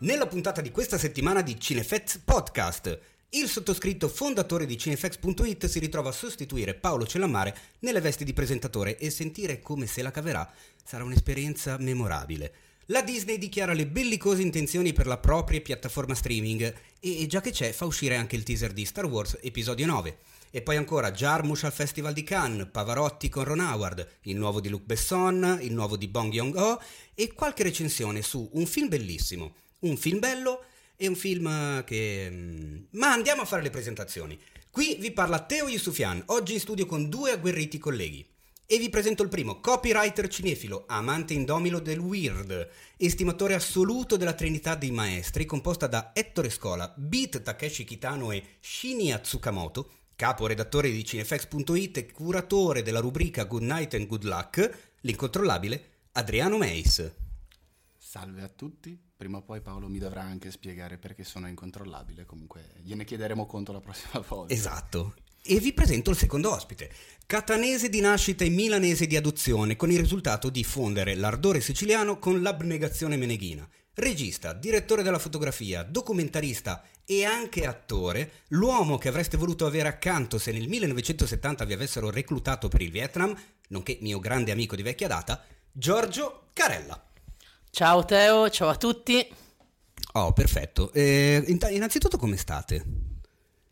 nella puntata di questa settimana di Cinefx Podcast. Il sottoscritto fondatore di Cinefx.it si ritrova a sostituire Paolo Cellammare nelle vesti di presentatore e sentire come se la caverà sarà un'esperienza memorabile. La Disney dichiara le bellicose intenzioni per la propria piattaforma streaming e già che c'è fa uscire anche il teaser di Star Wars episodio 9. E poi ancora Jarmusch al Festival di Cannes, Pavarotti con Ron Howard, il nuovo di Luc Besson, il nuovo di Bong Joon-ho e qualche recensione su un film bellissimo, un film bello e un film che... mm, Ma andiamo a fare le presentazioni. Qui vi parla Teo Yusufian, oggi in studio con due agguerriti colleghi. E vi presento il primo, copywriter cinefilo, amante indomilo del weird, estimatore assoluto della trinità dei maestri, composta da Ettore Scola, Beat Takeshi Kitano e Shinya Tsukamoto, capo redattore di Cinefx.it e curatore della rubrica Good Night and Good Luck, l'incontrollabile Adriano Meis. Salve a tutti, prima o poi Paolo mi dovrà anche spiegare perché sono incontrollabile, comunque gliene chiederemo conto la prossima volta. Esatto. E vi presento il secondo ospite, catanese di nascita e milanese di adozione, con il risultato di fondere l'ardore siciliano con l'abnegazione meneghina. Regista, direttore della fotografia, documentarista e anche attore, l'uomo che avreste voluto avere accanto se nel 1970 vi avessero reclutato per il Vietnam, nonché mio grande amico di vecchia data, Giorgio Carella. Ciao Teo, ciao a tutti. Oh, perfetto. Eh, innanzitutto come state?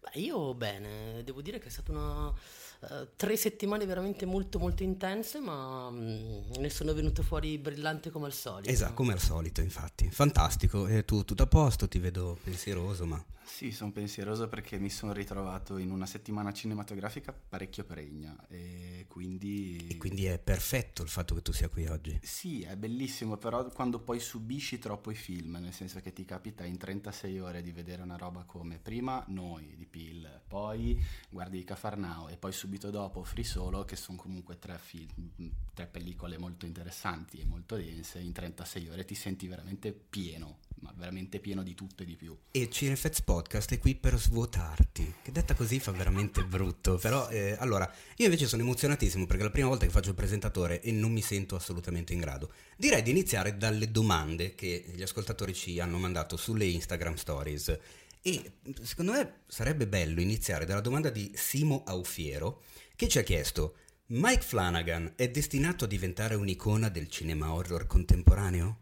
Beh, io bene, devo dire che è stata una eh, tre settimane veramente molto molto intense, ma mm, ne sono venute fuori brillanti come al solito. Esatto, come al solito, infatti. Fantastico. E tu tutto a posto, ti vedo pensieroso, ma... Sì, sono pensieroso perché mi sono ritrovato in una settimana cinematografica parecchio pregna e quindi... E quindi è perfetto il fatto che tu sia qui oggi. Sì, è bellissimo, però quando poi subisci troppo i film, nel senso che ti capita in 36 ore di vedere una roba come prima noi di Peel, poi guardi Cafarnao e poi subito dopo Free Solo, che sono comunque tre, film, tre pellicole molto interessanti e molto dense, in 36 ore ti senti veramente pieno, ma veramente pieno di tutto e di più. E Cinefets Podcast è qui per svuotarti, che detta così fa veramente brutto, però eh, allora io invece sono emozionatissimo perché è la prima volta che faccio il presentatore e non mi sento assolutamente in grado. Direi di iniziare dalle domande che gli ascoltatori ci hanno mandato sulle Instagram Stories e secondo me sarebbe bello iniziare dalla domanda di Simo Aufiero che ci ha chiesto Mike Flanagan è destinato a diventare un'icona del cinema horror contemporaneo?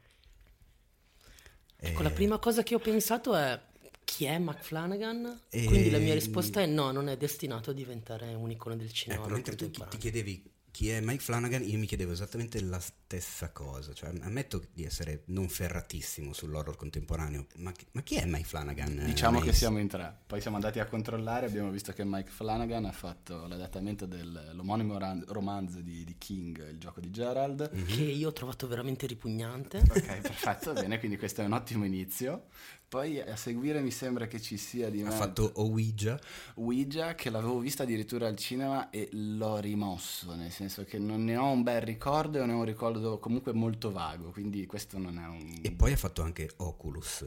Ecco, Eh, la prima cosa che ho pensato è chi è Mac Flanagan? E- Quindi la mia risposta è no, non è destinato a diventare un'icona del cinema. Ecco, mentre tu ti, chiedevi chi è Mike Flanagan, io mi chiedevo esattamente la stessa cosa. Cioè, ammetto di essere non ferratissimo sull'horror contemporaneo, ma, chi- ma chi è Mike Flanagan? eh, Diciamo che siamo in tre, poi siamo andati a controllare, abbiamo visto che Mike Flanagan ha fatto l'adattamento dell'omonimo ran- romanzo di, di King, il gioco di Gerald. Che io ho trovato veramente ripugnante. Ok, perfetto, bene, quindi questo è un ottimo inizio. Poi a seguire mi sembra che ci sia di Ha mezzo fatto Ouija. Ouija che l'avevo vista addirittura al cinema e l'ho rimosso, nel senso che non ne ho un bel ricordo e ne ho un ricordo comunque molto vago, quindi questo non è un... E poi ha fatto anche Oculus.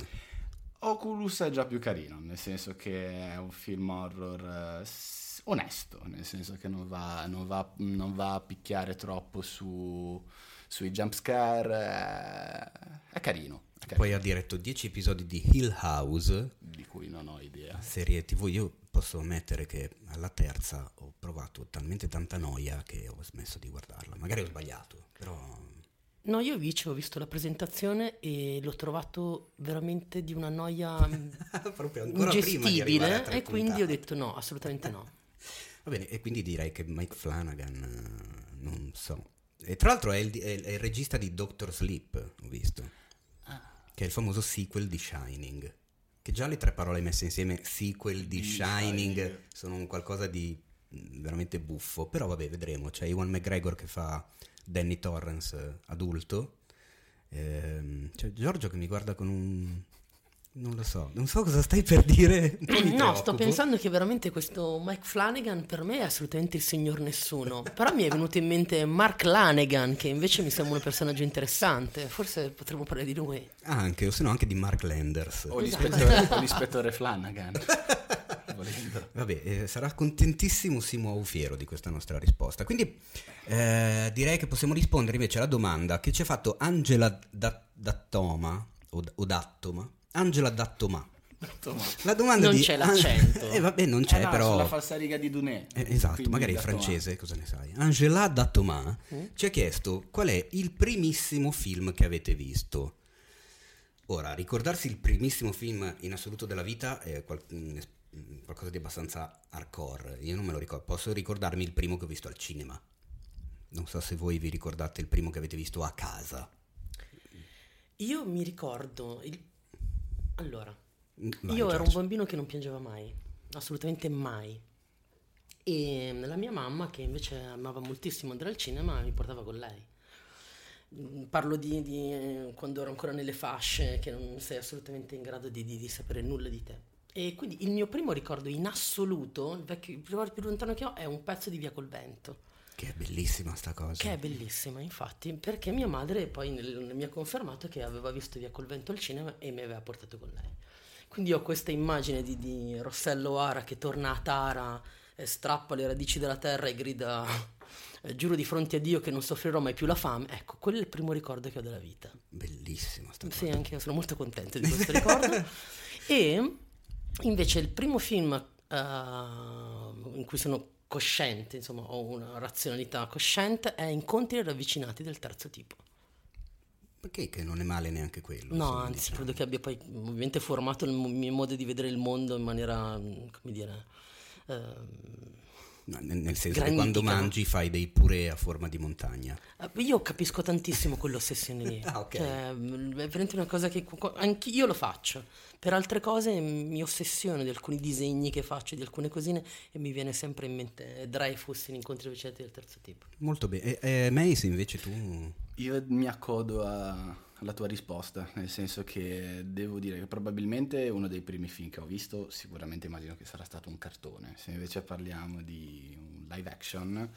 Oculus è già più carino, nel senso che è un film horror eh, onesto, nel senso che non va, non va- non va a picchiare troppo su, sui jumpscare, eh, è carino, è carino, Poi ha diretto 10 episodi di Hill House, di cui non ho idea. serie tv. Io posso ammettere che alla terza ho provato talmente tanta noia che ho smesso di guardarla. Magari ho sbagliato, però... No, io invece ho visto la presentazione e l'ho trovato veramente di una noia Proprio ancora prima di arrivare a ingestibile e quindi ho puntate. detto no, assolutamente no. Va bene, e quindi direi che Mike Flanagan, eh, non so. E tra l'altro è il, è- è il regista di Doctor Sleep, ho visto, che è il famoso sequel di Shining. Che già le tre parole messe insieme, sequel di Di Shining, Shining. sono un qualcosa di mm, veramente buffo. Però vabbè, vedremo. C'è Iwan McGregor che fa Danny Torrance eh, adulto. Ehm, c'è Giorgio che mi guarda con un... Non lo so, non so cosa stai per dire. No, sto preoccupo. pensando che veramente questo Mike Flanagan per me è assolutamente il signor nessuno. Però mi è venuto in mente Mark Lanegan, che invece mi sembra un personaggio interessante. Forse potremmo parlare di lui. Anche, o se no anche di Mark Landers. O Esatto. l'ispettore, o l'ispettore Flanagan, volendo. Vabbè, eh, sarà contentissimo Simo Aufiero di questa nostra risposta. Quindi eh, direi che possiamo rispondere invece alla domanda che ci ha fatto Angela Da- Dattoma, o, o Dattoma, Angela Dattoma. Dattoma. La domanda Non di c'è l'accento. eh vabbè, non c'è Eh no, però sulla falsariga di Dunet. Eh, esatto, magari è Dattoma. francese, cosa ne sai? Angela Dattoma Mm. ci ha chiesto qual è il primissimo film che avete visto. Ora, ricordarsi il primissimo film in assoluto della vita è qual- mm, qualcosa di abbastanza hardcore. Io non me lo ricordo, posso ricordarmi il primo che ho visto al cinema. Non so se voi vi ricordate il primo che avete visto a casa. Io mi ricordo. il- Allora, Mm, vai, io ero un Giorgio. bambino che non piangeva mai, assolutamente mai. E la mia mamma, che invece amava moltissimo andare al cinema, mi portava con lei. Mm, Parlo di, di, eh, quando ero ancora nelle fasce, che non sei assolutamente in grado di, di- di sapere nulla di te. E quindi il mio primo ricordo in assoluto, il, vecchio, il ricordo più lontano che ho, è un pezzo di Via col Vento. Che è bellissima sta cosa. Che è bellissima, infatti, perché mia madre poi nel- mi ha confermato che aveva visto Via col vento al cinema e mi aveva portato con lei. Quindi ho questa immagine di, di Rossello Ara che torna a Tara, e strappa le radici della terra e grida eh, giuro di fronte a Dio che non soffrirò mai più la fame. Ecco, quello è il primo ricordo che ho della vita. Bellissima sta. Sì, anche io sono molto contento di questo ricordo. E invece il primo film eh, in cui sono cosciente, insomma, ho una razionalità cosciente, è Incontri ravvicinati del terzo tipo. Perché che non è male neanche quello. No, anzi, diciamo. credo che abbia poi ovviamente formato il mio modo di vedere il mondo in maniera, mm, come dire, No, nel, senso che quando mangi fai dei purè a forma di montagna. Eh, Io capisco tantissimo quell'ossessione lì. Ah, ok. Cioè, è veramente una cosa che anche io lo faccio. Per altre cose mi ossessiono di alcuni disegni che faccio, di alcune cosine, e mi viene sempre in mente Dreyfus in incontri vicinati del terzo tipo. Molto bene. E, e Mace invece tu... Io mi accodo a- alla tua risposta, nel senso che devo dire che probabilmente uno dei primi film che ho visto, sicuramente immagino che sarà stato un cartone. Se invece parliamo di un live action,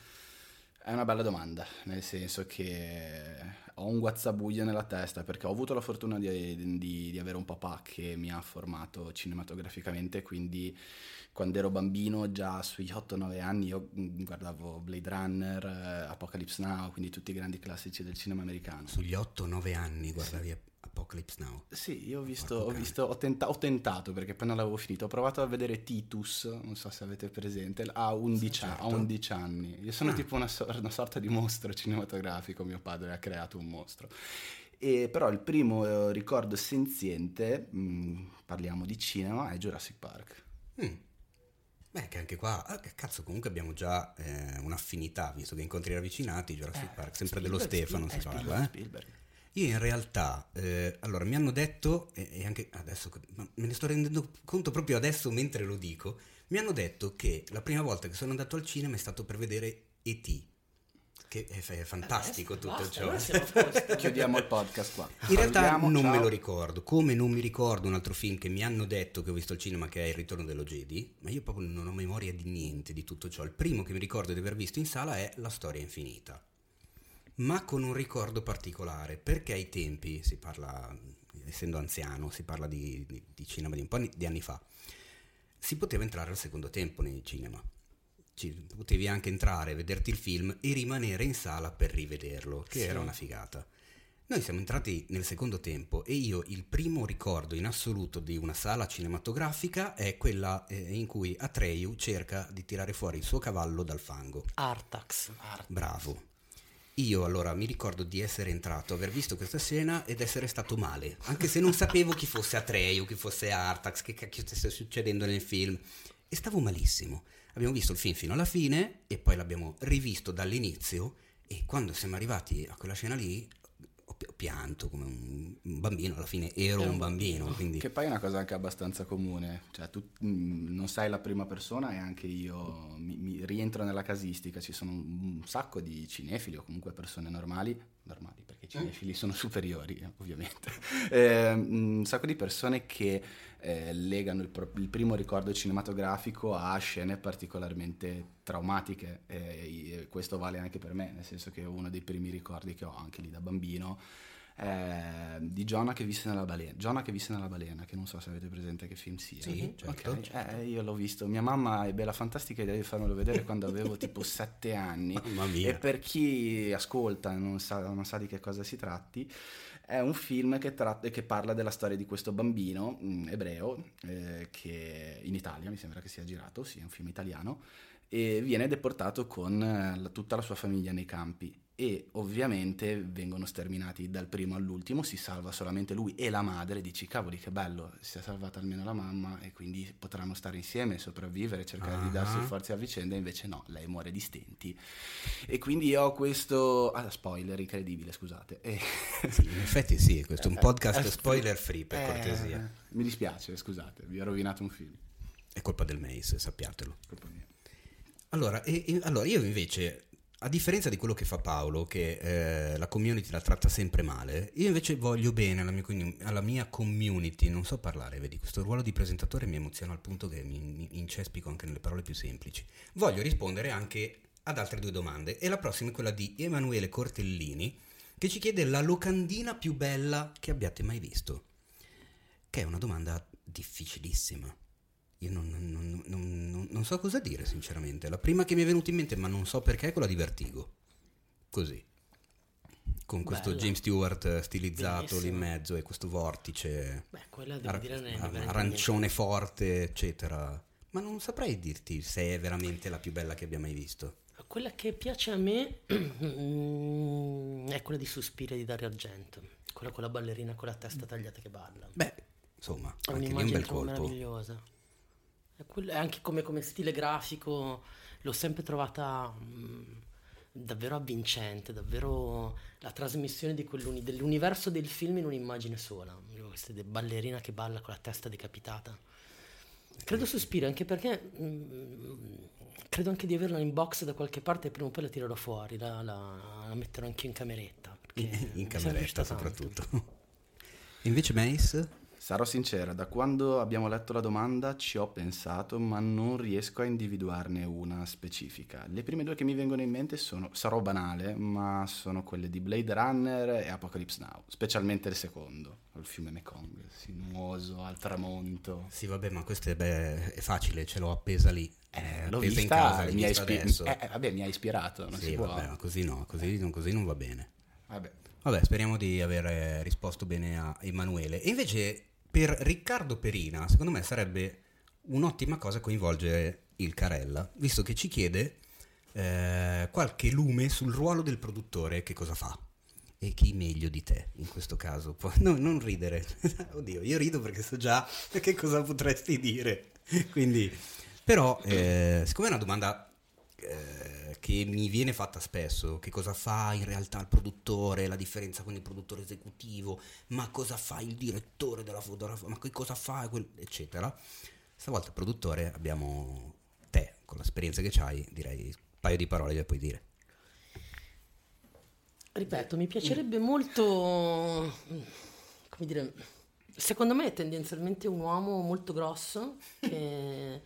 è una bella domanda, nel senso che ho un guazzabuglio nella testa perché ho avuto la fortuna di, di- di avere un papà che mi ha formato cinematograficamente, quindi quando ero bambino, già sui 8-9 anni, io guardavo Blade Runner, eh, Apocalypse Now, quindi tutti i grandi classici del cinema americano. Sugli 8-9 anni guardavi Apocalypse Now. Sì, io ho visto, Porco ho, visto ho, tenta- ho tentato perché poi non l'avevo finito. Ho provato a vedere Titus, non so se avete presente, ha 11, Sì, a- certo. ha 11 anni. Io sono Ah. tipo una, sor- una sorta di mostro cinematografico. Mio padre ha creato un mostro. E però il primo eh, ricordo senziente, mh, parliamo di cinema, è Jurassic Park. Mm. Beh, che anche qua, ah, che cazzo, comunque abbiamo già eh, un'affinità, visto che incontri ravvicinati, Jurassic Park, sempre dello Spielberg, Stefano si Spielberg, parla, eh. Io in realtà, eh, allora mi hanno detto, e, e anche adesso, me ne sto rendendo conto proprio adesso mentre lo dico, mi hanno detto che la prima volta che sono andato al cinema è stato per vedere E.T., che è, è fantastico tutto Basta, ciò. allora. Chiudiamo il podcast qua. In realtà Salutiamo, non me ciao. lo ricordo, come non mi ricordo un altro film che mi hanno detto che ho visto al cinema che è Il ritorno dello Jedi, ma io proprio non ho memoria di niente di tutto ciò. Il primo che mi ricordo di aver visto in sala è La storia infinita, ma con un ricordo particolare, perché ai tempi, si parla, essendo anziano, si parla di, di- di cinema di un po' di anni fa, si poteva entrare al secondo tempo nei cinema. Ci- potevi anche entrare, vederti il film e rimanere in sala per rivederlo, che Sì. era una figata. Noi siamo entrati nel secondo tempo e io il primo ricordo in assoluto di una sala cinematografica è quella eh, in cui Atreyu cerca di tirare fuori il suo cavallo dal fango. Artax. Bravo. Io allora mi ricordo di essere entrato, aver visto questa scena ed essere stato male, anche se non sapevo chi fosse Atreyu, chi fosse Artax, che cacchio stesse succedendo nel film. E stavo malissimo. Abbiamo visto il film fino alla fine e poi l'abbiamo rivisto dall'inizio e quando siamo arrivati a quella scena lì ho pi- ho pianto come un bambino, alla fine ero Era un bambino, quindi Che poi è una cosa anche abbastanza comune, cioè tu mh, non sei la prima persona e anche io mi, mi rientro nella casistica, ci sono un, un sacco di cinefili o comunque persone normali, normali perché i cinefili sono superiori eh, ovviamente, Eh, un sacco di persone che eh, legano il, pro- il primo ricordo cinematografico a scene particolarmente traumatiche e, e questo vale anche per me, nel senso che uno dei primi ricordi che ho anche lì da bambino eh, di Jonah che visse nella balena. Jonah che visse nella balena, che non so se avete presente che film sia. Sì, certo, Ok, eh, io l'ho visto. Mia mamma ebbe la fantastica idea di farmelo vedere quando avevo tipo sette anni. mamma mia. E per chi ascolta e non sa, non sa di che cosa si tratti, è un film che, tratta, che parla della storia di questo bambino mh, mm, ebreo eh, che in Italia mi sembra che sia girato, sì, è un film italiano, e viene deportato con eh, tutta la sua famiglia nei campi e ovviamente vengono sterminati dal primo all'ultimo, si salva solamente lui e la madre, dici cavoli che bello, si è salvata almeno la mamma e quindi potranno stare insieme, sopravvivere, cercare uh-huh. di darsi ah. forze a vicenda, invece no, lei muore di stenti. E quindi ho questo... Ah, spoiler incredibile, scusate. E... Sì, in effetti sì, questo è un podcast spoiler free per eh, cortesia. Mi dispiace, scusate, vi ho rovinato un film. È colpa del Mace, sappiatelo. Colpa mia. Allora, e, e, allora, io invece, a differenza di quello che fa Paolo, che eh, la community la tratta sempre male, io invece voglio bene alla mia, alla mia, community, non so parlare, vedi, questo ruolo di presentatore mi emoziona al punto che mi, mi incespico anche nelle parole più semplici. Voglio rispondere anche ad altre due domande e la prossima è quella di Emanuele Cortellini, che ci chiede la locandina più bella che abbiate mai visto, che è una domanda difficilissima io non, non, non, non, so cosa dire, sinceramente. La prima che mi è venuta in mente, ma non so perché, è quella di Vertigo. Così. Con questo Bella. James Stewart stilizzato Bellissimo. lì in mezzo e questo vortice. Beh, quella devo ar- dire ar- arancione forte, eccetera. Ma non saprei dirti se è veramente la più bella che abbia mai visto. Quella che piace a me è quella di Suspire di Dario Argento. Quella con la ballerina con la testa tagliata che balla. Beh, insomma, è anche lì un bel colpo. meravigliosa anche come, come, stile grafico l'ho sempre trovata mh, davvero avvincente, davvero la trasmissione dell'universo del film in un'immagine sola. Questa ballerina che balla con la testa decapitata. Credo sospiro anche perché mh, credo anche di averla in box da qualche parte e prima o poi la tirerò fuori, la, la, la metterò anche in cameretta. In cameretta soprattutto. Invece Mace? Sarò sincera, da quando abbiamo letto la domanda ci ho pensato, ma non riesco a individuarne una specifica. Le prime due che mi vengono in mente sono, sarò banale, ma sono quelle di Blade Runner e Apocalypse Now, specialmente il secondo, il fiume Mekong, sinuoso, al tramonto. Sì, vabbè, ma questo è, beh, è facile, ce l'ho appesa lì. Eh, l'ho appesa vista, in casa, mi, ha ispi- eh, eh, vabbè, mi ha ispirato, non sì, vabbè, può... così no, così, così non va bene. Vabbè. Vabbè, speriamo di aver risposto bene a Emanuele. E invece per Riccardo Perina, secondo me sarebbe un'ottima cosa coinvolgere il Carella, visto che ci chiede eh, qualche lume sul ruolo del produttore, che cosa fa. E chi meglio di te in questo caso? No, non ridere. Oddio, io rido perché so già che cosa potresti dire. Quindi, però, eh, siccome è una domanda eh, che mi viene fatta spesso, che cosa fa in realtà il produttore, la differenza con il produttore esecutivo, ma cosa fa il direttore della fotografia, ma che cosa fa, quel, eccetera. Stavolta il produttore abbiamo te, con l'esperienza che hai, direi un paio di parole che puoi dire. Ripeto, mi piacerebbe molto, come dire, secondo me è tendenzialmente un uomo molto grosso che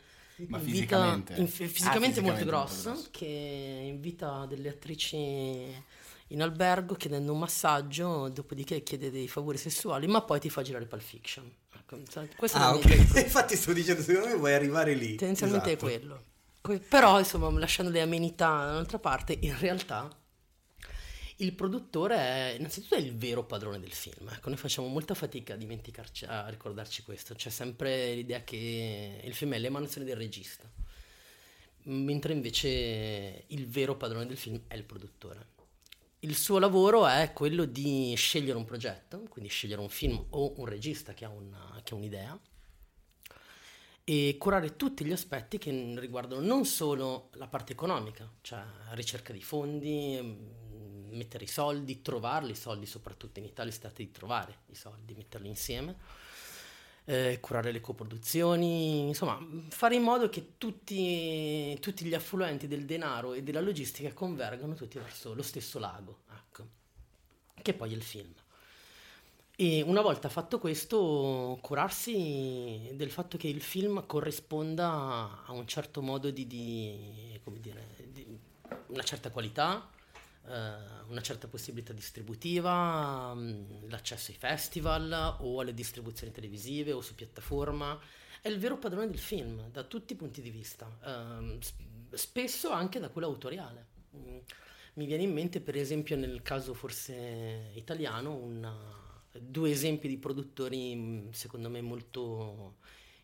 ma fisicamente? In, fisicamente, ah, fisicamente molto grosso, grosso, che invita delle attrici in albergo chiedendo un massaggio, dopodiché chiede dei favori sessuali, ma poi ti fa girare Pulp Fiction. Ecco, questo ah, ok. Infatti sto dicendo, secondo me vuoi arrivare lì. Tendenzialmente esatto. è quello. Però, insomma, lasciando le amenità da un'altra parte, in realtà il produttore è innanzitutto è il vero padrone del film. Ecco, noi facciamo molta fatica a dimenticarci, a ricordarci questo. C'è sempre l'idea che il film è l'emanazione del regista, mentre invece il vero padrone del film è il produttore. Il suo lavoro è quello di scegliere un progetto, quindi scegliere un film o un regista che ha, una, che ha un'idea, e curare tutti gli aspetti che riguardano non solo la parte economica, cioè ricerca di fondi, mettere i soldi, trovarli i soldi, soprattutto in Italia si di trovare i soldi, metterli insieme, eh, curare le coproduzioni, insomma fare in modo che tutti, tutti, gli affluenti del denaro e della logistica convergano tutti verso lo stesso lago, ecco, che poi è il film. E una volta fatto questo, curarsi del fatto che il film corrisponda a un certo modo di, di come dire, di una certa qualità, una certa possibilità distributiva, mm, l'accesso ai festival o alle distribuzioni televisive o su piattaforma. È il vero padrone del film da tutti i punti di vista, ehm, spesso anche da quello autoriale. Mm, mi viene in mente, per esempio, nel caso forse italiano, una, due esempi di produttori mh, secondo me molto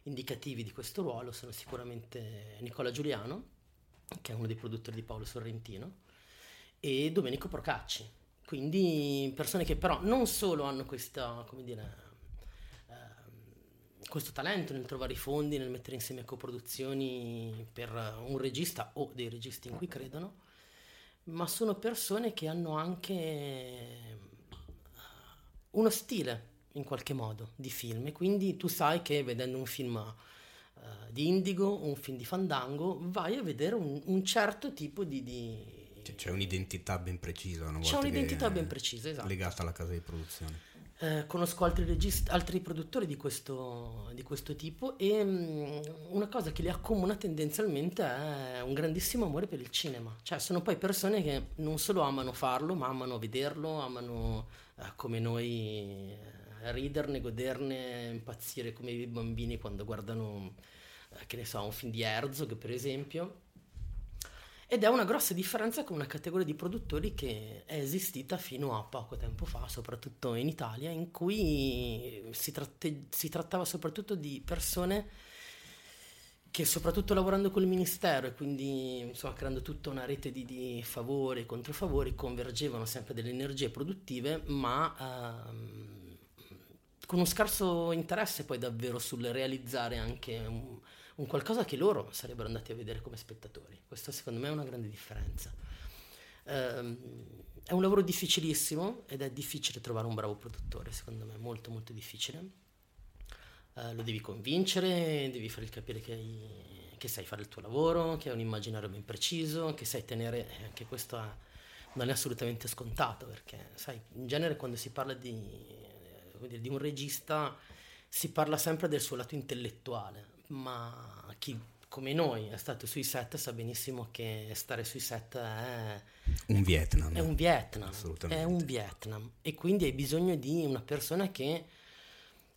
indicativi di questo ruolo sono sicuramente Nicola Giuliano, che è uno dei produttori di Paolo Sorrentino, e Domenico Procacci. Quindi persone che però non solo hanno questa, dire, ehm, questo talento nel trovare i fondi, nel mettere insieme coproduzioni per un regista o dei registi in cui credono, ma sono persone che hanno anche eh, uno stile in qualche modo di film e quindi tu sai che vedendo un film uh, di Indigo, un film di Fandango, vai a vedere un, un certo tipo di... di... C'è un'identità ben precisa. Una C'è un'identità ben precisa, esatto. Legata alla casa di produzione. Eh, conosco altri, regist- altri produttori di questo, di questo tipo e mh, una cosa che li accomuna tendenzialmente è un grandissimo amore per il cinema. Cioè sono poi persone che non solo amano farlo, ma amano vederlo, amano eh, come noi eh, riderne, goderne, impazzire come i bambini quando guardano, eh, che ne so, un film di Herzog per esempio ed è una grossa differenza con una categoria di produttori che è esistita fino a poco tempo fa, soprattutto in Italia, in cui si, tratte, si trattava soprattutto di persone che soprattutto lavorando col ministero e quindi insomma, creando tutta una rete di, di favori e controfavori convergevano sempre delle energie produttive ma ehm, con uno scarso interesse poi davvero sul realizzare anche un, un qualcosa che loro sarebbero andati a vedere come spettatori. Questo secondo me è una grande differenza. Um, è un lavoro difficilissimo ed è difficile trovare un bravo produttore, secondo me, molto molto difficile. Uh, lo devi convincere, devi fargli capire che, hai, che, sai fare il tuo lavoro, che hai un immaginario ben preciso, che sai tenere, anche questo è, non è assolutamente scontato, perché sai, in genere quando si parla di, eh, di un regista si parla sempre del suo lato intellettuale, ma chi come noi è stato sui set sa benissimo che stare sui set è un Vietnam. È un Vietnam. Assolutamente. È un Vietnam. E quindi hai bisogno di una persona che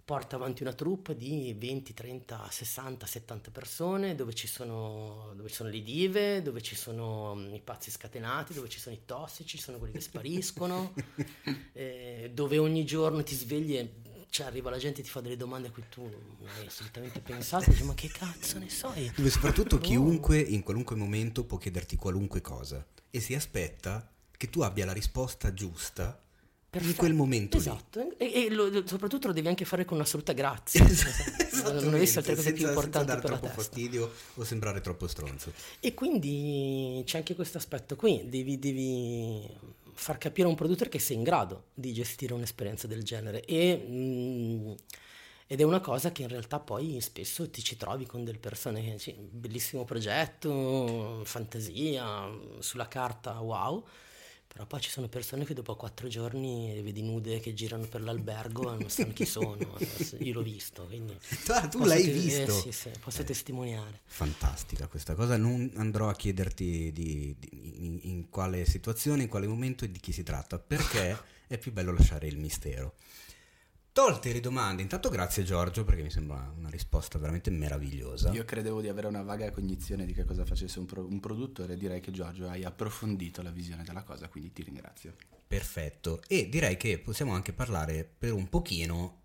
porta avanti una troupe di 20, 30, 60, 70 persone dove ci sono, dove ci sono le dive, dove ci sono mm, i pazzi scatenati, dove ci sono i tossici, ci sono quelli che spariscono, eh, dove ogni giorno ti svegli e cioè arriva la gente e ti fa delle domande a cui tu non hai assolutamente pensato, dici ma che cazzo ne so io? Dove soprattutto oh. chiunque in qualunque momento può chiederti qualunque cosa e si aspetta che tu abbia la risposta giusta Perfetto. in quel momento esatto. lì. E, e lo, soprattutto lo devi anche fare con un'assoluta grazia. non avessi altre cose più importanti per la troppo fastidio o sembrare troppo stronzo. E quindi c'è anche questo aspetto qui, devi, devi far capire a un produttore che sei in grado di gestire un'esperienza del genere. E, mh, mm, ed è una cosa che in realtà poi spesso ti ci trovi con delle persone che sì, bellissimo progetto, fantasia, sulla carta wow, però poi ci sono persone che dopo quattro giorni le vedi nude che girano per l'albergo e non sanno chi sono. Io l'ho visto, quindi... Ah, tu l'hai te- visto? Eh, sì, sì, posso eh, testimoniare. Fantastica questa cosa. Non andrò a chiederti di, di, in, in, quale situazione, in quale momento e di chi si tratta, perché è più bello lasciare il mistero. Tolte le domande, intanto grazie Giorgio perché mi sembra una risposta veramente meravigliosa. Io credevo di avere una vaga cognizione di che cosa facesse un, pro- un produttore, direi che Giorgio hai approfondito la visione della cosa, quindi ti ringrazio. Perfetto, e direi che possiamo anche parlare per un pochino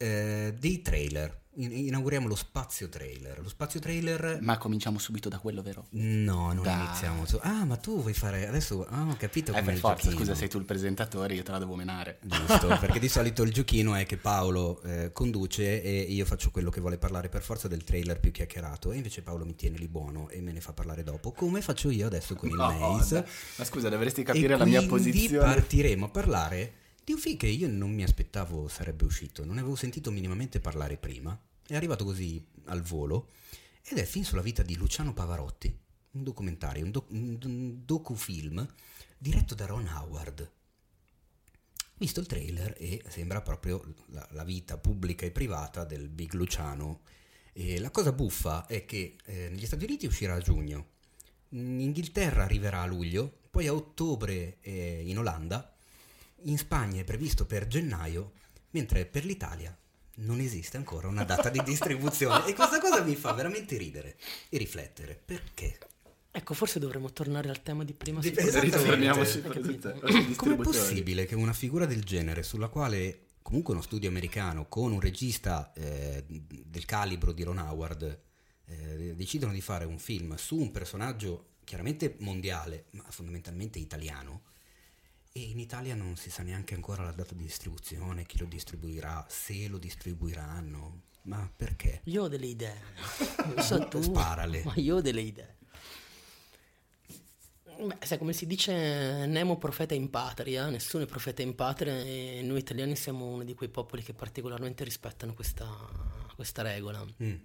eh, dei trailer inauguriamo lo spazio trailer. Lo spazio trailer. Ma cominciamo subito da quello, vero? No, non da... iniziamo. Ah, ma tu vuoi fare. Adesso ah, ho capito come. Eh, per forza, scusa, sei tu il presentatore, io te la devo menare. Giusto, perché di solito il giochino è che Paolo eh, conduce e io faccio quello che vuole parlare per forza del trailer più chiacchierato. E invece Paolo mi tiene lì buono e me ne fa parlare dopo. Come faccio io adesso con il no, Maze. Ma scusa, dovresti capire e la mia posizione. Partiremo a parlare di un film che io non mi aspettavo sarebbe uscito. Non avevo sentito minimamente parlare prima è arrivato così al volo ed è il film sulla vita di Luciano Pavarotti, un documentario, un, doc- un docufilm diretto da Ron Howard. Visto il trailer e sembra proprio la, la vita pubblica e privata del Big Luciano. E la cosa buffa è che eh, negli Stati Uniti uscirà a giugno, in Inghilterra arriverà a luglio, poi a ottobre eh, in Olanda, in Spagna è previsto per gennaio, mentre per l'Italia non esiste ancora una data di distribuzione e questa cosa mi fa veramente ridere e riflettere. Perché? Ecco, forse dovremmo tornare al tema di prima. Di, esattamente. Com'è possibile che una figura del genere, sulla quale comunque uno studio americano con un regista eh, del calibro di Ron Howard eh, decidono di fare un film su un personaggio chiaramente mondiale, ma fondamentalmente italiano, e in Italia non si sa neanche ancora la data di distribuzione, chi lo distribuirà, se lo distribuiranno. Ma perché? Io ho delle idee. Non so tu. Sparale. Ma io ho delle idee. Beh, sai come si dice, Nemo profeta in patria, nessuno è profeta in patria e noi italiani siamo uno di quei popoli che particolarmente rispettano questa, questa regola. Mm.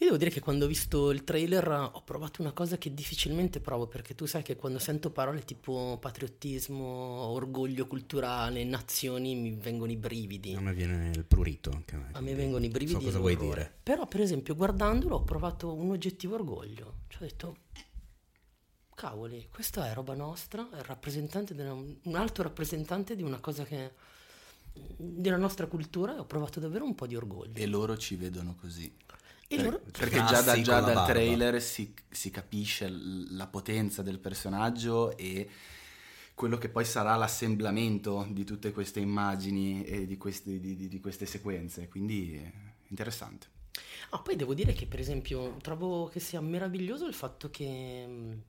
Io devo dire che quando ho visto il trailer ho provato una cosa che difficilmente provo, perché tu sai che quando sento parole tipo patriottismo, orgoglio culturale, nazioni, mi vengono i brividi. A me viene il prurito. Anche a me, A me vengono i brividi. So cosa vuoi dire. Però, per esempio, guardandolo ho provato un oggettivo orgoglio. Cioè ho detto, cavoli, questa è roba nostra, è della- un alto rappresentante di una cosa che della nostra cultura e ho provato davvero un po' di orgoglio. E loro ci vedono così. E loro- perché già, da- già dal trailer si, si capisce la potenza del personaggio e quello che poi sarà l'assemblamento di tutte queste immagini e di queste, di- di- di queste sequenze. Quindi eh, interessante. Ah, poi devo dire che, per esempio, trovo che sia meraviglioso il fatto che mh,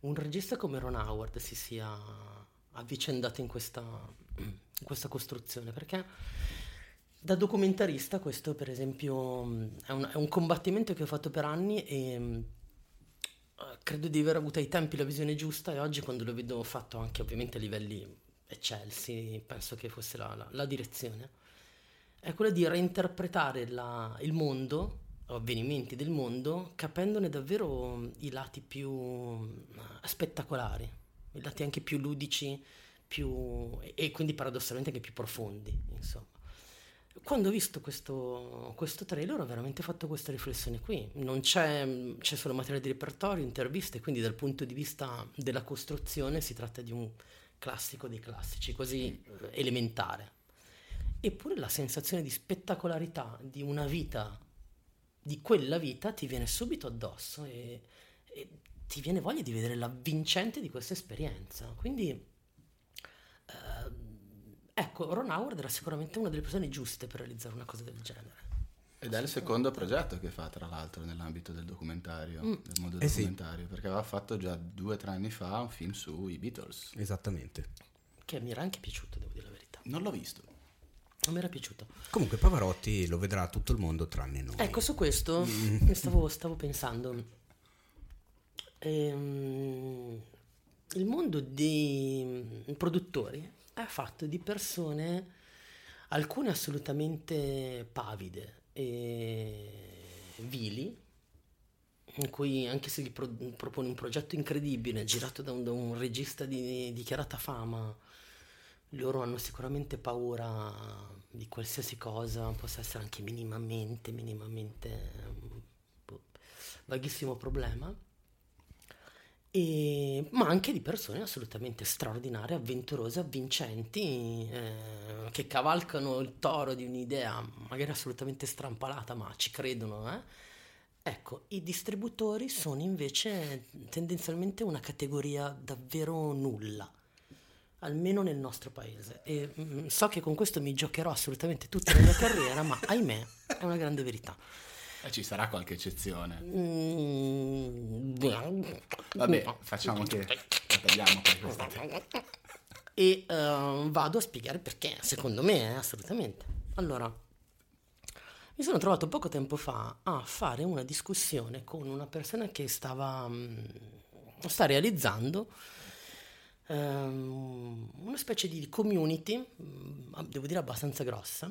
un regista come Ron Howard si sia avvicendato in questa, in questa costruzione, perché da documentarista questo, per esempio, mh, è un, è un combattimento che ho fatto per anni e mh, eh, credo di aver avuto ai tempi la visione giusta e oggi quando lo vedo fatto anche ovviamente a livelli eccelsi, penso che fosse la- la- la direzione è quella di reinterpretare la- il mondo, avvenimenti del mondo, capendone davvero mm, i lati più mm, spettacolari, i lati anche più ludici, più, e quindi paradossalmente anche più profondi, insomma. Quando ho visto questo, questo trailer ho veramente fatto questa riflessione qui. Non c'è, c'è solo materiale di repertorio, interviste, quindi dal punto di vista della costruzione si tratta di un classico dei classici, eh, elementare. Eppure la sensazione di spettacolarità di una vita, di quella vita, ti viene subito addosso e, e ti viene voglia di vedere l'avvincente di questa esperienza. Quindi, ehm, ecco, Ron Howard era sicuramente una delle persone giuste per realizzare una cosa del genere. Ed è il secondo progetto che fa, tra l'altro, nell'ambito del documentario, Mm. del mondo Eh sì. documentario, perché aveva fatto già due o tre anni fa un film sui Beatles. Esattamente. Che mi era anche piaciuto, devo dire la verità. Non l'ho visto. Non mi era piaciuto. Comunque Pavarotti lo vedrà tutto il mondo tranne noi. Ecco, su questo mi stavo, stavo pensando. Ehm, il mondo dei produttori è fatto di persone, alcune assolutamente pavide e vili, in cui anche se gli pro- propone un progetto incredibile, girato da un, da un regista di dichiarata fama, loro hanno sicuramente paura di qualsiasi cosa, possa essere anche minimamente, minimamente boh, vaghissimo problema, e- ma anche di persone assolutamente straordinarie, avventurose, avvincenti, eh, che cavalcano il toro di un'idea magari assolutamente strampalata, ma ci credono, eh? Ecco, i distributori sono invece tendenzialmente una categoria davvero nulla almeno nel nostro paese. E mm, so che con questo mi giocherò assolutamente tutta la mia carriera, ma ahimè, è una grande verità. E ci sarà qualche eccezione. Mm, Vabbè, facciamo che la tagliamo per questa. E eh, vado a spiegare perché, secondo me, eh, assolutamente. Allora, mi sono trovato poco tempo fa a fare una discussione con una persona che stava, mm, sta realizzando ehm, una specie di community, mm, devo dire abbastanza grossa,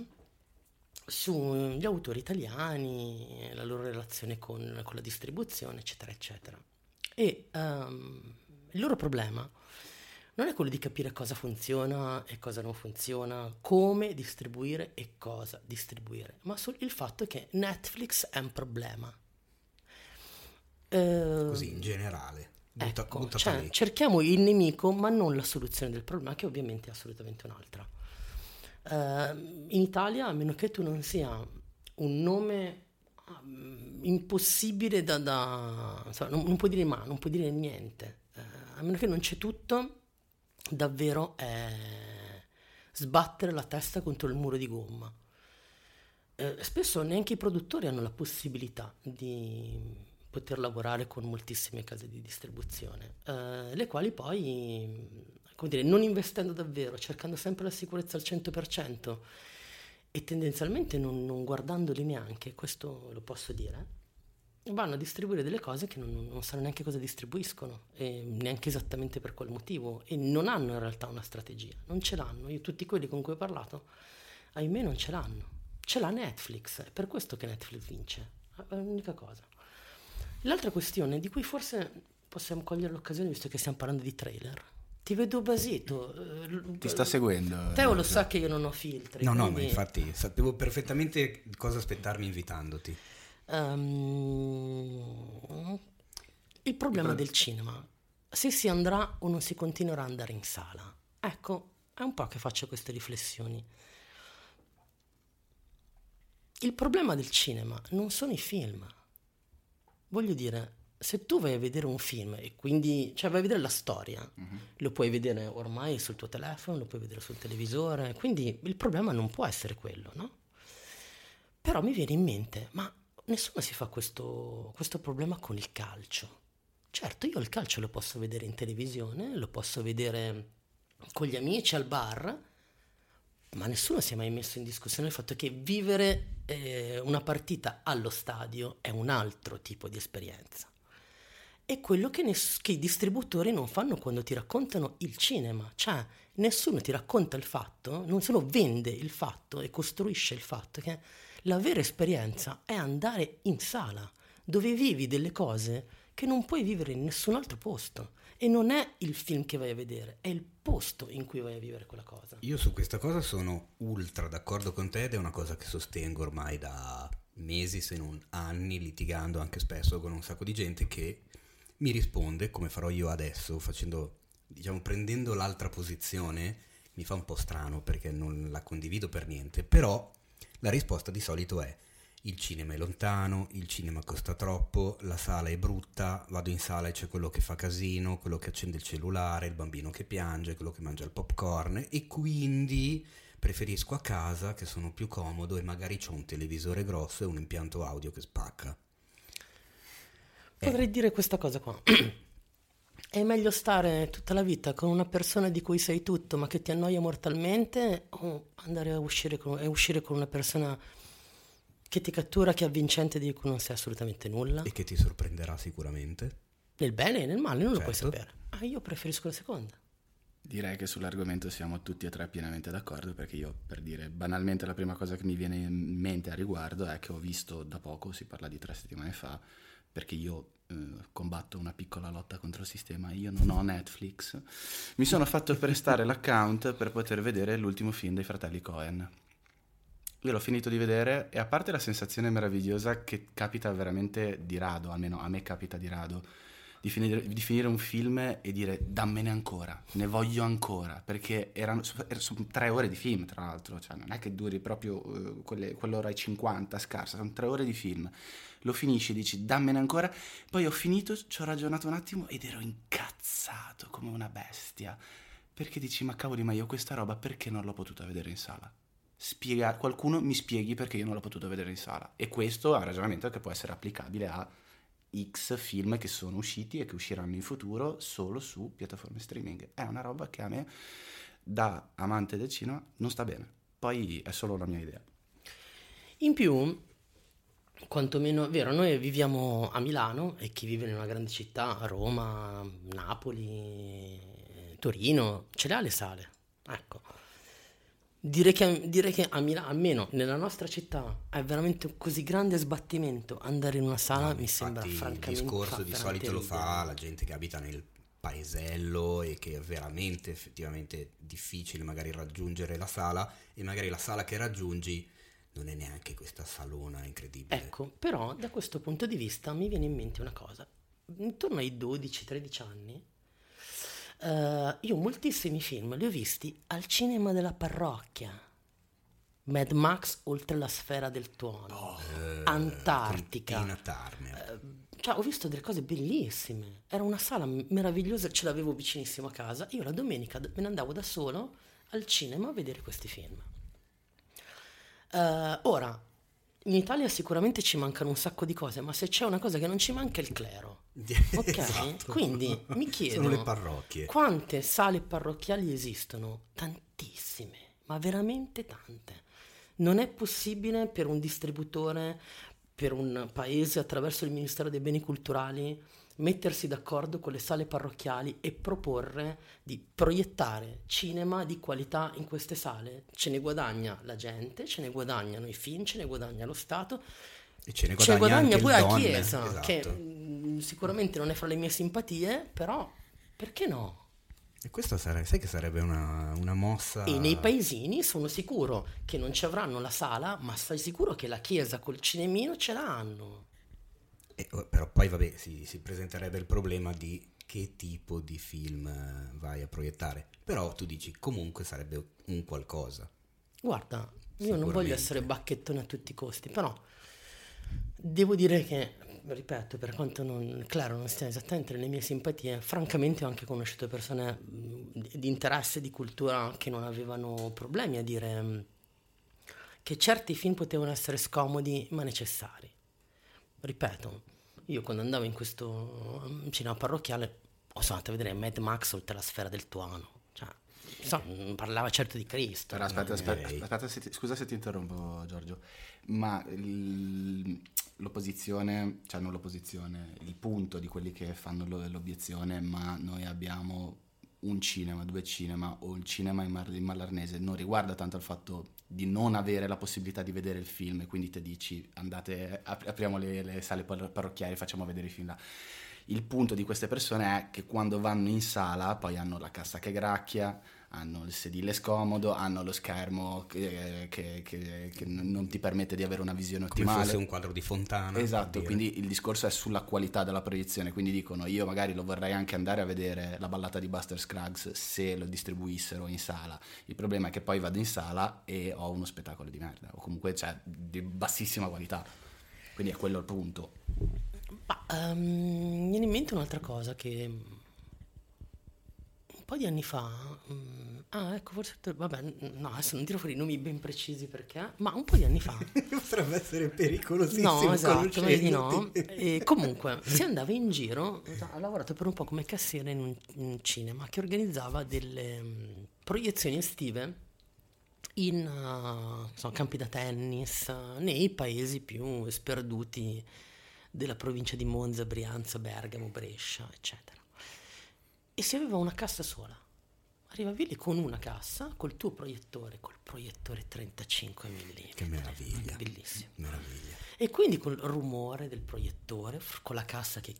sugli autori italiani, la loro relazione con, con la distribuzione, eccetera, eccetera. E ehm, il loro problema non è quello di capire cosa funziona e cosa non funziona, come distribuire e cosa distribuire, ma sul- il fatto che Netflix è un problema. Eh, Così in generale. Butta, Ecco, cioè, cerchiamo il nemico, ma non la soluzione del problema, che ovviamente è assolutamente un'altra. Eh, in Italia, a meno che tu non sia un nome um, impossibile da... da- insomma, non, non puoi dire ma, non puoi dire niente. Eh, a meno che non c'è tutto, davvero è, sbattere la testa contro il muro di gomma. Eh, spesso neanche i produttori hanno la possibilità di poter lavorare con moltissime case di distribuzione, le quali poi, come dire, non investendo davvero, cercando sempre la sicurezza al 100% e tendenzialmente non, non guardandoli neanche, questo lo posso dire, vanno a distribuire delle cose che non, non sanno neanche cosa distribuiscono e neanche esattamente per qual motivo e non hanno in realtà una strategia, non ce l'hanno. Io tutti quelli con cui ho parlato, ahimè non ce l'hanno. Ce l'ha Netflix, è per questo che Netflix vince, è l'unica cosa. L'altra questione di cui forse possiamo cogliere l'occasione visto che stiamo parlando di trailer. Ti vedo basito. Eh, Ti sta seguendo. Teo lo sa che io non ho filtri. No, quindi... no, ma infatti sapevo perfettamente cosa aspettarmi invitandoti. Um, il problema del cinema, se si andrà o non si continuerà ad andare in sala. Ecco, è un po' che faccio queste riflessioni. Il problema del cinema non sono i film. Voglio dire, se tu vai a vedere un film e quindi cioè vai a vedere la storia, uh-huh. lo puoi vedere ormai sul tuo telefono, lo puoi vedere sul televisore, quindi il problema non può essere quello, no? Però mi viene in mente, ma nessuno si fa questo, questo problema con il calcio. Certo, io il calcio lo posso vedere in televisione, lo posso vedere con gli amici al bar, ma nessuno si è mai messo in discussione il fatto che vivere eh, una partita allo stadio è un altro tipo di esperienza. È quello che, ness- che, i distributori non fanno quando ti raccontano il cinema, cioè nessuno ti racconta il fatto, nessuno vende il fatto e costruisce il fatto che la vera esperienza è andare in sala, dove vivi delle cose che non puoi vivere in nessun altro posto. E non è il film che vai a vedere, è il posto in cui vai a vivere quella cosa. Io su questa cosa sono ultra d'accordo con te ed è una cosa che sostengo ormai da mesi, se non anni, litigando anche spesso con un sacco di gente che mi risponde, come farò io adesso, facendo, diciamo, prendendo l'altra posizione, mi fa un po' strano perché non la condivido per niente, però la risposta di solito è il cinema è lontano, il cinema costa troppo, la sala è brutta, vado in sala e c'è quello che fa casino, quello che accende il cellulare, il bambino che piange, quello che mangia il popcorn e quindi preferisco a casa che sono più comodo e magari ho un televisore grosso e un impianto audio che spacca. Potrei eh. dire questa cosa qua. È meglio stare tutta la vita con una persona di cui sei tutto ma che ti annoia mortalmente o andare a uscire con, a uscire con una persona che ti cattura, che è avvincente di cui non sai assolutamente nulla? E che ti sorprenderà sicuramente? Nel bene e nel male, non certo. lo puoi certo. sapere. Ah, io preferisco la seconda. Direi che sull'argomento siamo tutti e tre pienamente d'accordo perché io, per dire banalmente, la prima cosa che mi viene in mente a riguardo è che ho visto da poco, si parla di tre settimane fa, perché io eh, combatto una piccola lotta contro il sistema, io non ho Netflix, mi sono fatto prestare l'account per poter vedere l'ultimo film dei fratelli Cohen. Io l'ho finito di vedere e a parte la sensazione meravigliosa che capita veramente di rado, almeno a me capita di rado, di finire, di finire, un film e dire dammene ancora, ne voglio ancora, perché erano, erano tre ore di film tra l'altro, cioè non è che duri proprio uh, quelle, quell'ora e 50 scarsa, sono tre ore di film. Lo finisci, dici dammene ancora, poi ho finito, ci ho ragionato un attimo ed ero incazzato come una bestia, perché dici ma cavoli ma io questa roba perché non l'ho potuta vedere in sala? Spiega, qualcuno mi spieghi perché io non l'ho potuta vedere in sala e questo è un ragionamento che può essere applicabile a X film che sono usciti e che usciranno in futuro solo su piattaforme streaming. È una roba che a me, da amante del cinema, non sta bene. Poi è solo la mia idea. In più, quantomeno, vero, noi viviamo a Milano e chi vive in una grande città, Roma, Napoli, Torino, ce le ha le sale. Ecco Direi che, direi che a Milano, almeno nella nostra città, è veramente un così grande sbattimento andare in una sala, no, mi sembra francamente... Il discorso di solito lo fa la gente che abita nel paesello e che è veramente effettivamente difficile magari raggiungere la sala e magari la sala che raggiungi non è neanche questa salona incredibile. Ecco, però da questo punto di vista mi viene in mente una cosa. Intorno ai 12-13 anni Uh, io moltissimi film li ho visti al cinema della parrocchia. Mad Max oltre la sfera del tuono, oh, Antartica. Uh, cioè, ho visto delle cose bellissime. Era una sala meravigliosa, ce l'avevo vicinissimo a casa. Io la domenica me ne andavo da solo al cinema a vedere questi film. Eh, ora, in Italia sicuramente ci mancano un sacco di cose, ma se c'è una cosa che non ci manca è il clero. Ok? Esatto. Quindi mi chiedo Sono le parrocchie. quante sale parrocchiali esistono? Tantissime, ma veramente tante. Non è possibile per un distributore, per un paese attraverso il Ministero dei Beni Culturali mettersi d'accordo con le sale parrocchiali e proporre di proiettare cinema di qualità in queste sale. Ce ne guadagna la gente, ce ne guadagnano i film, ce ne guadagna lo Stato E ce ne ce ne guadagna, guadagna anche poi il la Chiesa, esatto. che mm, sicuramente non è fra le mie simpatie, però perché no? E questa sarebbe, sai che sarebbe una, una mossa... E nei paesini sono sicuro che non ci avranno la sala, ma stai sicuro che la chiesa col cinemino ce l'hanno. Eh, oh, però poi vabbè, si, si presenterebbe il problema di che tipo di film eh, vai a proiettare. Però tu dici comunque sarebbe un qualcosa. Guarda, io non voglio essere bacchettone a tutti i costi, però devo dire che, ripeto, per quanto non, claro, non stia esattamente nelle mie simpatie, francamente ho anche conosciuto persone di- interesse, di cultura, che non avevano problemi a dire che certi film potevano essere scomodi ma necessari. Ripeto, io quando andavo in questo mm, cinema parrocchiale ho sono andato a vedere Mad Max oltre la sfera del tuano. Cioè, so, mm, parlava certo di Cristo. Però aspetta, Non aspetta, aspetta se ti- scusa se ti interrompo Giorgio, ma l'opposizione, cioè non l'opposizione, il punto di quelli che fanno lo- l'obiezione, ma noi abbiamo un cinema, due cinema o il cinema in, mar- in malarnese, non riguarda tanto il fatto di non avere la possibilità di vedere il film e quindi te dici andate, ap- apriamo le, le sale par- parrocchiali e facciamo vedere i film là. Il punto di queste persone è che quando vanno in sala poi hanno la cassa che gracchia, hanno il sedile scomodo, hanno lo schermo che, che- che- che non ti permette di avere una visione Come ottimale. fosse un quadro di fontana. Esatto, quindi il discorso è sulla qualità della proiezione, quindi dicono io magari lo vorrei anche andare a vedere la ballata di Buster Scruggs se lo distribuissero in sala. Il problema è che poi vado in sala e ho uno spettacolo di merda, o comunque cioè, di bassissima qualità. Quindi è quello il punto. Ma ehm, mi viene in mente un'altra cosa che po' di anni fa, mm, ah ecco forse, vabbè, no adesso non tiro fuori i nomi ben precisi perché, ma un po' di anni fa, Potrebbe essere pericolosissimo. no esatto, vedi di no, e comunque si andava in giro, ha lavorato per un po' come cassiere in un, in cinema che organizzava delle mm, proiezioni estive in uh, insomma, campi da tennis uh, nei paesi più sperduti della provincia di Monza, Brianza, Bergamo, Brescia, eccetera. Si aveva una cassa sola. Arrivavi lì con una cassa, col tuo proiettore, col proiettore 35 mm. Che meraviglia. Bellissimo. Meraviglia. E quindi col rumore del proiettore, con la cassa che...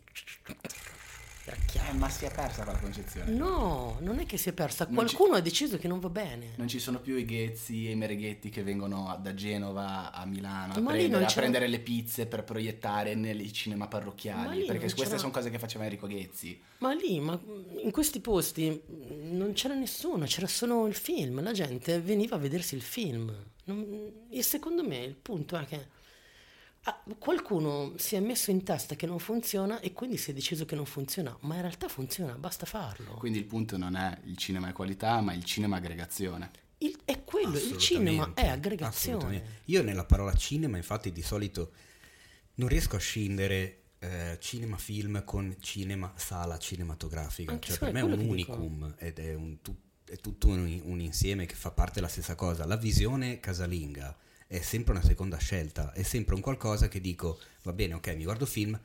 Eh, ma si è persa quella concezione. No, non è che si è persa. Non ci- Qualcuno ha deciso che non va bene. Non ci sono più i ghezzi e i mereghetti che vengono da Genova a Milano a, prendere, a prendere le pizze per proiettare nei cinema Ma parrocchiali. Perché queste c'era- sono cose che faceva Enrico Ghezzi. Ma lì, ma in questi posti mh, non c'era nessuno, c'era solo il film, la gente veniva a vedersi il film. Non- e secondo me il punto è che ah, qualcuno si è messo in testa che non funziona e quindi si è deciso che non funziona, ma in realtà funziona, basta farlo. Quindi il punto non è il cinema è qualità, ma il cinema è aggregazione. Il- è quello, il cinema è aggregazione. Io nella parola cinema, infatti, di solito non riesco a scindere eh, cinema film con cinema sala cinematografica. Anche Cioè, per me è un unicum ed è, un è tutto un, un insieme che fa parte della stessa cosa. La visione casalinga è sempre una seconda scelta, è sempre un qualcosa che dico, va bene, ok, mi guardo film,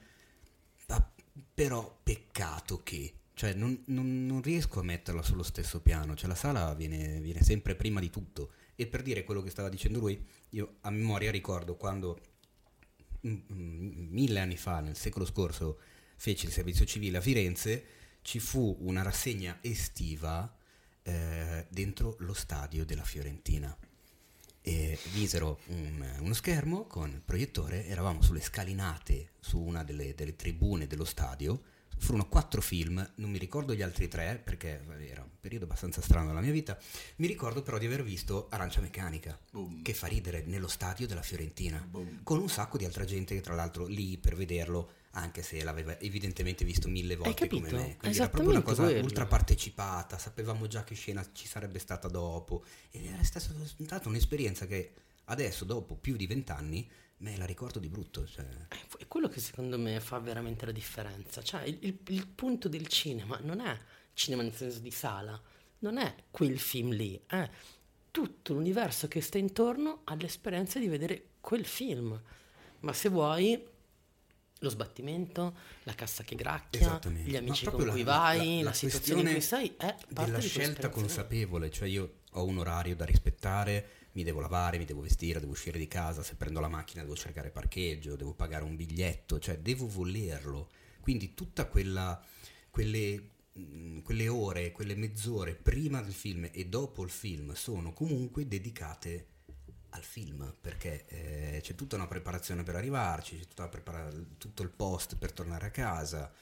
ma però peccato che... Cioè, non, non- non riesco a metterla sullo stesso piano. Cioè, la sala viene, viene sempre prima di tutto. E per dire quello che stava dicendo lui, io a memoria ricordo quando mm, mm, mille anni fa, nel secolo scorso, feci il servizio civile a Firenze, ci fu una rassegna estiva eh, dentro lo stadio della Fiorentina. E misero un- uno schermo con il proiettore, eravamo sulle scalinate su una delle, delle tribune dello stadio. Furono quattro film, non mi ricordo gli altri tre perché era un periodo abbastanza strano della mia vita. Mi ricordo però di aver visto Arancia Meccanica, Boom. che fa ridere nello stadio della Fiorentina, Boom. con un sacco di altra gente che tra l'altro lì per vederlo anche se l'aveva evidentemente visto mille volte come me. Quindi era proprio una cosa quello. ultra partecipata, sapevamo già che scena ci sarebbe stata dopo. Ed era stata, stata un'esperienza che adesso, dopo più di vent'anni, me la ricordo di brutto. Cioè, È quello che secondo me fa veramente la differenza. Cioè, il, il- il punto del cinema non è cinema nel senso di sala, non è quel film lì, è tutto l'universo che sta intorno all'esperienza di vedere quel film. Ma se vuoi, lo sbattimento, la cassa che gracchia, gli amici proprio con cui la- vai, la- la, la situazione in cui sei, è parte della scelta consapevole, cioè io ho un orario da rispettare, mi devo lavare, mi devo vestire, devo uscire di casa, se prendo la macchina devo cercare parcheggio, devo pagare un biglietto, cioè devo volerlo. Quindi tutta quella quelle mh, quelle ore, quelle mezz'ore prima del film e dopo il film sono comunque dedicate al film perché eh, c'è tutta una preparazione per arrivarci, c'è prepara- tutto il post per tornare a casa.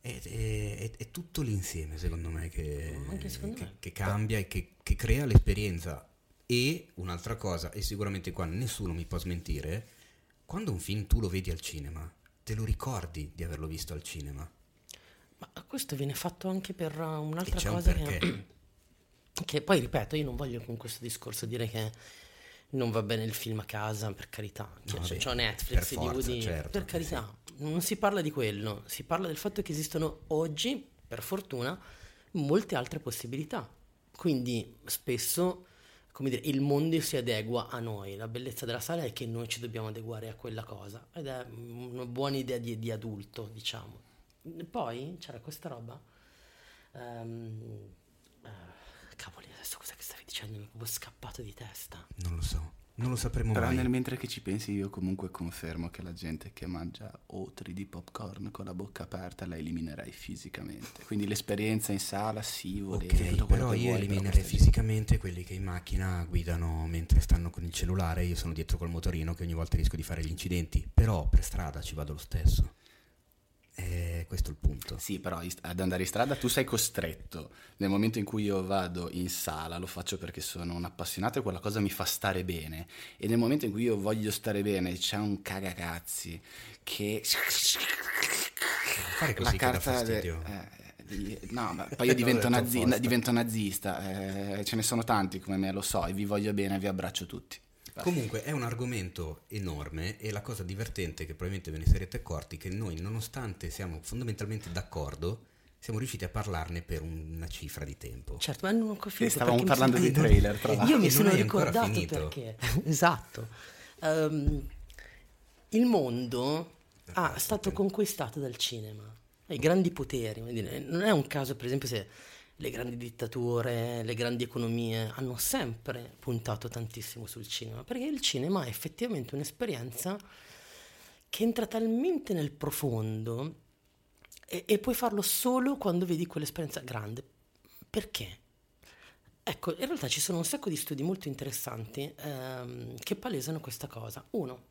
È, è- è- è tutto l'insieme, secondo me, che, secondo che- me. che cambia e che, che crea l'esperienza. E un'altra cosa, e sicuramente qua nessuno mi può smentire, quando un film tu lo vedi al cinema, te lo ricordi di averlo visto al cinema. Ma questo viene fatto anche per uh, un'altra un cosa perché. che, che poi ripeto, io non voglio con questo discorso dire che non va bene il film a casa, per carità. Cioè, No, vabbè, c'ho Netflix, per forza, DVD, certo, per carità. Non si parla di quello, si parla del fatto che esistono oggi, per fortuna, molte altre possibilità. Quindi spesso, come dire, il mondo si adegua a noi. La bellezza della sala è che noi ci dobbiamo adeguare a quella cosa. Ed è una buona idea di, di adulto, diciamo. Poi c'era questa roba. ehm, eh, cavoli, adesso cosa che stavi dicendo? Mi è proprio scappato di testa. Non lo so, non lo sapremo Però mai. nel mentre che ci pensi io comunque confermo che la gente che mangia otri di popcorn con la bocca aperta la eliminerei fisicamente. Quindi l'esperienza in sala sì, volete Ok, tutto però che io vuoi, eliminerei fisicamente quelli che in macchina guidano mentre stanno con il cellulare, io sono dietro col motorino che ogni volta rischio di fare gli incidenti, però per strada ci vado lo stesso. E questo è il punto. Sì, però ad andare in strada tu sei costretto. Nel momento in cui io vado in sala lo faccio perché sono un appassionato e quella cosa mi fa stare bene. E nel momento in cui io voglio stare bene c'è un cagacazzi che... Fare così che dà fastidio. eh, no, ma poi io divento, nazi- divento nazista, eh, ce ne sono tanti come me, lo so, e vi voglio bene, vi abbraccio tutti. Comunque è un argomento enorme e la cosa divertente che probabilmente ve ne sarete accorti è che noi nonostante siamo fondamentalmente d'accordo siamo riusciti a parlarne per una cifra di tempo. Certo, ma non ho finito stavamo parlando sono- di trailer, tra l'altro. Io mi sono ricordato perché. esatto. Ehm, il mondo Ah, è stato conquistato dal cinema. I grandi poteri, non è un caso per esempio se le grandi dittature, le grandi economie hanno sempre puntato tantissimo sul cinema, perché il cinema è effettivamente un'esperienza che entra talmente nel profondo e, e puoi farlo solo quando vedi quell'esperienza grande. Perché? Ecco, in realtà ci sono un sacco di studi molto interessanti ehm, che palesano questa cosa. Uno,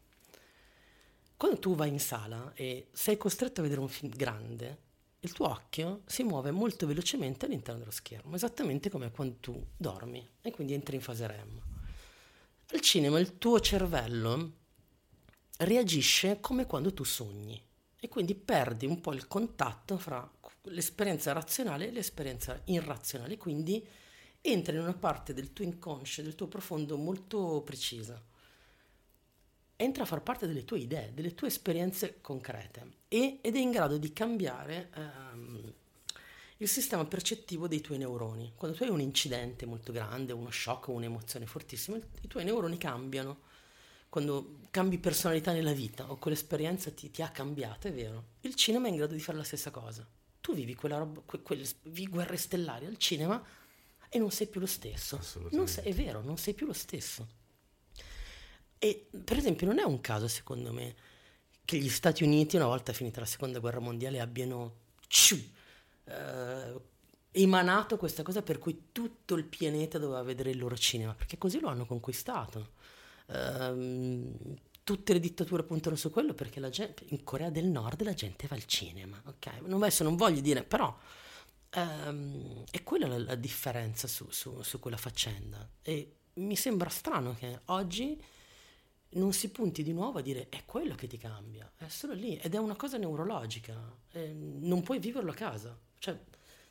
quando tu vai in sala e sei costretto a vedere un film grande, il tuo occhio si muove molto velocemente all'interno dello schermo, esattamente come quando tu dormi e quindi entri in fase REM. Al cinema il tuo cervello reagisce come quando tu sogni e quindi perdi un po' il contatto fra l'esperienza razionale e l'esperienza irrazionale, quindi entri in una parte del tuo inconscio, del tuo profondo molto precisa. Entra a far parte delle tue idee, delle tue esperienze concrete e- ed è in grado di cambiare ehm, il sistema percettivo dei tuoi neuroni. Quando tu hai un incidente molto grande, uno shock o un'emozione fortissima, i tuoi neuroni cambiano quando cambi personalità nella vita o quell'esperienza ti, ti ha cambiato, è vero. Il cinema è in grado di fare la stessa cosa. Tu vivi quella roba, que- quelle vivi guerre stellari al cinema e non sei più lo stesso. Sei- è vero, non sei più lo stesso. E per esempio non è un caso, secondo me, che gli Stati Uniti, una volta finita la seconda guerra mondiale, abbiano ciu, eh, emanato questa cosa per cui tutto il pianeta doveva vedere il loro cinema, perché così lo hanno conquistato. Ehm, tutte le dittature puntano su quello perché la gente, in Corea del Nord la gente va al cinema, ok? Non, adesso non voglio dire, però ehm, è quella la, la differenza su, su- su quella faccenda. E mi sembra strano che oggi non si punti di nuovo a dire è quello che ti cambia, è solo lì ed è una cosa neurologica, eh, non puoi viverlo a casa, cioè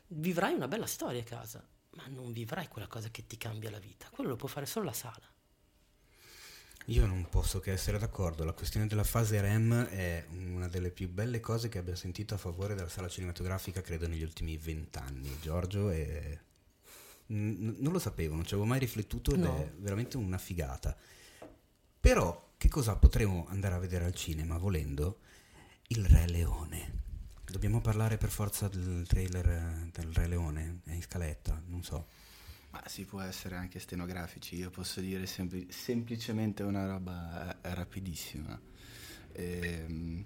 vivrai una bella storia a casa, ma non vivrai quella cosa che ti cambia la vita, quello lo può fare solo la sala. Io non posso che essere d'accordo, la questione della fase REM è una delle più belle cose che abbia sentito a favore della sala cinematografica, credo, negli ultimi vent'anni. Giorgio è... N- non lo sapevo, non ci avevo mai riflettuto ed No. è veramente una figata. Però, che cosa potremo andare a vedere al cinema volendo? Il Re Leone. Dobbiamo parlare per forza del trailer eh, del Re Leone? È in scaletta, non so. Ma si può essere anche stenografici, io posso dire sempli- semplicemente una roba eh, rapidissima. Ehm,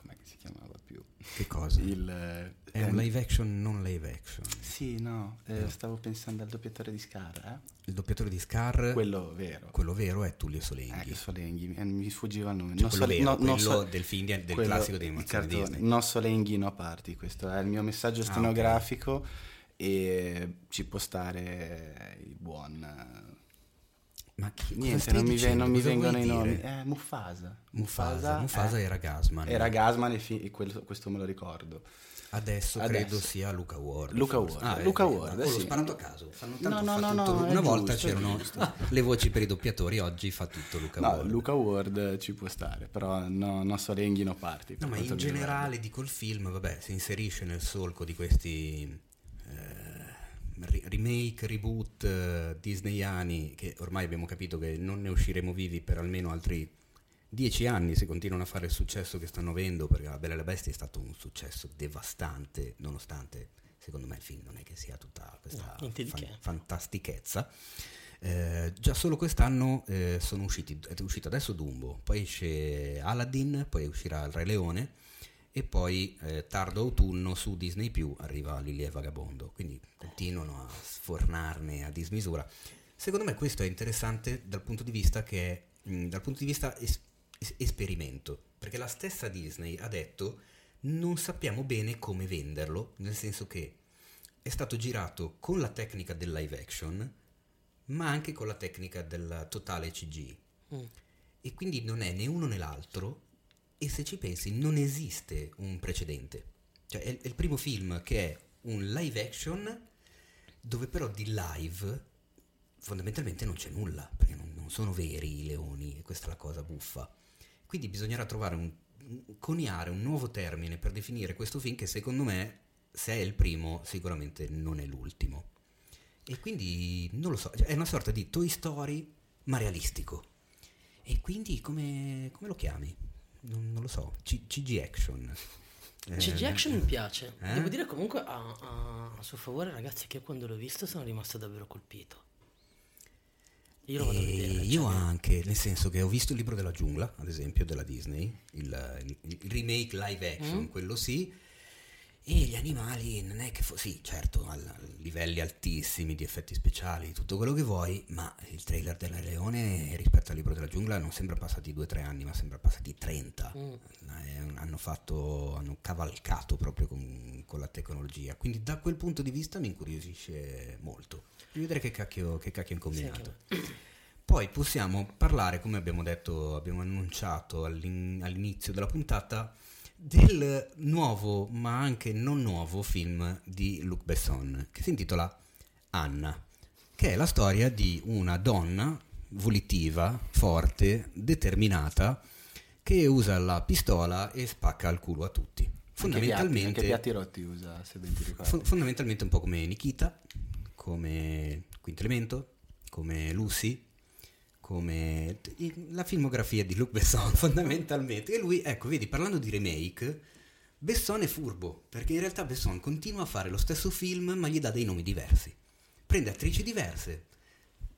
com'è che si chiamava più? Che cosa? Il, eh, È un ehm, live action, non live action. Sì, no, eh, No. stavo pensando al doppiatore di Scar, eh? Il doppiatore di Scar, quello vero. quello vero, è Tullio Eh, Solenghi. che Solenghi, eh, mi sfuggiva il nome. Cioè, Non quello so- vero, no- quello so- del film del quello- classico dei. Disney. No Solenghi, no parti, questo è il mio messaggio Ah, ok. stenografico e ci può stare il buon... Ma chi, Niente, non mi, ven- non mi vengono i nomi. Eh, Mufasa. Mufasa, Mufasa eh, era Gasman. Era Gasman e, fi- e quello- questo me lo ricordo. Adesso, Adesso. credo sia Luca Ward. Luca forse. Ward, eh, Luca eh, Ward, l'ho sì. sparato a caso. No, no, no, no, Una volta giusto, c'erano le voci per i doppiatori, oggi fa tutto Luca No, Ward. Luca Ward ci può stare, però no, no Solenghi, no parti. No, ma in riguarda. generale dico il film, vabbè, si inserisce nel solco di questi remake, reboot eh, disneyani che ormai abbiamo capito che non ne usciremo vivi per almeno altri dieci anni se continuano a fare il successo che stanno avendo, perché La Bella e la Bestia è stato un successo devastante, nonostante secondo me il film non è che sia tutta questa No, fan- che. fantastichezza. Eh, già solo quest'anno eh, sono usciti, è uscito adesso Dumbo, poi esce Aladdin, poi uscirà Il Re Leone e poi eh, tardo autunno su Disney Più arriva Lily e Vagabondo, quindi continuano a sfornarne a dismisura. Secondo me questo è interessante dal punto di vista che è, mh, dal punto di vista es- es- esperimento, perché la stessa Disney ha detto non sappiamo bene come venderlo, nel senso che è stato girato con la tecnica del live action, ma anche con la tecnica del totale CG. Mm. E quindi non è né uno né l'altro, e se ci pensi non esiste un precedente. Cioè è, il primo film che è un live action dove però di live fondamentalmente non c'è nulla, perché non, non sono veri i leoni, e questa è la cosa buffa. Quindi bisognerà trovare un, coniare un nuovo termine per definire questo film che secondo me, se è il primo, sicuramente non è l'ultimo. E quindi non lo so, è una sorta di Toy Story ma realistico. E quindi come, come lo chiami? Non, non lo so, C- CG Action. Eh, CG Action mi piace. eh? Devo dire comunque a, a- a suo favore, ragazzi, che quando l'ho visto sono rimasto davvero colpito. Io lo vado a vedere. io cioè, anche, nel senso che ho visto il libro della giungla, ad esempio, della Disney, il, il- il remake live action, Mm. quello sì, e gli animali non è che fo- sì, certo, a livelli altissimi di effetti speciali, tutto quello che vuoi, ma il trailer della Leone rispetto al libro della giungla non sembra passati 2-3 anni, ma sembra passati 30. Mm. Hanno fatto, hanno cavalcato proprio con, con la tecnologia, quindi da quel punto di vista mi incuriosisce molto. Di vedere che cacchio, che cacchio hanno Sì, combinato. anche Poi possiamo parlare, come abbiamo detto, abbiamo annunciato all'in- all'inizio della puntata, del nuovo, ma anche non nuovo film di Luc Besson, che si intitola Anna, che è la storia di una donna volitiva, forte, determinata, che usa la pistola e spacca il culo a tutti. Fondamentalmente, anche piatti usa, se ben ti ricordi. fo- fondamentalmente un po' come Nikita, come Quinto Elemento, come Lucy, come la filmografia di Luc Besson fondamentalmente. E lui, ecco, vedi, parlando di remake, Besson è furbo, perché in realtà Besson continua a fare lo stesso film ma gli dà dei nomi diversi. Prende attrici diverse,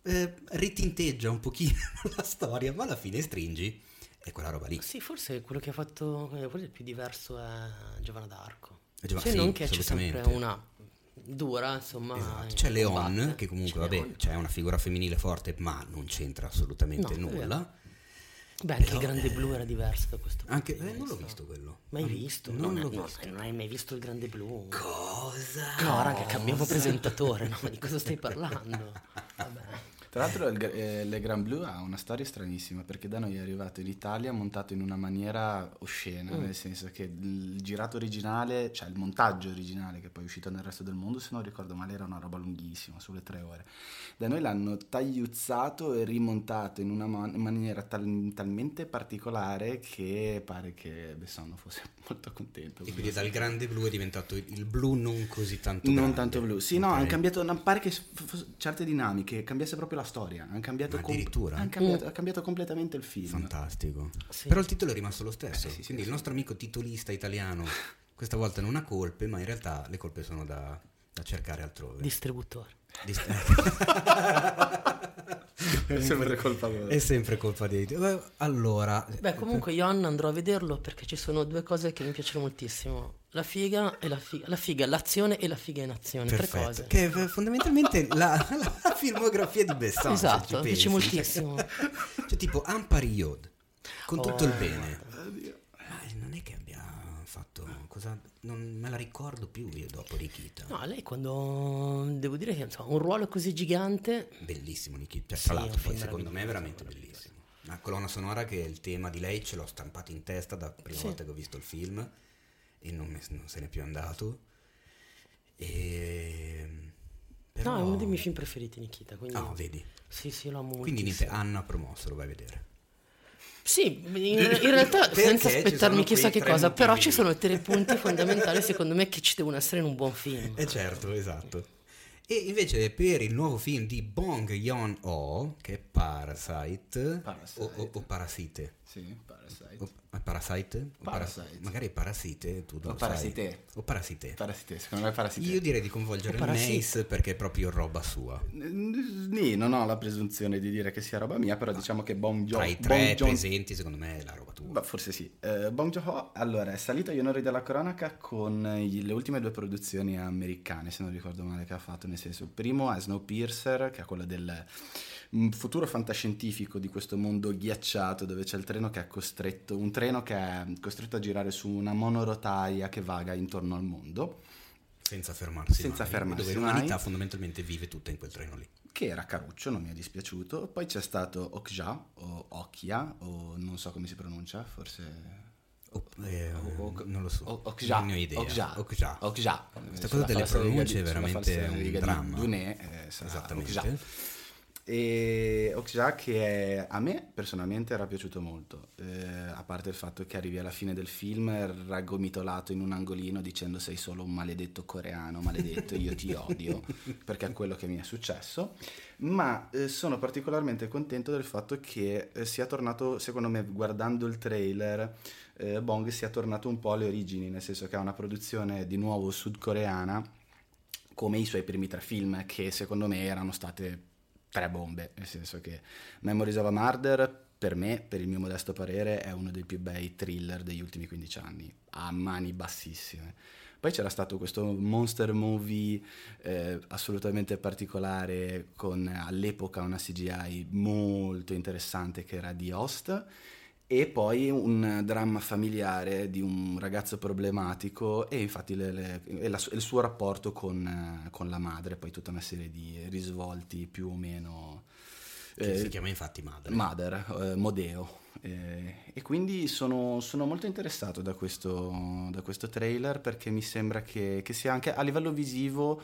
eh, ritinteggia un pochino la storia, ma alla fine stringi. È quella roba lì. Sì, forse quello che ha fatto, eh, quello il più diverso è Giovanna d'Arco. È Giova- Se sì, non che c'è sempre una dura, insomma. Esatto. C'è Leon, combatte. che comunque, C'è vabbè, Leon. c'è una figura femminile forte, ma non c'entra assolutamente No, nulla. Beh, anche Però, il Grande eh, Blu era diverso da questo punto Anche, eh, non l'ho visto quello. Mai visto? Non Non, l'ho visto. non hai mai visto il Grande Blu? Cosa? No, raga, cambiamo presentatore, no? Di cosa stai parlando? Vabbè. Tra l'altro il, eh, Le Grand Blue ha una storia stranissima perché da noi è arrivato in Italia montato in una maniera oscena, mm. nel senso che il girato originale, cioè il montaggio originale che poi è uscito nel resto del mondo, se non ricordo male, era una roba lunghissima, sulle tre ore. Da noi l'hanno tagliuzzato e rimontato in una man- maniera tal- talmente particolare che pare che Besson fosse molto contento. E quindi dal grande blu è diventato il blu non così tanto Non grande. tanto blu, sì, okay. no, hanno cambiato, non pare che certe dinamiche cambiasse proprio la storia, hanno cambiato, addirittura? Com- cambiato, mm. ha cambiato completamente il film. Fantastico. Sì. Però il titolo è rimasto lo stesso, eh, sì, quindi sì, il nostro amico titolista italiano questa volta non ha colpe, ma in realtà le colpe sono da, da cercare altrove. Distributore. È sempre colpa loro. È sempre colpa di Allora, beh, comunque io Anna andrò a vederlo perché ci sono due cose che mi piacciono moltissimo. La figa e la figa, la figa, l'azione e la figa in azione, Perfetto. tre cose. Che è fondamentalmente la, la filmografia di Besson. Esatto, mi piace moltissimo. Cioè, tipo Ampariod, con oh, tutto il bene. Ma non è che abbia fatto cosa non me la ricordo più io dopo Nikita. No, lei quando devo dire che insomma, un ruolo così gigante bellissimo Nikita, cioè, sì, tra l'altro poi secondo me è veramente bellissimo. La colonna sonora che è il tema di lei ce l'ho stampato in testa da prima sì. volta che ho visto il film e non, me, non se n'è più andato. E però... No, è uno dei miei film preferiti Nikita, quindi Ah, vedi. Sì, sì, lo amo Quindi niente, Anna promosso, lo vai a vedere. Sì, in, in realtà senza aspettarmi chissà che cosa, però ci sono tre punti fondamentali secondo me che ci devono essere in un buon film. Eh certo, esatto. E invece per il nuovo film di Bong Joon-ho, che è Parasite, Parasite. O, o, o Parasite. Sì, Parasite. O, Parasite? O Parasite. magari Parasite, tu o Parasite. Sai. O Parasite. Parasite, secondo me Parasite. Io direi di coinvolgere Mace perché è proprio roba sua. Sì, non ho la presunzione di dire che sia roba mia, però diciamo che Bong Joon... Tra i tre bon presenti, secondo me è la roba tua. Beh, forse sì. Uh, Bong Joon-ho, allora, è salito agli onori della cronaca con le ultime due produzioni americane, se non ricordo male, che ha fatto, nel senso, il primo è Snowpiercer, che è quello del un futuro fantascientifico di questo mondo ghiacciato dove c'è il treno che è costretto, un treno che è costretto a girare su una monorotaia che vaga intorno al mondo. Senza fermarsi. Senza mai, fermarsi. Dove l'umanità fondamentalmente vive tutta in quel treno lì. Che era caruccio, non mi è dispiaciuto. Poi c'è stato Okja o Okja, o non so come si pronuncia, forse o, eh, o, o, non lo so, Okja, non ho idea. Okja, Okja. Okja. Questa cosa delle pronunce è veramente un dramma. Dunè, eh, Esattamente. Okja. E Okja che è, a me personalmente era piaciuto molto, eh, a parte il fatto che arrivi alla fine del film raggomitolato in un angolino dicendo sei solo un maledetto coreano, maledetto, io ti odio, perché è quello che mi è successo, ma eh, sono particolarmente contento del fatto che eh, sia tornato, secondo me, guardando il trailer, eh, Bong sia tornato un po' alle origini, nel senso che è una produzione di nuovo sudcoreana, come i suoi primi tre film, che secondo me erano state tre bombe, nel senso che Memories of a Murder per me, per il mio modesto parere, è uno dei più bei thriller degli ultimi 15 anni, a mani bassissime. Poi c'era stato questo monster movie eh, assolutamente particolare con all'epoca una CGI molto interessante che era di Host e poi un dramma familiare di un ragazzo problematico e infatti le, le, e la, il suo rapporto con, con, la madre, poi tutta una serie di risvolti più o meno... Che eh, si chiama infatti Mother. Mother, eh, Modeo. Eh, e quindi sono, sono, molto interessato da questo, da questo trailer perché mi sembra che, che sia anche a livello visivo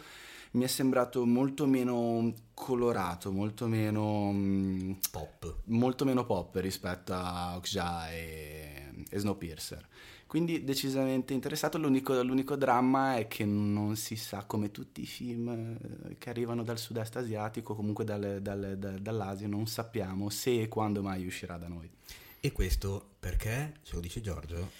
mi è sembrato molto meno colorato, molto meno mm, pop, molto meno pop rispetto a Okja e, e Snowpiercer. Quindi decisamente interessato, l'unico, l'unico, dramma è che non si sa come tutti i film eh, che arrivano dal sud-est asiatico, comunque dalle, dalle, da, dall'Asia, non sappiamo se e quando mai uscirà da noi. E questo perché, ce lo dice Giorgio,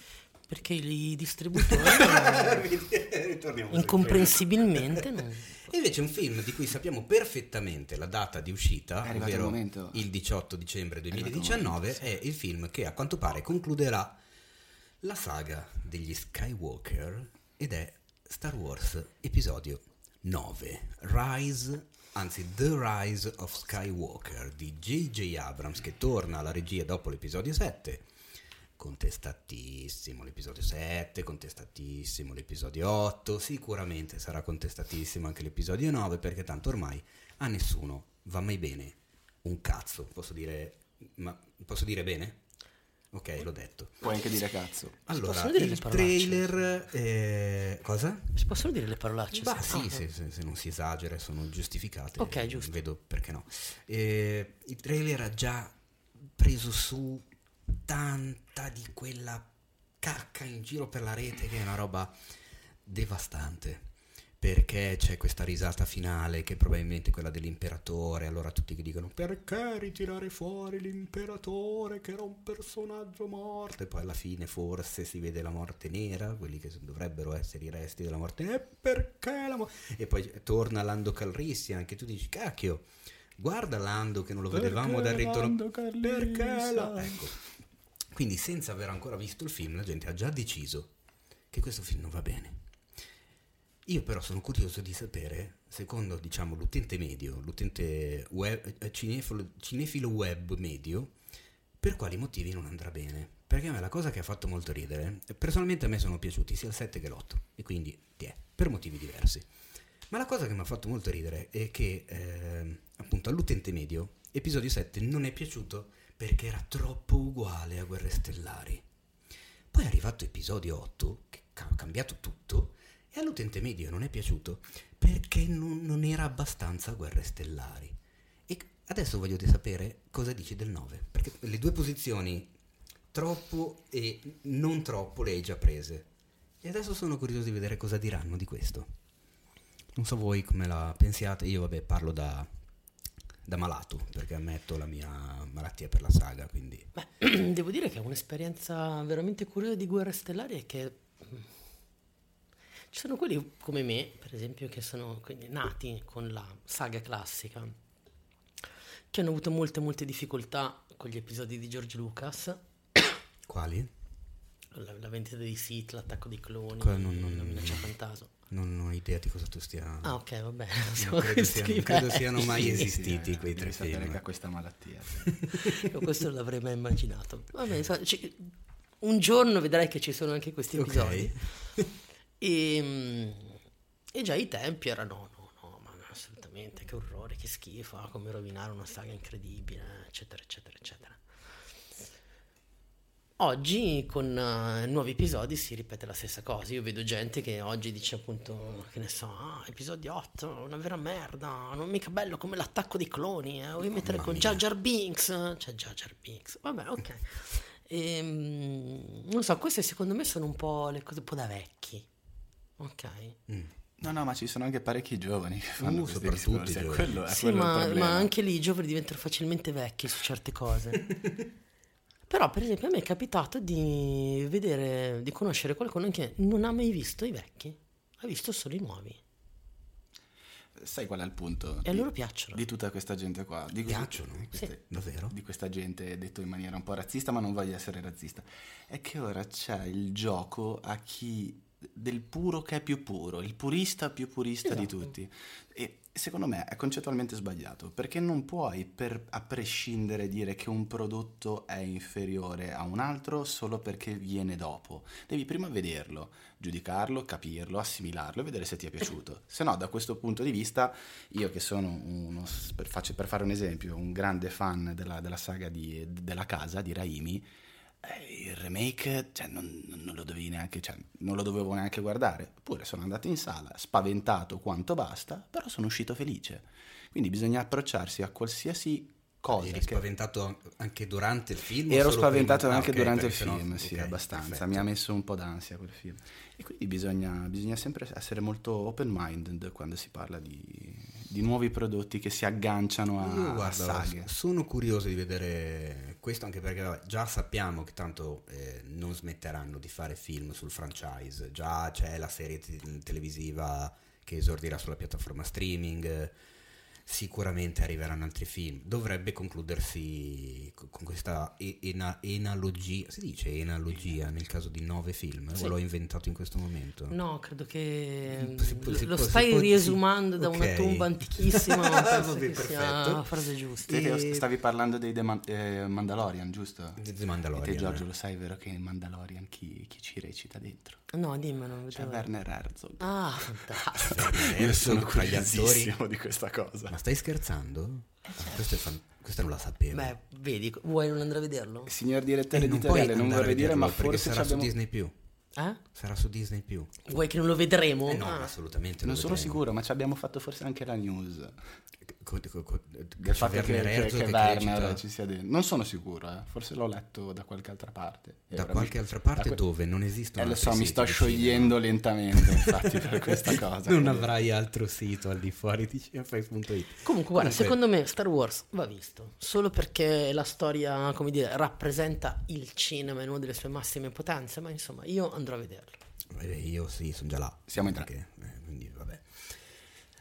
perché i distributori incomprensibilmente non... E invece un film di cui sappiamo perfettamente la data di uscita, è ovvero il, il 18 dicembre 2019, è, è il film che a quanto pare concluderà la saga degli Skywalker ed è Star Wars episodio 9, Rise, anzi The Rise of Skywalker di J.J. Abrams che torna alla regia dopo l'episodio 7 contestatissimo l'episodio 7, contestatissimo l'episodio 8, sicuramente sarà contestatissimo anche l'episodio 9 perché tanto ormai a nessuno va mai bene un cazzo, posso dire, ma posso dire bene? Ok, l'ho detto. Puoi anche dire cazzo. Allora, dire il trailer... eh, cosa? Si possono dire le parolacce? Bah sì. sì, se, se- se non si esagera sono giustificate. Ok, giusto. Vedo perché no. Eh, il trailer ha già preso su tanta di quella cacca in giro per la rete che è una roba devastante. Perché c'è questa risata finale che probabilmente è quella dell'imperatore. Allora tutti che dicono perché ritirare fuori l'imperatore che era un personaggio morto. E poi alla fine forse si vede la morte nera, quelli che dovrebbero essere i resti della morte nera. E perché la morte? E poi torna Lando Calrissian che tu dici cacchio. Guarda Lando che non lo vedevamo dal ritorno. Perché la... Ecco. Quindi senza aver ancora visto il film la gente ha già deciso che questo film non va bene. Io però sono curioso di sapere, secondo diciamo l'utente medio, l'utente web, eh, cinefilo, cinefilo web medio, per quali motivi non andrà bene. Perché a me la cosa che ha fatto molto ridere, personalmente a me sono piaciuti sia il 7 che l'8, e quindi ti è, per motivi diversi. Ma la cosa che mi ha fatto molto ridere è che eh, appunto all'utente medio episodio 7 non è piaciuto perché era troppo uguale a Guerre Stellari. Poi è arrivato episodio 8, che ha cambiato tutto, e all'utente medio non è piaciuto perché non, non era abbastanza Guerre Stellari. E adesso voglio sapere cosa dici del 9, perché le due posizioni troppo e non troppo le hai già prese. E adesso sono curioso di vedere cosa diranno di questo. Non so voi come la pensiate, io vabbè parlo da, da malato, perché ammetto la mia malattia per la saga, quindi... Beh, devo dire che è un'esperienza veramente curiosa di Guerre Stellari è che mm, ci sono quelli come me, per esempio, che sono quindi nati con la saga classica, che hanno avuto molte molte difficoltà con gli episodi di George Lucas, Quali? La, la vendita dei Sith, l'attacco dei cloni, non- non- la minaccia fantasma. Non ho idea di cosa tu stia... Ah ok, va bene. non credo, siano, credo siano mai Sì, esistiti sì, quei tre film. che ha questa malattia. Io questo non l'avrei mai immaginato. Vabbè, insomma, ci- un giorno vedrai che ci sono anche questi episodi. E, mm, e già i tempi erano, no, no, ma assolutamente, che orrore, che schifo, ah, come rovinare una saga incredibile, eccetera, eccetera, eccetera. Oggi con eh, nuovi episodi si ripete la stessa cosa. Io vedo gente che oggi dice appunto, che ne so, ah, episodio 8, una vera merda, non mica bello come l'attacco dei cloni, eh, vuoi mettere con Jar Jar Binks? C'è Jar Jar Binks. Vabbè, ok. Ehm, non so, queste secondo me sono un po' le cose un po' da vecchi. Ok. Mm. No, no, ma ci sono anche parecchi giovani che fanno Uh, questi discorsi. è quello, è Sì, quello ma, ma anche lì i giovani diventano facilmente vecchi su certe cose. Però, per esempio, a me è capitato di vedere, di conoscere qualcuno che non ha mai visto i vecchi, ha visto solo i nuovi. Sai qual è il punto? E a di- loro piacciono. Di tutta questa gente qua. Di questa- Piacciono? queste- Davvero? Di questa gente detto in maniera un po' razzista, ma non voglio essere razzista. È che ora c'è il gioco a chi del puro che è più puro, il purista più purista di Esatto. tutti. E secondo me è concettualmente sbagliato, perché non puoi per, a prescindere dire che un prodotto è inferiore a un altro solo perché viene dopo. Devi prima vederlo, giudicarlo, capirlo, assimilarlo e vedere se ti è piaciuto. Se no, da questo punto di vista, io che sono uno, per, faccio- per fare un esempio, un grande fan della, della saga di- della casa di Raimi, il remake cioè, non, non lo dovevi neanche, cioè, non lo dovevo neanche guardare. Eppure sono andato in sala, spaventato quanto basta, però sono uscito felice. Quindi bisogna approcciarsi a qualsiasi cosa. Eri che- spaventato anche durante il film? Ero spaventato prima? Ah, anche ok, durante il film, sì, ok, abbastanza. perfetto. Mi ha messo un po' d'ansia quel film. E quindi bisogna, bisogna sempre essere molto open-minded quando si parla di, di nuovi prodotti che si agganciano a, Io a guarda, saghe. s- sono curioso di vedere questo anche perché vabbè, già sappiamo che tanto eh, non smetteranno di fare film sul franchise, già c'è la serie te- televisiva che esordirà sulla piattaforma streaming, sicuramente arriveranno altri film, dovrebbe concludersi co- con questa ena- enalogia, si dice enalogia nel caso di nove film, Sì. o l'ho inventato in questo momento? No, credo che Si può- si lo si stai riesumando da una Ok. tomba antichissima, Vabbè, che sia la frase giusta. E- Stavi parlando dei The Man- eh, Mandalorian, giusto? The E te Mandalorian. Giorgio lo sai, vero che in Mandalorian chi, chi ci recita dentro? No, dimmelo. C'è vedevo. Werner Herzog. Ah, fantastico. Io sono curiosissimo di questa cosa. Ma stai scherzando? Questo, è fan- questo non la sapevo. Beh, vedi, vuoi non andare a vederlo? Signor direttore Eh, non editoriale, puoi non andare a vorrei dire, ma forse sarà abbiamo... su Disney più. Eh? Sarà su Disney più. Vuoi che non lo vedremo? Eh no, Ah. assolutamente. Non lo sono vedremo. sicuro, ma ci abbiamo fatto forse anche la news. Co- co- co- Del c'è fatto che, Werner che- Herzog che che Werner recita- ci sia dentro. Non sono sicuro, eh. forse l'ho letto da qualche altra parte. Da qualche mi- altra parte que- dove non esistono Eh lo so, mi sto sciogliendo lentamente infatti per questa cosa. Non avrai altro sito al di fuori di cinefx.it. Comunque, guarda, Comunque- secondo me Star Wars va visto solo perché la storia, come dire, rappresenta il cinema in una delle sue massime potenze, ma insomma, io andrò a vederlo. Eh, io sì, sono già là. Siamo in tre. Perché, eh, quindi vabbè.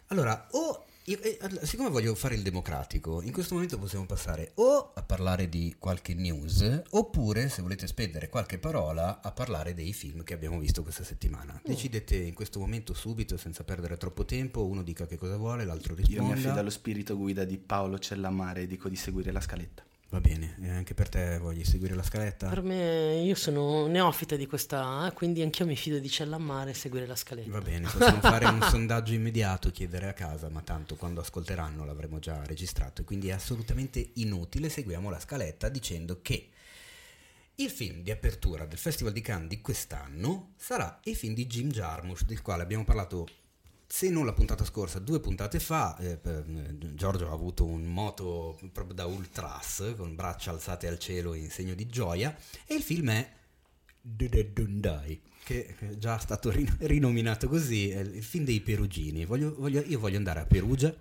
Allora, o io- eh, siccome voglio fare il democratico, in questo momento possiamo passare o a parlare di qualche news, oppure se volete spendere qualche parola a parlare dei film che abbiamo visto questa settimana. Decidete in questo momento subito, senza perdere troppo tempo, uno dica che cosa vuole, l'altro Io mi affido allo spirito guida di Paolo Cellamare e dico di seguire la scaletta. Va bene, e anche per te voglio seguire la scaletta? Per me, io sono neofita di questa, eh, quindi anch'io mi fido di Cellammare e seguire la scaletta. Va bene, possiamo fare un sondaggio immediato, chiedere a casa, ma tanto quando ascolteranno l'avremo già registrato e quindi è assolutamente inutile. Seguiamo la scaletta dicendo che il film di apertura del Festival di Cannes di quest'anno sarà il film di Jim Jarmusch, del quale abbiamo parlato, se non la puntata scorsa, due puntate fa. Eh, eh, Giorgio ha avuto un moto proprio da ultras, con braccia alzate al cielo in segno di gioia, e il film è The Dead Don't che è già stato rin- rinominato così, il film dei perugini. Voglio- voglio- io voglio andare a Perugia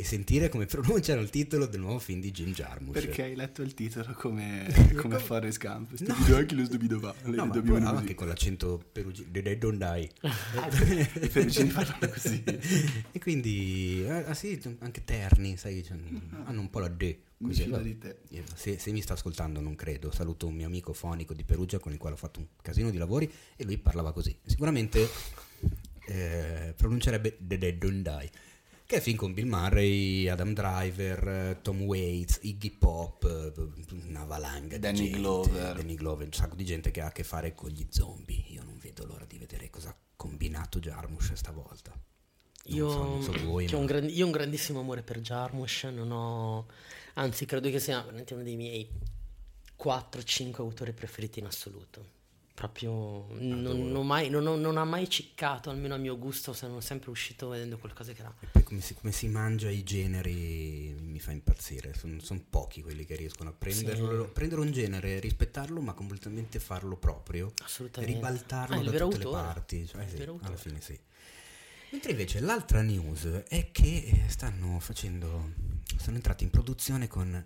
e sentire come pronunciano il titolo del nuovo film di Jim Jarmusch. Perché hai letto il titolo come, come Forrest Gump? No. Stupido anche lo stupido va. No, ma poi anche con l'accento perugino, The Dead Don't Die. I perugini parlano così. e quindi, eh, ah sì, anche Terni, sai, cioè, hanno un po' la D. Così, di te. Io- Se, se mi sta ascoltando non credo, saluto un mio amico fonico di Perugia con il quale ho fatto un casino di lavori e lui parlava così. Sicuramente eh, pronuncerebbe The Dead Don't Die, che è film con Bill Murray, Adam Driver, Tom Waits, Iggy Pop, una valanga Danny di gente, Glover. Danny Glover, un sacco di gente che ha a che fare con gli zombie. Io non vedo l'ora di vedere cosa ha combinato Jarmusch stavolta. Non Io, so, non so voi, che ho ma- un gran- io ho un grandissimo amore per Jarmusch, non ho, anzi credo che sia veramente uno dei miei 4-5 autori preferiti in assoluto. Proprio non, non ho mai- non non ha mai ciccato, almeno a mio gusto, sono sempre uscito vedendo qualcosa che era. E poi come si, come si mangia i generi mi fa impazzire, sono pochi quelli che riescono a prenderlo, prendere un genere, rispettarlo ma completamente farlo proprio, Assolutamente. ribaltarlo Ah, da tutte le autore. parti, cioè, sì, alla autore. fine sì. Mentre invece l'altra news è che stanno facendo, sono entrati in produzione con,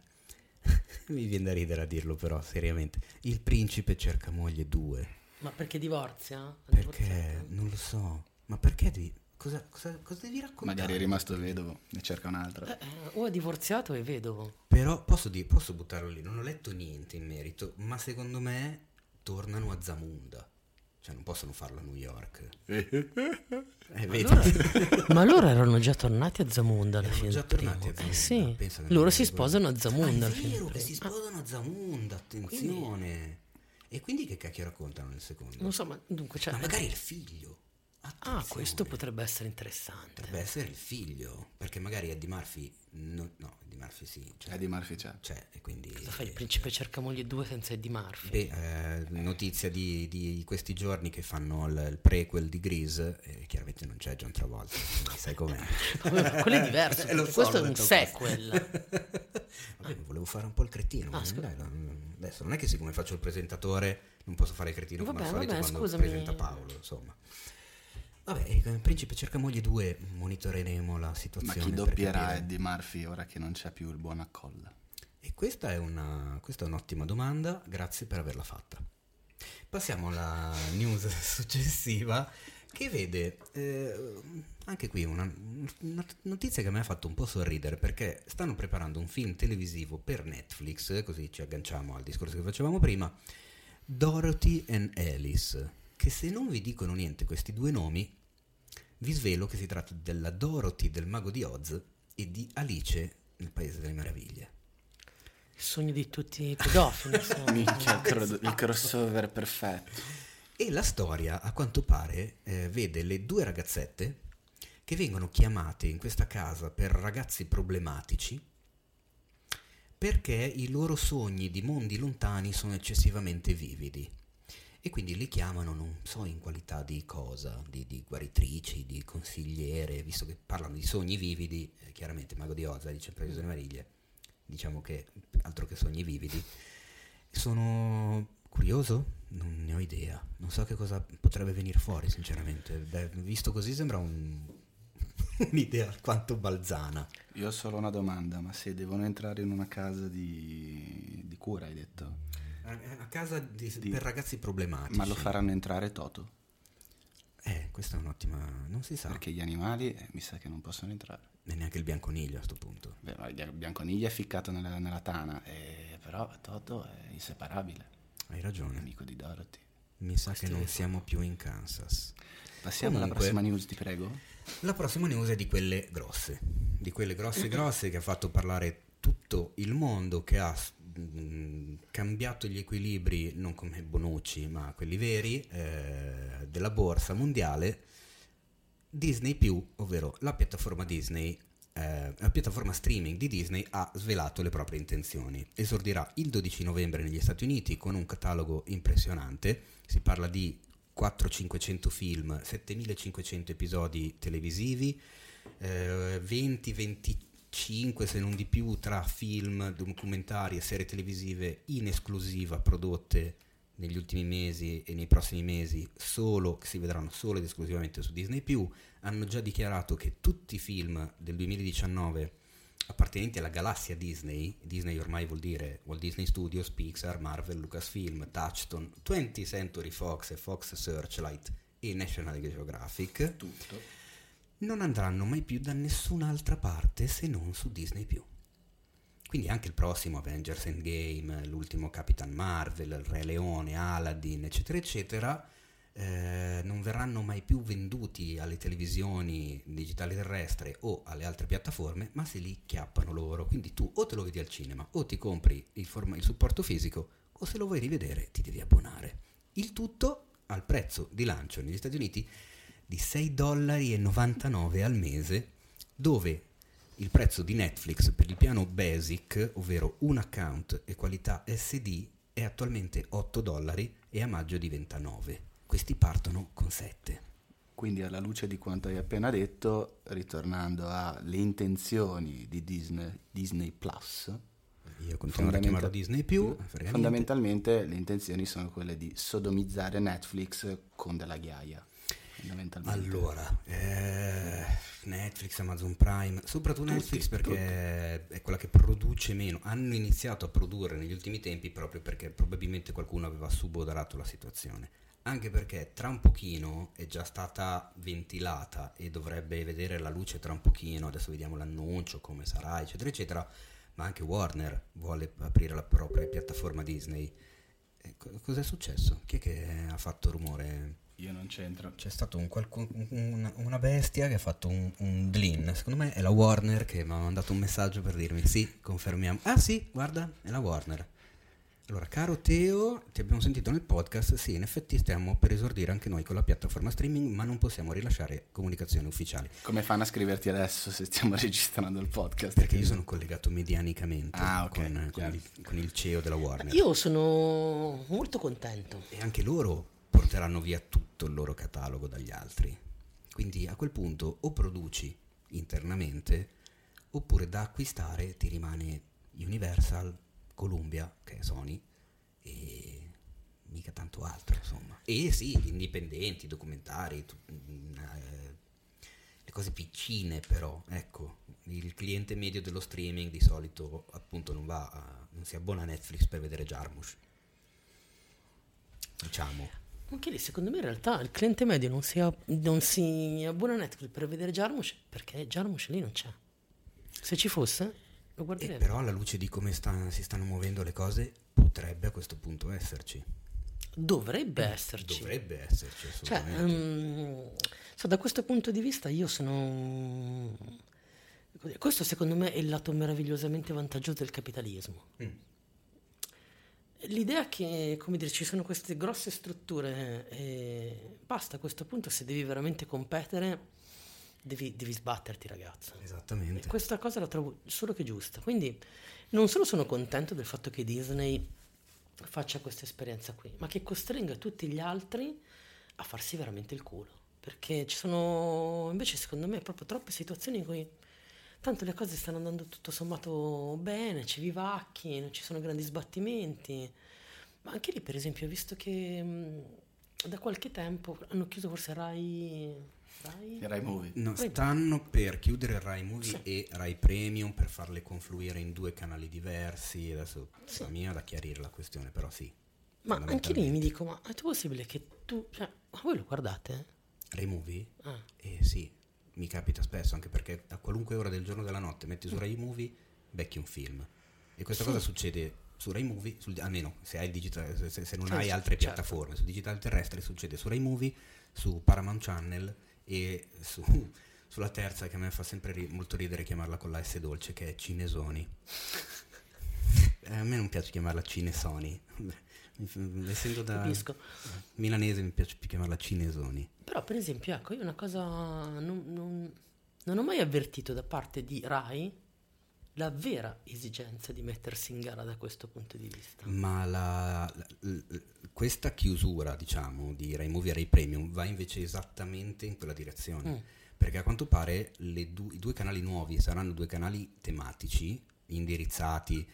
mi viene da ridere a dirlo però seriamente, Il principe cerca moglie 2. Ma perché divorzia? Perché? divorziato? Non lo so. Ma perché devi... Cosa, cosa, cosa devi raccontare? Magari è rimasto vedovo e cerca un'altra. Eh, eh, o è divorziato è vedovo. Però posso, dire, posso buttarlo lì, non ho letto niente in merito, ma secondo me tornano a Zamunda. Cioè non possono farlo a New York. Eh, vedi? Ma loro erano già tornati a Zamunda alla fine. già del primo. tornati a Zamunda. Eh sì, loro si sposano a Zamunda Ah, alla è fine. vero del che si sposano a Zamunda, attenzione. E quindi che cacchio raccontano nel secondo? Non so, ma dunque, cioè, Ma magari il figlio. Ah, Attenzione. questo potrebbe essere interessante. Potrebbe essere il figlio, perché magari Eddie Murphy, no, no Eddie Murphy sì, cioè, Eddie Murphy c'è. c'è, e quindi... Cosa fai? Il principe cerca moglie 2 senza Eddie Murphy. Beh, eh, notizia di, di questi giorni che fanno il, il prequel di Grease, e chiaramente non c'è John Travolta, sai com'è. Quello è diverso. Eh, lo perché so, questo è un sequel. Vabbè, volevo fare un po' il cretino. Ah, dai, adesso non è che siccome faccio il presentatore non posso fare il cretino come Vabbè, al solito vabbè, quando scusami. presenta Paolo, insomma. Vabbè, il Principe cerca moglie 2, monitoreremo la Ma situazione. chi per doppierà. Eddie Murphy ora che non c'è più il buon accolla? E questa è, una, questa è un'ottima domanda, grazie per averla fatta. Passiamo alla news successiva che vede eh, anche qui una, una notizia che mi ha fatto un po' sorridere perché stanno preparando un film televisivo per Netflix, così ci agganciamo al discorso che facevamo prima, Dorothy and Alice, che se non vi dicono niente questi due nomi, vi svelo che si tratta della Dorothy del Mago di Oz e di Alice nel Paese delle Meraviglie. Il sogno di tutti i pedofili. insomma. Minchia, il, cro- il crossover perfetto. E la storia, a quanto pare, eh, vede le due ragazzette che vengono chiamate in questa casa per ragazzi problematici perché i loro sogni di mondi lontani sono eccessivamente vividi. E quindi li chiamano, non so in qualità di cosa, di, di guaritrici, di consigliere, visto che parlano di sogni vividi, eh, chiaramente Mago di Oza dice Previsione Mariglie, diciamo che altro che sogni vividi. Sono curioso? Non ne ho idea, non so che cosa potrebbe venire fuori sinceramente, Beh, visto così sembra un, un'idea alquanto balzana. Io ho solo una domanda, ma se devono entrare in una casa di, di cura, hai detto? È una casa di- Di- per ragazzi problematici. Ma lo faranno entrare Toto? Eh, questa è un'ottima... non si sa. Perché gli animali eh, mi sa che non possono entrare. E neanche il bianconiglio a sto punto. Beh, il bianconiglio è ficcato nella, nella tana, eh, però Toto è inseparabile, Hai ragione. amico di Dorothy. Mi sa Questo che non siamo più in Kansas. Passiamo alla Comunque- prossima news, ti prego. La prossima news è di quelle grosse, di quelle grosse grosse che ha fatto parlare tutto il mondo, che ha cambiato gli equilibri, non come Bonucci, ma quelli veri, eh, della borsa mondiale. Disney ovvero la piattaforma Disney, eh, la piattaforma streaming di Disney ha svelato le proprie intenzioni. Esordirà il 12 novembre negli Stati Uniti con un catalogo impressionante, si parla di 400-500 film, 7500 episodi televisivi, eh, 20-25 se non di più tra film, documentari e serie televisive in esclusiva prodotte negli ultimi mesi e nei prossimi mesi solo che si vedranno solo ed esclusivamente su Disney hanno già dichiarato che tutti i film del 2019 appartenenti alla galassia Disney, Disney ormai vuol dire Walt Disney Studios, Pixar, Marvel, Lucasfilm, Touchstone, 20th Century Fox Fox Searchlight e National Geographic, Tutto. Non andranno mai più da nessun'altra parte se non su Disney Quindi anche il prossimo Avengers Endgame, l'ultimo Capitan Marvel, il Re Leone, Aladdin, eccetera, eccetera, eh, non verranno mai più venduti alle televisioni digitali terrestri o alle altre piattaforme, ma se li chiappano loro. Quindi tu o te lo vedi al cinema o ti compri il, forma- il supporto fisico o se lo vuoi rivedere ti devi abbonare. Il tutto al prezzo di lancio negli Stati Uniti di 6,99 dollari al mese, dove il prezzo di Netflix per il piano Basic, ovvero un account e qualità SD, è attualmente 8 dollari e a maggio diventa 9. Questi partono con 7. Quindi alla luce di quanto hai appena detto, ritornando alle intenzioni di Disney, Disney Plus, Io continuo a chiamarlo Disney più, niente. fondamentalmente le intenzioni sono quelle di sodomizzare Netflix con della ghiaia. Fondamentalmente. Allora, eh, Netflix, Amazon Prime, soprattutto Tutti, Netflix perché è quella che produce meno. Hanno iniziato a produrre negli ultimi tempi proprio perché probabilmente qualcuno aveva suboderato la situazione. Anche perché tra un pochino è già stata ventilata e dovrebbe vedere la luce tra un pochino, adesso vediamo l'annuncio, come sarà, eccetera, eccetera, ma anche Warner vuole aprire la propria piattaforma Disney. Eh, co- cos'è successo? Chi è che ha fatto rumore? Io non c'entro. C'è stato un qualcun- un- una bestia che ha fatto un, un glin. Secondo me è la Warner che mi ha mandato un messaggio per dirmi sì, confermiamo. Ah sì, guarda, è la Warner. Allora, caro Teo, ti abbiamo sentito nel podcast, sì, in effetti stiamo per esordire anche noi con la piattaforma streaming, ma non possiamo rilasciare comunicazioni ufficiali, Come fanno a scriverti adesso se stiamo registrando il podcast? perché io sono collegato medianicamente Ah, ok, con, con il, con il CEO della Warner. Io sono molto contento. E anche loro porteranno via tutto il loro catalogo dagli altri. Quindi a quel punto o produci internamente oppure da acquistare ti rimane Universal, Columbia, che è Sony, e mica tanto altro, insomma. E sì, indipendenti, documentari, tu- mm, eh, le cose piccine però, ecco, il cliente medio dello streaming di solito appunto non va a, non si abbona a Netflix per vedere Jarmusch. Diciamo. Anche lì, secondo me, in realtà il cliente medio non si, non si abbona a Netflix per vedere Jarmusch perché Jarmusch lì non c'è. Se ci fosse, lo guarderebbe. però alla luce di come sta- si stanno muovendo le cose, potrebbe a questo punto esserci. Dovrebbe esserci. Dovrebbe esserci, Cioè, assolutamente. ehm, so, da questo punto di vista io sono... Questo secondo me è il lato meravigliosamente vantaggioso del capitalismo. Mm. L'idea che, come dire, ci sono queste grosse strutture e basta a questo punto, se devi veramente competere, devi, devi sbatterti ragazzo. Esattamente. E questa cosa la trovo solo che giusta. Quindi non solo sono contento del fatto che Disney faccia questa esperienza qui, ma che costringa tutti gli altri a farsi veramente il culo. Perché ci sono invece secondo me proprio troppe situazioni in cui tanto le cose stanno andando tutto sommato bene, ci vivacchi, non ci sono grandi sbattimenti. Ma anche lì per esempio ho visto che mh, da qualche tempo hanno chiuso forse Rai... Rai? Rai Movie. No, Rai- stanno per chiudere Rai Movie Sì. e Rai Premium per farle confluire in due canali diversi. Adesso Sì. la mia da chiarire la questione, però sì. Ma anche lì mi dico, ma è possibile che tu... Cioè, ma voi lo guardate? Rai Movie? Ah. Eh sì, mi capita spesso, anche perché a qualunque ora del giorno o della notte metti su Rai Movie, becchi un film. E questa Sì. cosa succede su Rai Movie, sul- almeno se, hai il digitale, se- se, se non Sì, hai altre certo. piattaforme, su digitale terrestre succede su Rai Movie, su Paramount Channel e su, sulla terza che a me fa sempre ri- molto ridere chiamarla con la S dolce, che è Cinesoni. Eh, a me non piace chiamarla Cinesoni. Essendo da Capisco. milanese mi piace più chiamarla Cinesoni. Però per esempio, ecco, io una cosa non, non- non ho mai avvertito da parte di Rai la vera esigenza di mettersi in gara da questo punto di vista. Ma la- la- l- questa chiusura, diciamo, di Rai Movie e Rai Premium va invece esattamente in quella direzione. Mm. Perché a quanto pare le du- i due canali nuovi saranno due canali tematici, indirizzati.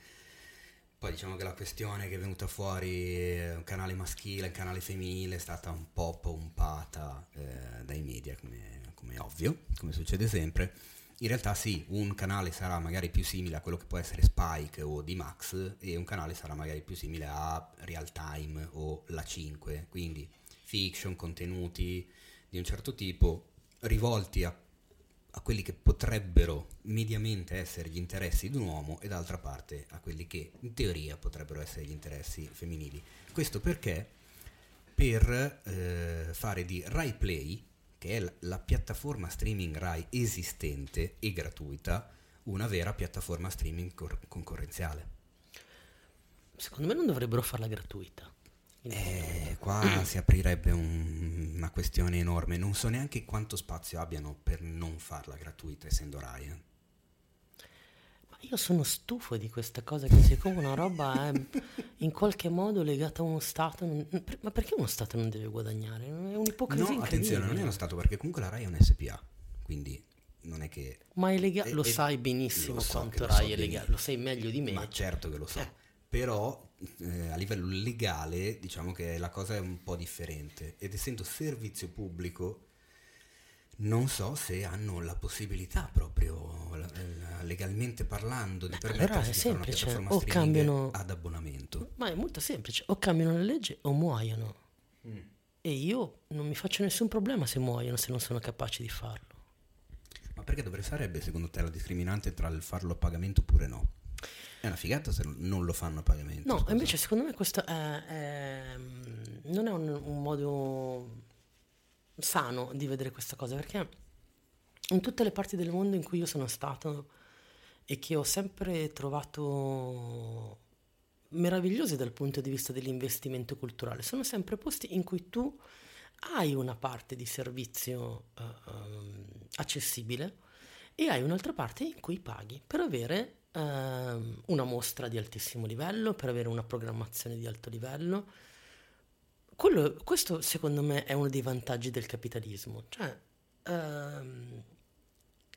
Poi diciamo che la questione che è venuta fuori, eh, un canale maschile, un canale femminile, è stata un po' pompata eh, dai media, come, come ovvio, come succede sempre. In realtà sì, un canale sarà magari più simile a quello che può essere Spike o D-Max e un canale sarà magari più simile a Real Time o La 5, quindi fiction, contenuti di un certo tipo rivolti a, a quelli che potrebbero mediamente essere gli interessi di un uomo e d'altra parte a quelli che in teoria potrebbero essere gli interessi femminili. Questo perché per eh, fare di Rai Play, che è la, piattaforma streaming Rai esistente e gratuita, una vera piattaforma streaming cor- concorrenziale. Secondo me non dovrebbero farla gratuita. Eh, qua si aprirebbe un- una questione enorme. Non so neanche quanto spazio abbiano per non farla gratuita, essendo Rai. eh. Ma io sono stufo di questa cosa che siccome una roba è in qualche modo legata a uno Stato, non- per- ma perché uno Stato non deve guadagnare? È un'ipocrisia No, attenzione, non è uno Stato, perché comunque la Rai è un SPA. Quindi non è che. Ma è legale, lo e- sai benissimo lo so quanto Rai so è legale, lo sai meglio di me. Ma certo che lo so. Eh. Però eh, a livello legale diciamo che la cosa è un po' differente. Ed essendo servizio pubblico, non so se hanno la possibilità proprio la- la- legalmente parlando di permettersi è di fare una piattaforma o cambiano- ad abbonamento. Ma è molto semplice, o cambiano le leggi o muoiono. E io non mi faccio nessun problema se muoiono, se non sono capaci di farlo. Ma perché dovrebbe sarebbe secondo te la discriminante tra il farlo a pagamento oppure no? È una figata se non lo fanno a pagamento. No, scusa. invece secondo me questo è, è- non è un, un modo sano di vedere questa cosa, perché in tutte le parti del mondo in cui io sono stato e che ho sempre trovato meravigliose dal punto di vista dell'investimento culturale, sono sempre posti in cui tu hai una parte di servizio eh, ehm, accessibile e hai un'altra parte in cui paghi per avere ehm, una mostra di altissimo livello, per avere una programmazione di alto livello. Quello- questo secondo me è uno dei vantaggi del capitalismo, cioè, ehm,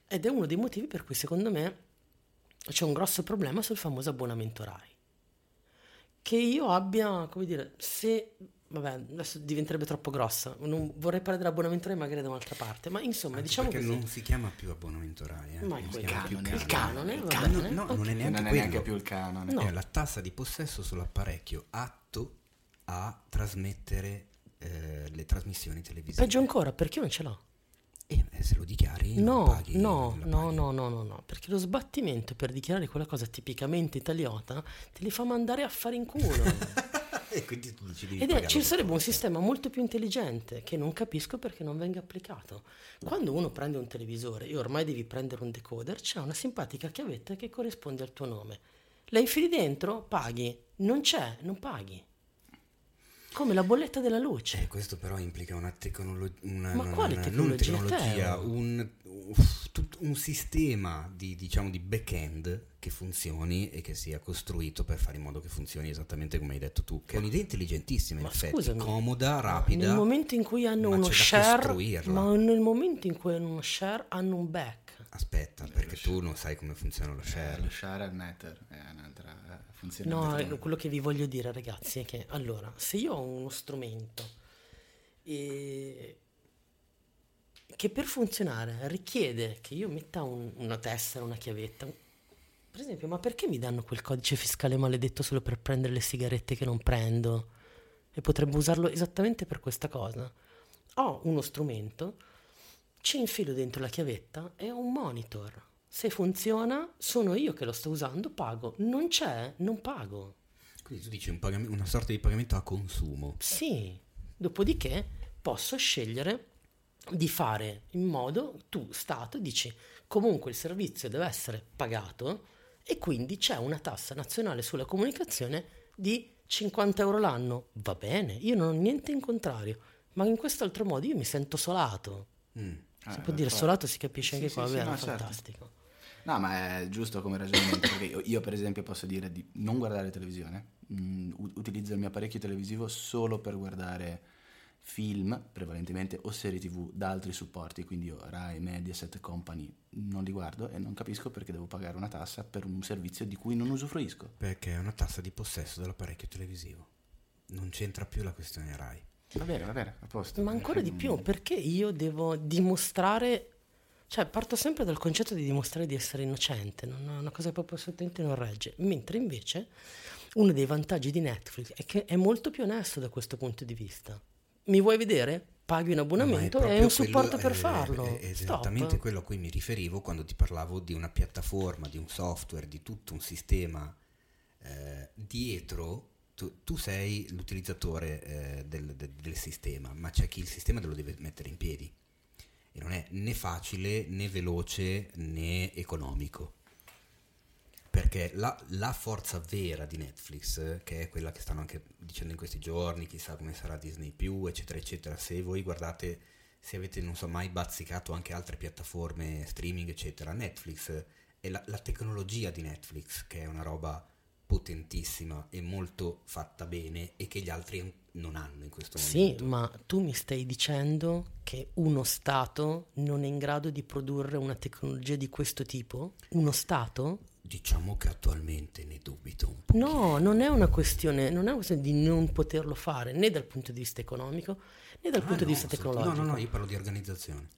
ed è uno dei motivi per cui secondo me c'è un grosso problema sul famoso abbonamento RAI. Che io abbia, come dire, se... Vabbè, adesso diventerebbe troppo grossa. Non vorrei parlare dell'abbonamento RAI magari da un'altra parte, ma insomma, Anche diciamo perché così. non si chiama più abbonamento Rai. Eh? Ma Non si quel chiama più canone, il canone, il canone. No, non è neanche non è neanche più il canone. No. È la tassa di possesso sull'apparecchio atto a trasmettere eh, le trasmissioni televisive. Peggio ancora, perché io non ce l'ho? E eh, se lo dichiari No, paghi. no, no, no, no, no, no, perché lo sbattimento per dichiarare quella cosa tipicamente italiota te li fa mandare a fare in culo. e quindi tu ci devi Ed è, ci sarebbe un sistema molto più intelligente che non capisco perché non venga applicato. Quando uno prende un televisore e ormai devi prendere un decoder, c'è una simpatica chiavetta che corrisponde al tuo nome. La infili dentro, paghi. Non c'è, non paghi. Come la bolletta della luce. Eh, questo però implica una tecnologia, una, Ma una- quale una- tecnologia? non tecnologia, un, uff, tut- un sistema di, diciamo, di back-end che funzioni e che sia costruito per fare in modo che funzioni esattamente come hai detto tu, che è un'idea intelligentissima in Ma effetti, scusami, comoda, rapida. Nel momento in cui hanno ma uno share, costruirla. ma nel momento in cui hanno uno share hanno un back. Aspetta, perché tu non sai come funziona lo Eh, share. lo share al matter è un'altra funzione. No, eh, quello che vi voglio dire ragazzi è che allora, se io ho uno strumento e- che per funzionare richiede che io metta un- una tessera, una chiavetta, per esempio, ma perché mi danno quel codice fiscale maledetto solo per prendere le sigarette che non prendo? E potrebbe usarlo esattamente per questa cosa. Ho uno strumento, ci infilo dentro la chiavetta e ho un monitor. Se funziona, sono io che lo sto usando, pago. Non c'è, non pago. Quindi tu dici un pagam- una sorta di pagamento a consumo. Sì, dopodiché posso scegliere di fare in modo, tu Stato dici comunque il servizio deve essere pagato e quindi c'è una tassa nazionale sulla comunicazione di 50 euro l'anno. Va bene, io non ho niente in contrario, ma in questo altro modo io mi sento solato. Mm. Si Eh, può dire solato, si capisce Sì, anche sì, qua, sì, vero? no, certo. No, ma è giusto come ragionamento, perché io, io, per esempio posso dire di non guardare televisione, mm, utilizzo il mio apparecchio televisivo solo per guardare film, prevalentemente, o serie tv da altri supporti, quindi io Rai, Mediaset, Company non li guardo e non capisco perché devo pagare una tassa per un servizio di cui non usufruisco. Perché è una tassa di possesso dell'apparecchio televisivo. Non c'entra più la questione RAI. Va bene, va bene, a posto. Ma ancora di Mm, più, perché io devo dimostrare, cioè parto sempre dal concetto di dimostrare di essere innocente, non è una cosa che proprio assolutamente non regge, mentre invece uno dei vantaggi di Netflix è che è molto più onesto da questo punto di vista. Mi vuoi vedere? Paghi un è abbonamento e hai un supporto quello- per è- farlo. È, è Stop. esattamente quello a cui mi riferivo quando ti parlavo di una piattaforma, di un software, di tutto un sistema eh, dietro. Tu, tu sei l'utilizzatore eh, del, del- del sistema, ma c'è chi il sistema te lo deve mettere in piedi. E non è né facile, né veloce, né economico. Perché la, la forza vera di Netflix, che è quella che stanno anche dicendo in questi giorni, chissà come sarà Disney eccetera, eccetera, se voi guardate, se avete, non so, mai bazzicato anche altre piattaforme streaming, eccetera, Netflix è la, la tecnologia di Netflix, che è una roba potentissima e molto fatta bene e che gli altri non hanno in questo Sì, momento. ma tu mi stai dicendo che uno Stato non è in grado di produrre una tecnologia di questo tipo? Uno Stato? Diciamo che attualmente ne dubito un po'. No, non è una questione, non è una questione di non poterlo fare né dal punto di vista economico né dal Ah, punto no, di vista tecnologico. No, no, no, io parlo di organizzazione.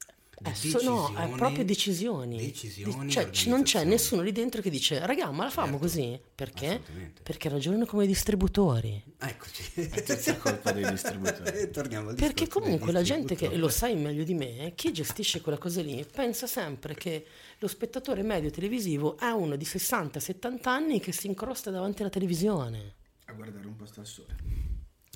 Eh, so- no, è decisioni- proprio decisioni. decisioni, Di- cioè, non c'è nessuno lì dentro che dice, raga, ma la famo Certo, così? Perché? Perché ragionano come distributori. Eccoci. È tutta colpa dei distributori. Torniamo al Perché comunque la gente che, lo sai meglio di me, chi gestisce quella cosa lì pensa sempre che lo spettatore medio televisivo è uno di 60-70 anni che si incrosta davanti alla televisione. A guardare un posto al sole.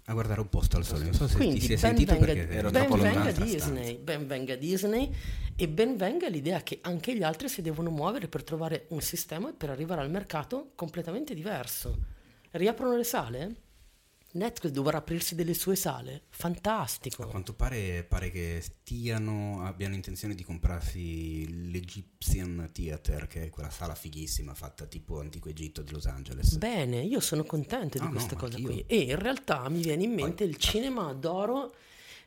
A guardare un posto al sole, non so se Quindi ti sei ben sentito venga, perché ero ben venga. Disney, ben venga Disney e ben venga l'idea che anche gli altri si devono muovere per trovare un sistema per arrivare al mercato completamente diverso. Riaprono le sale? Netflix dovrà aprirsi delle sue sale? A Fantastico. quanto pare, pare che stiano, abbiano intenzione di comprarsi l'Egyptian Theater, che è quella sala fighissima fatta tipo Antico Egitto di Los Angeles. Bene, io sono contento di Ah, no, questa ma cosa qui. E in realtà mi viene in mente Poi- il cinema d'oro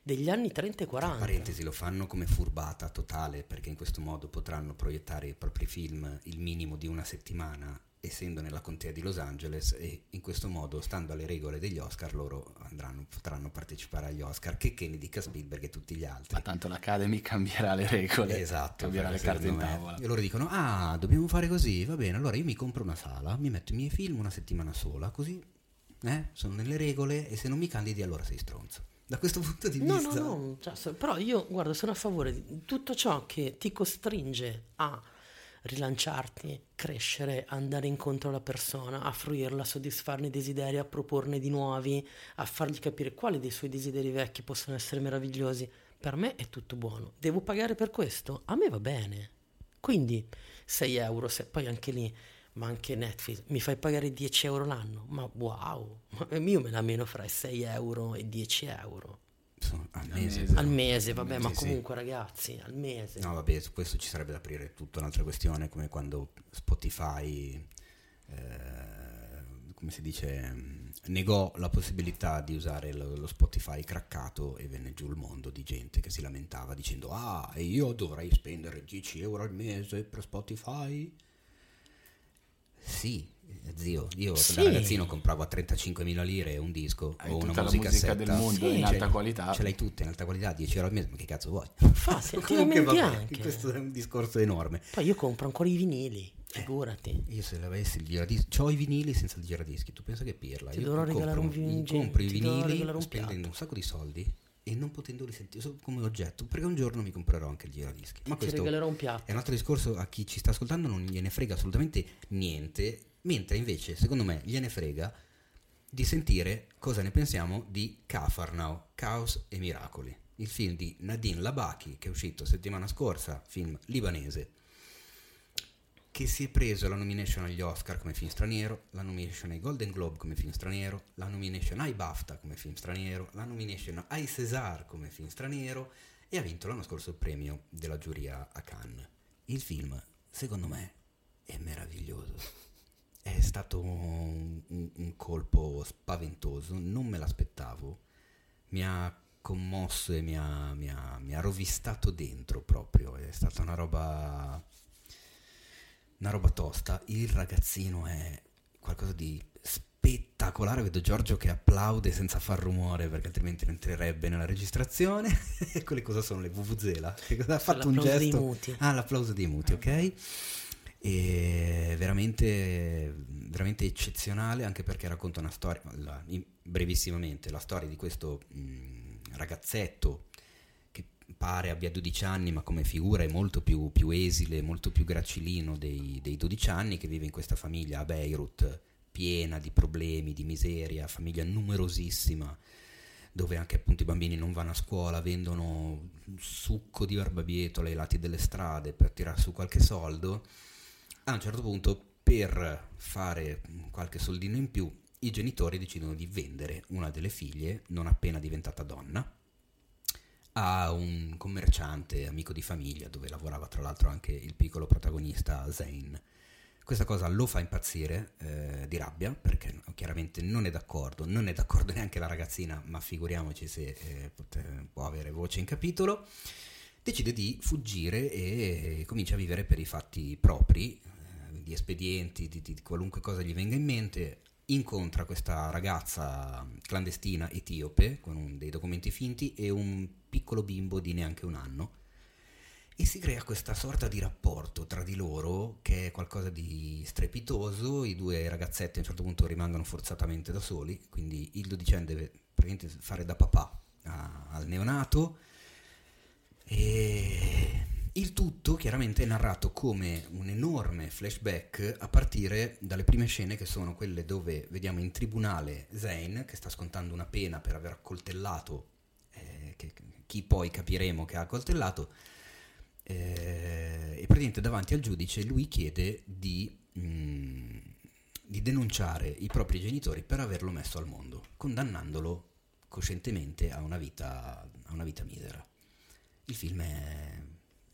degli anni 30 e 40. Parentesi, lo fanno come furbata totale perché in questo modo potranno proiettare i propri film il minimo di una settimana essendo nella contea di Los Angeles e in questo modo, stando alle regole degli Oscar, loro andranno, potranno partecipare agli Oscar, che, che ne dica Spielberg e tutti gli altri. Ma tanto l'Academy cambierà le regole. Esatto, Cambierà le carte in tavola. E loro dicono: Ah, dobbiamo fare così, va bene. Allora io mi compro una sala, mi metto i miei film una settimana sola, così eh, sono nelle regole. E se non mi candidi, allora sei stronzo. Da questo punto di No, vista, no, no, cioè, so- però io guarda, sono a favore di tutto ciò che ti costringe a rilanciarti, crescere, andare incontro alla persona, a fruirla, a soddisfarne i desideri, a proporne di nuovi, a fargli capire quali dei suoi desideri vecchi possono essere meravigliosi. Per me è tutto buono. Devo pagare per questo? A me va bene. Quindi 6 euro, se poi anche lì ma anche Netflix, mi fai pagare 10 euro l'anno? Ma wow, ma io me la meno fra 6 euro e 10 euro. Al mese. mese. Al mese, vabbè, Sì, ma sì. comunque ragazzi, al mese. No, vabbè, su questo ci sarebbe da aprire tutta un'altra questione, come quando Spotify, eh, come si dice, negò la possibilità di usare lo, lo Spotify craccato e venne giù il mondo di gente che si lamentava dicendo ah, e io dovrei spendere 10 euro al mese per Spotify? Sì, zio, io Sì. da ragazzino compravo a 35.000 lire un disco Hai o una tutta la musica musica del mondo in alta qualità. Ce l'hai tutte in alta qualità, 10 euro al mese, ma che cazzo vuoi? Infatti, Comunque vabbè, anche. questo è un discorso enorme. Poi io compro ancora i vinili, figurati. Io se avessi il giradischi, ho i vinili senza il giradischi, tu pensa che pirla? Ti Io dovrò compro- regalare un vin- compro i vinili un spendendo un sacco di soldi e non potendoli sentire come oggetto, perché un giorno mi comprerò anche il giradischi. Ma Ti questo regalerò un piatto. è un altro discorso a chi ci sta ascoltando non gliene frega assolutamente niente, mentre invece secondo me gliene frega di sentire cosa ne pensiamo di Cafarnao, Caos e Miracoli, il film di Nadine Labaki che è uscito settimana scorsa, film libanese, che si è preso la nomination agli Oscar come film straniero, la nomination ai Golden Globe come film straniero, la nomination ai BAFTA come film straniero, la nomination ai César come film straniero e ha vinto l'anno scorso il premio della giuria a Cannes. Il film, secondo me, è meraviglioso. È stato un, un- colpo spaventoso, non me l'aspettavo. Mi ha commosso e mi ha, mi ha- mi ha rovistato dentro proprio. È stata una roba. Una roba tosta. Il ragazzino è qualcosa di spettacolare. Vedo Giorgio che applaude senza far rumore perché altrimenti non entrerebbe nella registrazione. Quelle cosa sono le Vuvuzela? Che cosa ha fatto un L'applauso dei gesto? muti. Ah, l'applauso dei muti, ok? E veramente, veramente eccezionale anche perché racconta una storia, la- in- brevissimamente, la storia di questo mh, ragazzetto che pare abbia 12 anni ma come figura è molto più, più esile, molto più gracilino dei, dei 12 anni che vive in questa famiglia a Beirut piena di problemi, di miseria, famiglia numerosissima dove anche appunto i bambini non vanno a scuola, vendono succo di barbabietola ai lati delle strade per tirar su qualche soldo. A un certo punto, per fare qualche soldino in più, i genitori decidono di vendere una delle figlie, non appena diventata donna, a un commerciante amico di famiglia, dove lavorava tra l'altro anche il piccolo protagonista Zayn. Questa cosa lo fa impazzire eh, di rabbia perché chiaramente non è d'accordo, non è d'accordo neanche la ragazzina, ma figuriamoci se eh, può avere voce in capitolo. Decide di fuggire e comincia a vivere per i fatti propri, di espedienti, di, di qualunque cosa gli venga in mente. Incontra questa ragazza clandestina etiope con un- dei documenti finti e un piccolo bimbo di neanche un anno e si crea questa sorta di rapporto tra di loro che è qualcosa di strepitoso. I due ragazzetti a un certo punto rimangono forzatamente da soli, quindi il dodicenne deve praticamente fare da papà a- al neonato. E il tutto chiaramente è narrato come un enorme flashback a partire dalle prime scene che sono quelle dove vediamo in tribunale Zayn che sta scontando una pena per aver accoltellato eh, che- chi poi capiremo che ha accoltellato eh, e praticamente davanti al giudice lui chiede di, mm, di denunciare i propri genitori per averlo messo al mondo, condannandolo coscientemente a una vita, a una vita misera. Il film è,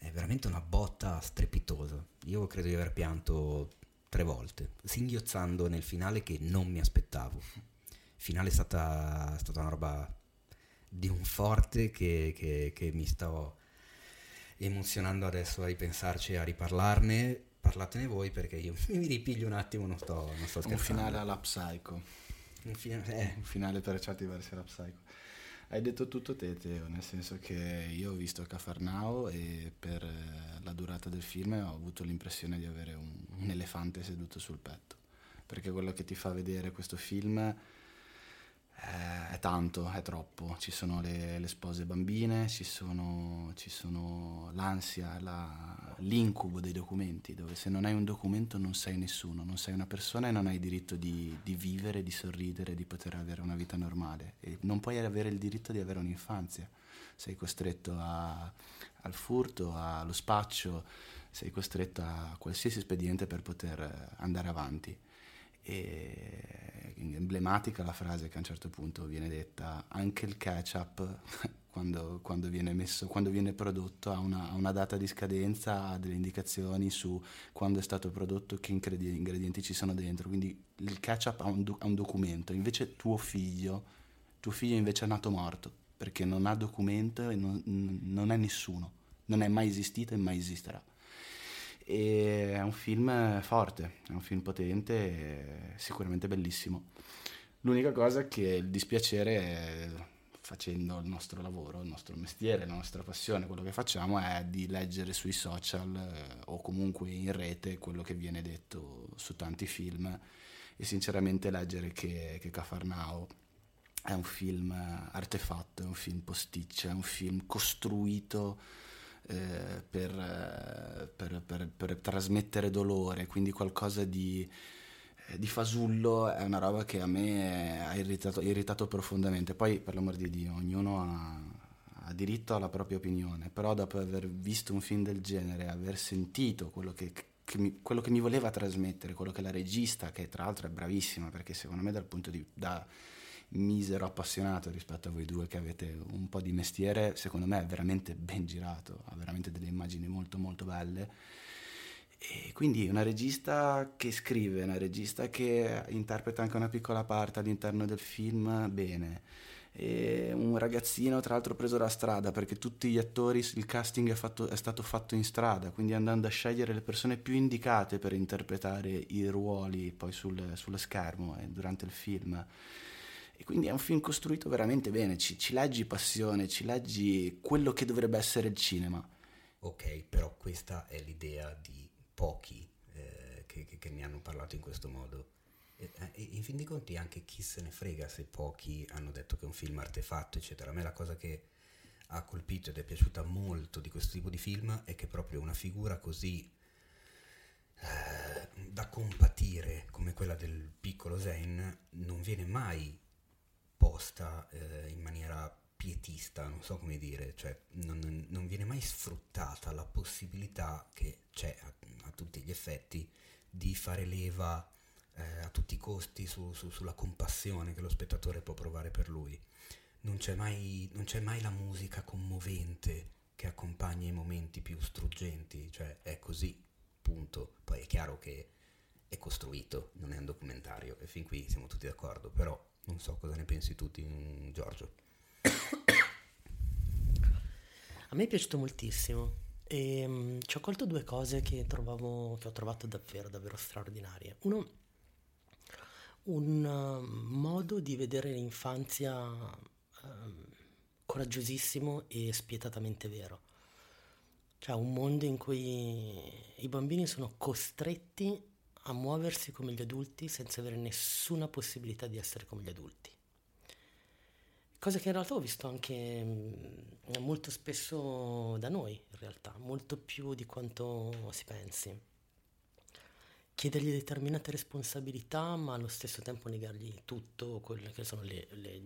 è veramente una botta strepitosa. Io credo di aver pianto tre volte, singhiozzando nel finale che non mi aspettavo. Il finale è stata, è stata una roba di un forte che, che- che mi sto emozionando adesso a ripensarci e a riparlarne. Parlatene voi perché io mi ripiglio un attimo, non sto, non sto scherzando. Un finale alla Psycho. Un fine- eh, Un finale per certi versi alla Psycho. Hai detto tutto te, Teo, nel senso che io ho visto Cafarnao e per eh, la durata del film ho avuto l'impressione di avere un, un elefante seduto sul petto. Perché quello che ti fa vedere questo film è, è tanto, è troppo. Ci sono le, le spose bambine, ci sono, ci sono l'ansia, la- l'incubo dei documenti, dove se non hai un documento non sei nessuno, non sei una persona e non hai diritto di, di vivere, di sorridere, di poter avere una vita normale. E non puoi avere il diritto di avere un'infanzia. Sei costretto a- al furto, allo spaccio, sei costretto a qualsiasi espediente per poter andare avanti. E emblematica la frase che a un certo punto viene detta, anche il ketchup quando, quando, viene, messo, quando viene, prodotto ha una, una, data di scadenza, ha delle indicazioni su quando è stato prodotto, che ingredienti ci sono dentro, quindi il ketchup ha un, ha un documento, invece tuo figlio, tuo figlio invece è nato morto, perché non ha documento e non, non è nessuno, non è mai esistito e mai esisterà. E è un film forte, è un film potente, sicuramente bellissimo. L'unica cosa che il dispiacere è facendo il nostro lavoro, il nostro mestiere, la nostra passione, quello che facciamo è di leggere sui social eh, o comunque in rete quello che viene detto su tanti film. E sinceramente leggere che, che Cafarnao è un film artefatto, è un film posticcio, è un film costruito eh, per, per, per, per trasmettere dolore, quindi qualcosa di di fasullo è una roba che a me ha irritato, irritato profondamente. Poi, per l'amor di Dio, ognuno ha, ha, diritto alla propria opinione, però dopo aver visto un film del genere, aver sentito quello che, che mi, quello che mi voleva trasmettere, quello che la regista, che tra l'altro è bravissima, perché secondo me dal punto di da misero appassionato rispetto a voi due che avete un po' di mestiere, secondo me è veramente ben girato, ha veramente delle immagini molto molto belle e quindi una regista che scrive, una regista che interpreta anche una piccola parte all'interno del film bene. E un ragazzino tra l'altro preso da strada perché tutti gli attori, il casting è, fatto, è stato fatto in strada, quindi andando a scegliere le persone più indicate per interpretare i ruoli poi sul, sullo schermo e durante il film. E quindi è un film costruito veramente bene, ci, ci leggi passione, ci leggi quello che dovrebbe essere il cinema. Ok, però questa è l'idea di pochi eh, che, che, che, mi hanno parlato in questo modo. E, e, in fin dei conti anche chi se ne frega se pochi hanno detto che è un film artefatto, eccetera. A me la cosa che ha colpito ed è piaciuta molto di questo tipo di film è che proprio una figura così eh, da compatire come quella del piccolo Zane non viene mai posta eh, in maniera pietista, non so come dire, cioè non, non viene mai sfruttata la possibilità che c'è a, a tutti gli effetti di fare leva eh, a tutti i costi su, su, sulla compassione che lo spettatore può provare per lui. Non c'è, mai, non c'è mai la musica commovente che accompagna i momenti più struggenti, cioè è così, punto. Poi è chiaro che è costruito, non è un documentario e fin qui siamo tutti d'accordo, però non so cosa ne pensi tu, Giorgio. A me è piaciuto moltissimo e um, ci ho colto due cose che, trovavo, che ho trovato davvero, davvero straordinarie. Uno, un uh, modo di vedere l'infanzia uh, coraggiosissimo e spietatamente vero. Cioè un mondo in cui i bambini sono costretti a muoversi come gli adulti senza avere nessuna possibilità di essere come gli adulti. Cosa che in realtà ho visto anche mm, molto spesso da noi, in realtà, molto più di quanto si pensi. Chiedergli determinate responsabilità, ma allo stesso tempo negargli tutto quelle che sono le, le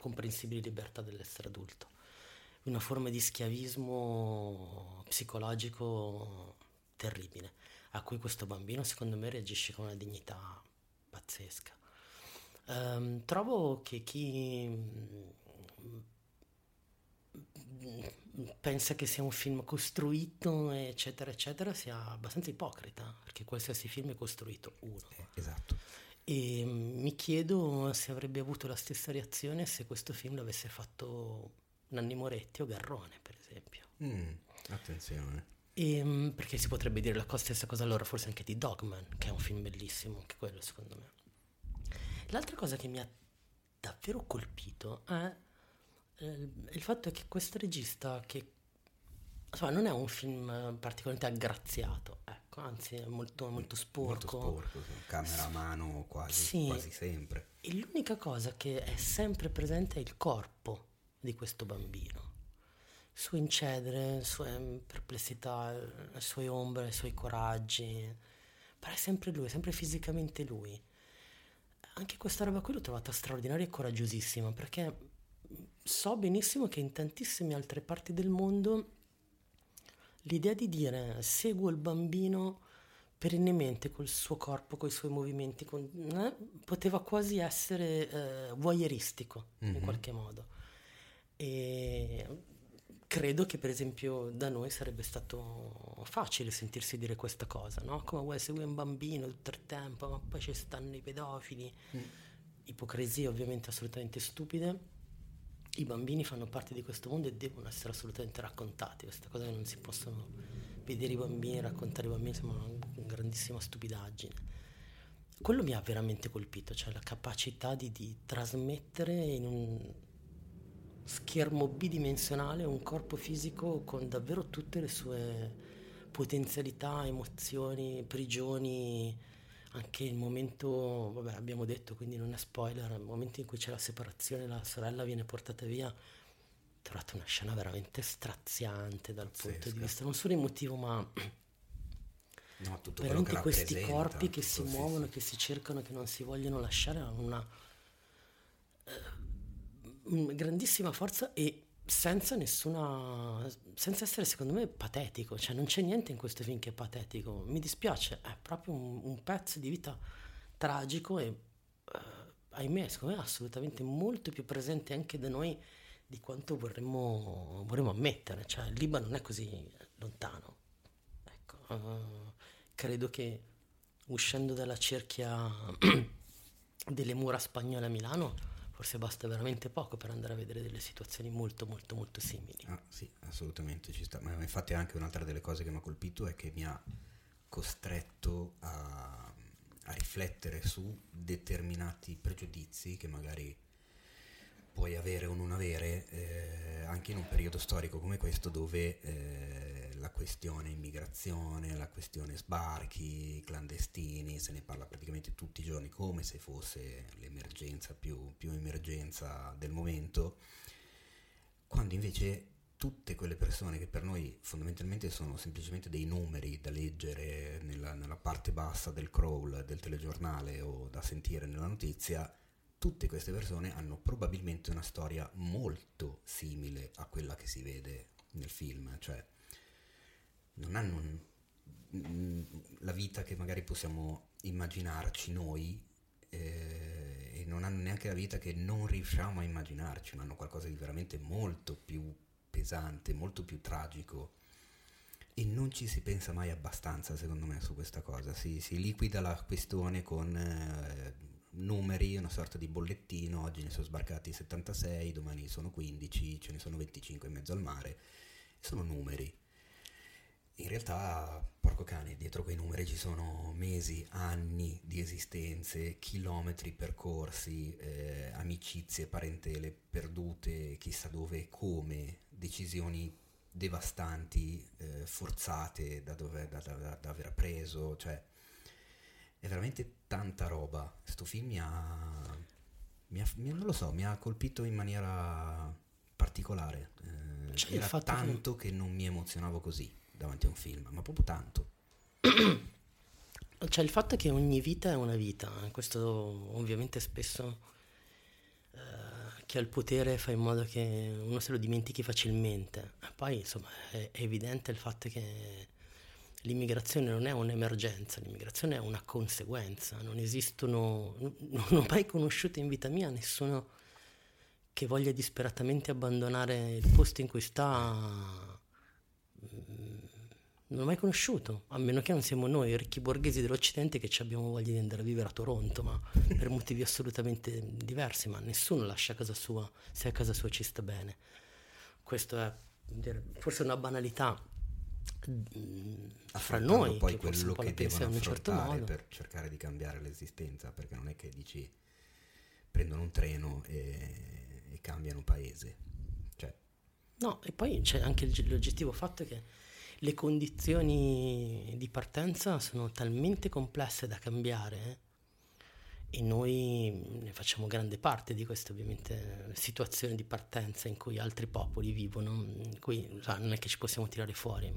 comprensibili libertà dell'essere adulto. Una forma di schiavismo psicologico terribile, a cui questo bambino secondo me reagisce con una dignità pazzesca. Um, trovo che chi mm, pensa che sia un film costruito, eccetera, eccetera, sia abbastanza ipocrita, perché qualsiasi film è costruito, uno. Eh, esatto. E mm, mi chiedo se avrebbe avuto la stessa reazione se questo film l'avesse fatto Nanni Moretti o Garrone, per esempio. Mm, attenzione. E, mm, perché si potrebbe dire la stessa cosa allora, forse anche di Dogman, che è un film bellissimo, anche quello secondo me. L'altra cosa che mi ha davvero colpito è eh, il fatto che questo regista che insomma, non è un film particolarmente aggraziato, ecco, anzi è molto, molto sporco. Molto sporco, camera a mano quasi, sì. quasi sempre. E l'unica cosa che è sempre presente è il corpo di questo bambino. Il suo incedere, le sue perplessità, le sue ombre, i suoi coraggi. Pare sempre lui, sempre fisicamente lui anche questa roba qui l'ho trovata straordinaria e coraggiosissima perché so benissimo che in tantissime altre parti del mondo l'idea di dire seguo il bambino perennemente col suo corpo, con i suoi movimenti, con, eh, poteva quasi essere eh, voyeuristico mm-hmm. in qualche modo. E credo che per esempio da noi sarebbe stato facile sentirsi dire questa cosa, no? Come vuoi seguire un bambino tutto il tempo, ma poi ci stanno i pedofili. Mm. Ipocrisie ovviamente assolutamente stupide. I bambini fanno parte di questo mondo e devono essere assolutamente raccontati, queste cose non si possono vedere i bambini, raccontare i bambini, sembra una grandissima stupidaggine. Quello mi ha veramente colpito, cioè la capacità di, di trasmettere in un schermo bidimensionale un corpo fisico con davvero tutte le sue potenzialità, emozioni, prigioni, anche il momento, vabbè abbiamo detto quindi non è spoiler, il momento in cui c'è la separazione, la sorella viene portata via, trovato una scena veramente straziante dal punto di vista non solo emotivo ma no, veramente questi corpi che si muovono, sì. che si cercano, che non si vogliono lasciare hanno una grandissima forza e senza nessuna senza essere secondo me patetico. Cioè non c'è niente in questo film che è patetico. Mi dispiace è proprio un, un pezzo di vita tragico e eh, ahimè secondo me assolutamente molto più presente anche da noi di quanto vorremmo, vorremmo ammettere, cioè il Libano non è così lontano. Ecco, uh, credo che uscendo dalla cerchia delle mura spagnole a Milano, forse basta veramente poco per andare a vedere delle situazioni molto molto molto simili. Ah, sì, assolutamente ci sta. Ma infatti anche un'altra delle cose che mi ha colpito è che mi ha costretto a, a riflettere su determinati pregiudizi che magari puoi avere o non avere eh, anche in un periodo storico come questo dove eh, la questione immigrazione, la questione sbarchi, clandestini, se ne parla praticamente tutti i giorni come se fosse l'emergenza più, più emergenza del momento, quando invece tutte quelle persone che per noi fondamentalmente sono semplicemente dei numeri da leggere nella, nella parte bassa del crawl del telegiornale o da sentire nella notizia, tutte queste persone hanno probabilmente una storia molto simile a quella che si vede nel film, cioè non hanno un, la vita che magari possiamo immaginarci noi eh, e non hanno neanche la vita che non riusciamo a immaginarci, ma hanno qualcosa di veramente molto più pesante, molto più tragico. E non ci si pensa mai abbastanza secondo me su questa cosa, si, si liquida la questione con... Eh, numeri, una sorta di bollettino, oggi ne sono sbarcati 76, domani sono 15, ce ne sono 25 in mezzo al mare, sono numeri. In realtà, porco cane, dietro quei numeri ci sono mesi, anni di esistenze, chilometri percorsi, eh, amicizie, parentele perdute, chissà dove e come, decisioni devastanti, eh, forzate da, dove, da, da, da aver preso, cioè è veramente tanta roba. Questo film mi ha, mi ha, non lo so, mi ha colpito in maniera particolare. Eh, cioè, era tanto che... che non mi emozionavo così davanti a un film, ma proprio tanto. Cioè il fatto che ogni vita è una vita, eh, questo ovviamente spesso eh, chi ha il potere fa in modo che uno se lo dimentichi facilmente. Poi insomma è, è evidente il fatto che l'immigrazione non è un'emergenza, l'immigrazione è una conseguenza. Non esistono, non ho mai conosciuto in vita mia nessuno che voglia disperatamente abbandonare il posto in cui sta. Mm, non ho mai conosciuto, a meno che non siamo noi, ricchi borghesi dell'Occidente, che abbiamo voglia di andare a vivere a Toronto, ma per motivi assolutamente diversi, ma nessuno lascia casa sua se a casa sua ci sta bene. Questo è forse una banalità, Mm, fra noi poi quello che devono in un certo modo per cercare di cambiare l'esistenza perché non è che dici prendono un treno e, e cambiano paese cioè. no e poi c'è anche l'oggettivo fatto che le condizioni di partenza sono talmente complesse da cambiare eh? e noi ne facciamo grande parte di questa ovviamente situazione di partenza in cui altri popoli vivono, in cui cioè, non è che ci possiamo tirare fuori.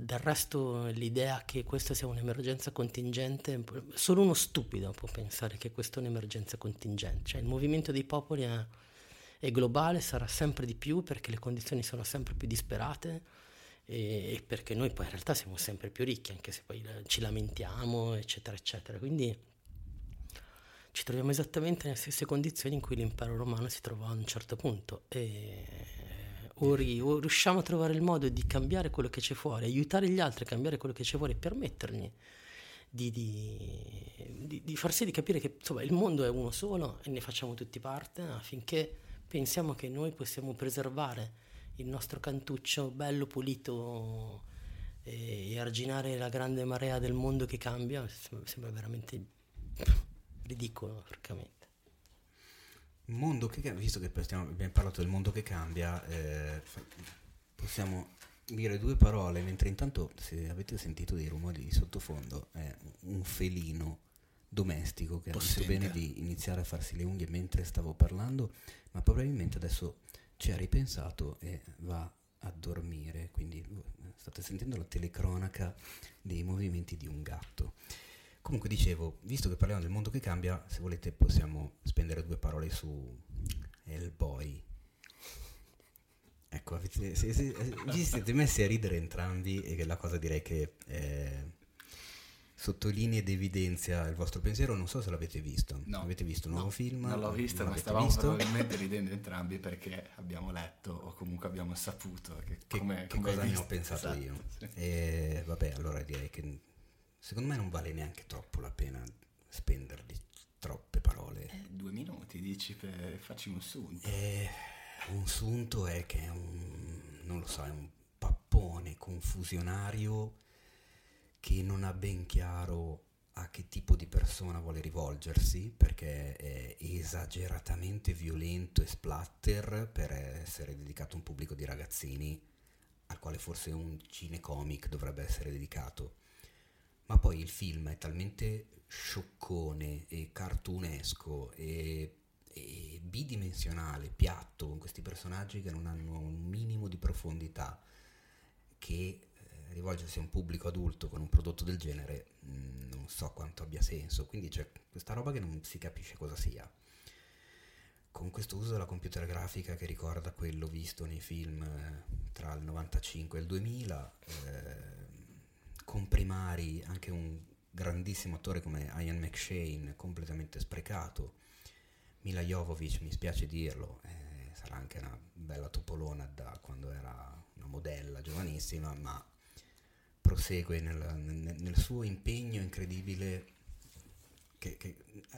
Del resto l'idea che questa sia un'emergenza contingente, solo uno stupido può pensare che questa è un'emergenza contingente, cioè il movimento dei popoli è, è globale, sarà sempre di più perché le condizioni sono sempre più disperate e perché noi poi in realtà siamo sempre più ricchi, anche se poi ci lamentiamo, eccetera, eccetera. Quindi ci troviamo esattamente nelle stesse condizioni in cui l'impero romano si trovò a un certo punto. E o, ri, o riusciamo a trovare il modo di cambiare quello che c'è fuori, aiutare gli altri a cambiare quello che c'è fuori e permettergli di, di, di, di, far sì di capire che insomma, il mondo è uno solo e ne facciamo tutti parte affinché pensiamo che noi possiamo preservare il nostro cantuccio bello pulito e, e arginare la grande marea del mondo che cambia sembra veramente ridicolo, francamente. Mondo che cambia, visto che stiamo, abbiamo parlato del mondo che cambia, eh, possiamo dire due parole, mentre intanto se avete sentito dei rumori di sottofondo è un felino domestico che Possente. ha visto bene di iniziare a farsi le unghie mentre stavo parlando, ma probabilmente adesso ci ha ripensato e va a dormire, quindi uh, state sentendo la telecronaca dei movimenti di un gatto. Comunque dicevo, visto che parliamo del mondo che cambia, se volete possiamo spendere due parole su Hellboy. Ecco, avete, se, se, vi siete messi a ridere entrambi e la cosa direi che eh, sottolinea ed evidenzia il vostro pensiero. Non so se l'avete visto. No. Avete visto un nuovo no, film? Non l'ho visto, ma stavamo visto? probabilmente ridendo entrambi perché abbiamo letto o comunque abbiamo saputo che, che, come, che come cosa ne ho pensato esatto, io. Sì. E vabbè, allora direi che secondo me non vale neanche troppo la pena spenderli troppe parole. Eh, due minuti, dici, per farci un sunto. Eh, un sunto è che è un, non lo so, è un pappone confusionario che non ha ben chiaro a che tipo di persona vuole rivolgersi perché è esageratamente violento e splatter per essere dedicato a un pubblico di ragazzini al quale forse un cinecomic dovrebbe essere dedicato ma poi il film è talmente scioccone e cartunesco e, e bidimensionale, piatto, con questi personaggi che non hanno un minimo di profondità, che eh, rivolgersi a un pubblico adulto con un prodotto del genere mh, mm, non so quanto abbia senso. Quindi c'è questa roba che non si capisce cosa sia. Con questo uso della computer grafica che ricorda quello visto nei film eh, tra il 95 e il 2000, eh, con primari anche un grandissimo attore come Ian McShane completamente sprecato, Mila Jovovic mi spiace dirlo, eh, sarà anche una bella topolona da quando era una modella giovanissima, ma prosegue nel, nel, nel suo impegno incredibile che, che,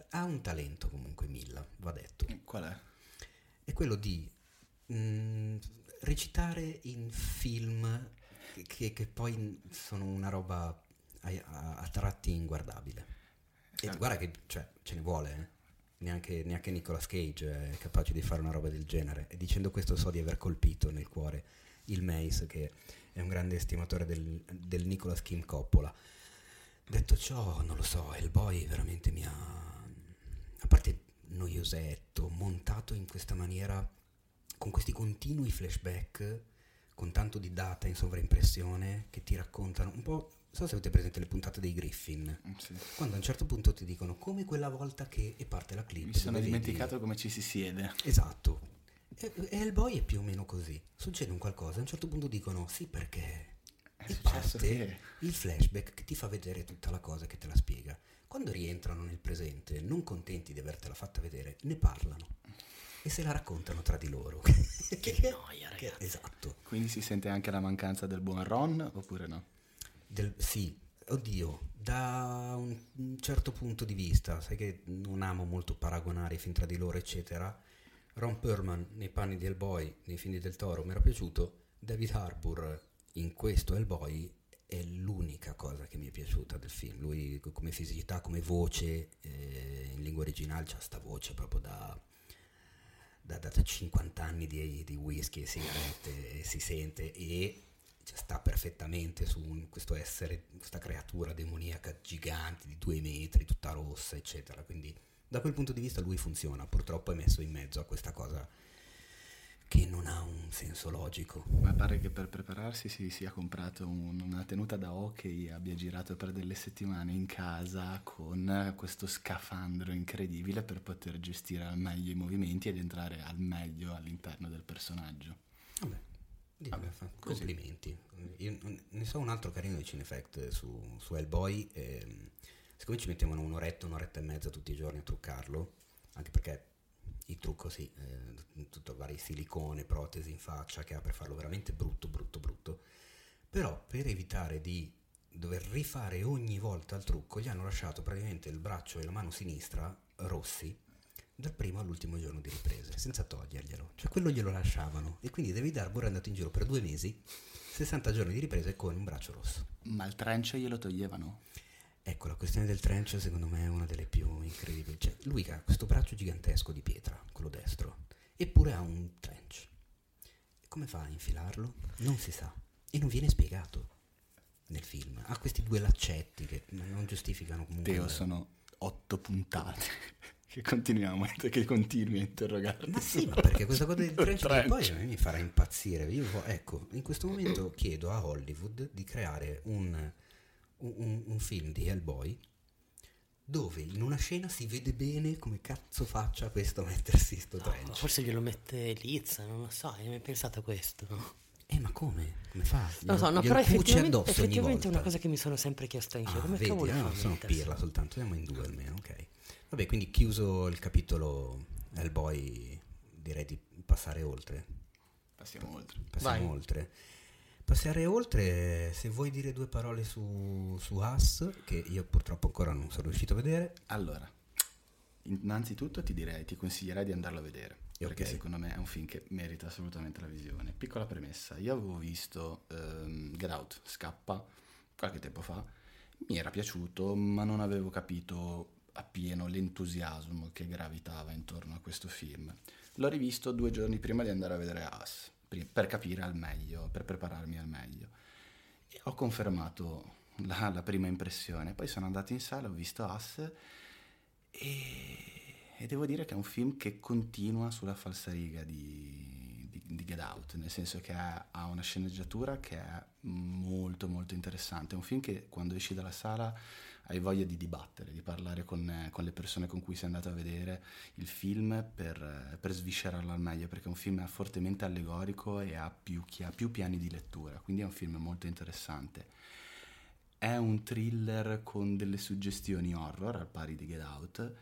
ha un talento comunque Milla, va detto. Qual è? È quello di mh, mm, recitare in film che, che poi sono una roba a, a, a tratti inguardabile. E eh. guarda che cioè, ce ne vuole, eh? neanche, neanche Nicolas Cage è capace di fare una roba del genere. E dicendo questo so di aver colpito nel cuore il Mace, che è un grande estimatore del, del Nicolas Kim Coppola. Detto ciò, non lo so, il boy veramente mi ha... A parte noiosetto, montato in questa maniera, con questi continui flashback con tanto di data in sovraimpressione che ti raccontano un po'. Non so se avete presente le puntate dei Griffin. Mm, sì. Quando a un certo punto ti dicono come quella volta che. e parte la clip. Mi sono dimenticato vedi... come ci si siede. Esatto. E, e il boy è più o meno così. Succede un qualcosa, a un certo punto dicono sì perché. È e parte che... il flashback che ti fa vedere tutta la cosa che te la spiega. Quando rientrano nel presente, non contenti di avertela fatta vedere, ne parlano e se la raccontano tra di loro. che noia, ragazzi. Esatto. Quindi si sente anche la mancanza del buon Ron oppure no? Del, sì, oddio, da un, certo punto di vista, sai che non amo molto paragonare i film tra di loro, eccetera. Ron Perlman nei panni di Hellboy, nei film del Toro, mi era piaciuto. David Harbour in questo Hellboy è l'unica cosa che mi è piaciuta del film. Lui come fisicità, come voce, eh, in lingua originale c'ha sta voce proprio da da, da 50 anni di, di, whisky e sigarette si sente e sta perfettamente su un, questo essere, questa creatura demoniaca gigante di due metri, tutta rossa, eccetera. Quindi da quel punto di vista lui funziona, purtroppo è messo in mezzo a questa cosa che non ha un senso logico. Ma pare che per prepararsi si sia comprato un, una tenuta da hockey, abbia girato per delle settimane in casa con questo scafandro incredibile per poter gestire al meglio i movimenti ed entrare al meglio all'interno del personaggio. Vabbè, Vabbè, complimenti. Io ne so un altro carino di Cinefact su, su Hellboy. ehm, siccome ci mettevano un'oretta, un'oretta e mezza tutti i giorni a truccarlo, anche perché il trucco sì, eh, tutto vari silicone, protesi in faccia che ha per farlo veramente brutto, brutto, brutto. Però per evitare di dover rifare ogni volta il trucco, gli hanno lasciato praticamente il braccio e la mano sinistra rossi dal primo all'ultimo giorno di riprese, senza toglierglielo. Cioè quello glielo lasciavano. E quindi David Harbour è andato in giro per due mesi, 60 giorni di riprese con un braccio rosso. Ma il trench glielo toglievano? Ecco, la questione del trench secondo me è una delle più incredibili. Cioè, lui ha questo braccio gigantesco di pietra, quello destro, eppure ha un trench. Come fa a infilarlo? Non si sa. E non viene spiegato nel film. Ha questi due laccetti che non giustificano comunque... Teo, sono otto puntate che continuiamo, che continui a interrogarti. Ma sì, ma perché questa cosa del trench, trench. poi mi farà impazzire. Io, ecco, in questo momento chiedo a Hollywood di creare un, un- un- film di Hellboy dove in una scena si vede bene come cazzo faccia questo a mettersi sto No, trench. forse glielo mette Liz, non lo so, hai mai pensato a questo? Eh, ma come? Come fa? Non lo so, no, però effettivamente, effettivamente è una cosa che mi sono sempre chiesto anch'io. Ah, come vedi, cavolo eh, fa non a sono pirla soltanto, siamo in due almeno, ok. Vabbè, quindi chiuso il capitolo Hellboy, direi di passare oltre. Passiamo oltre. Passiamo Vai. oltre. Passare oltre, se vuoi dire due parole su, su Us, che io purtroppo ancora non sono riuscito a vedere. Allora, innanzitutto ti direi, ti consiglierei di andarlo a vedere, perché Ok. secondo me è un film che merita assolutamente la visione. Piccola premessa, io avevo visto ehm, Get Out, Scappa, qualche tempo fa, mi era piaciuto, ma non avevo capito appieno l'entusiasmo che gravitava intorno a questo film. L'ho rivisto due giorni prima di andare a vedere pri- per capire al meglio, per prepararmi al meglio. E ho confermato la, la prima impressione. Poi sono andato in sala, ho visto Us e, e devo dire che è un film che continua sulla falsariga di, di, di Get Out, nel senso che ha, ha una sceneggiatura che è molto molto interessante. È un film che quando esci dalla sala hai voglia di dibattere, di parlare con, eh, con le persone con cui sei andato a vedere il film per, eh, per sviscerarlo al meglio, perché è un film fortemente allegorico e ha più, ha più piani di lettura, quindi è un film molto interessante. È un thriller con delle suggestioni horror al pari di Get Out.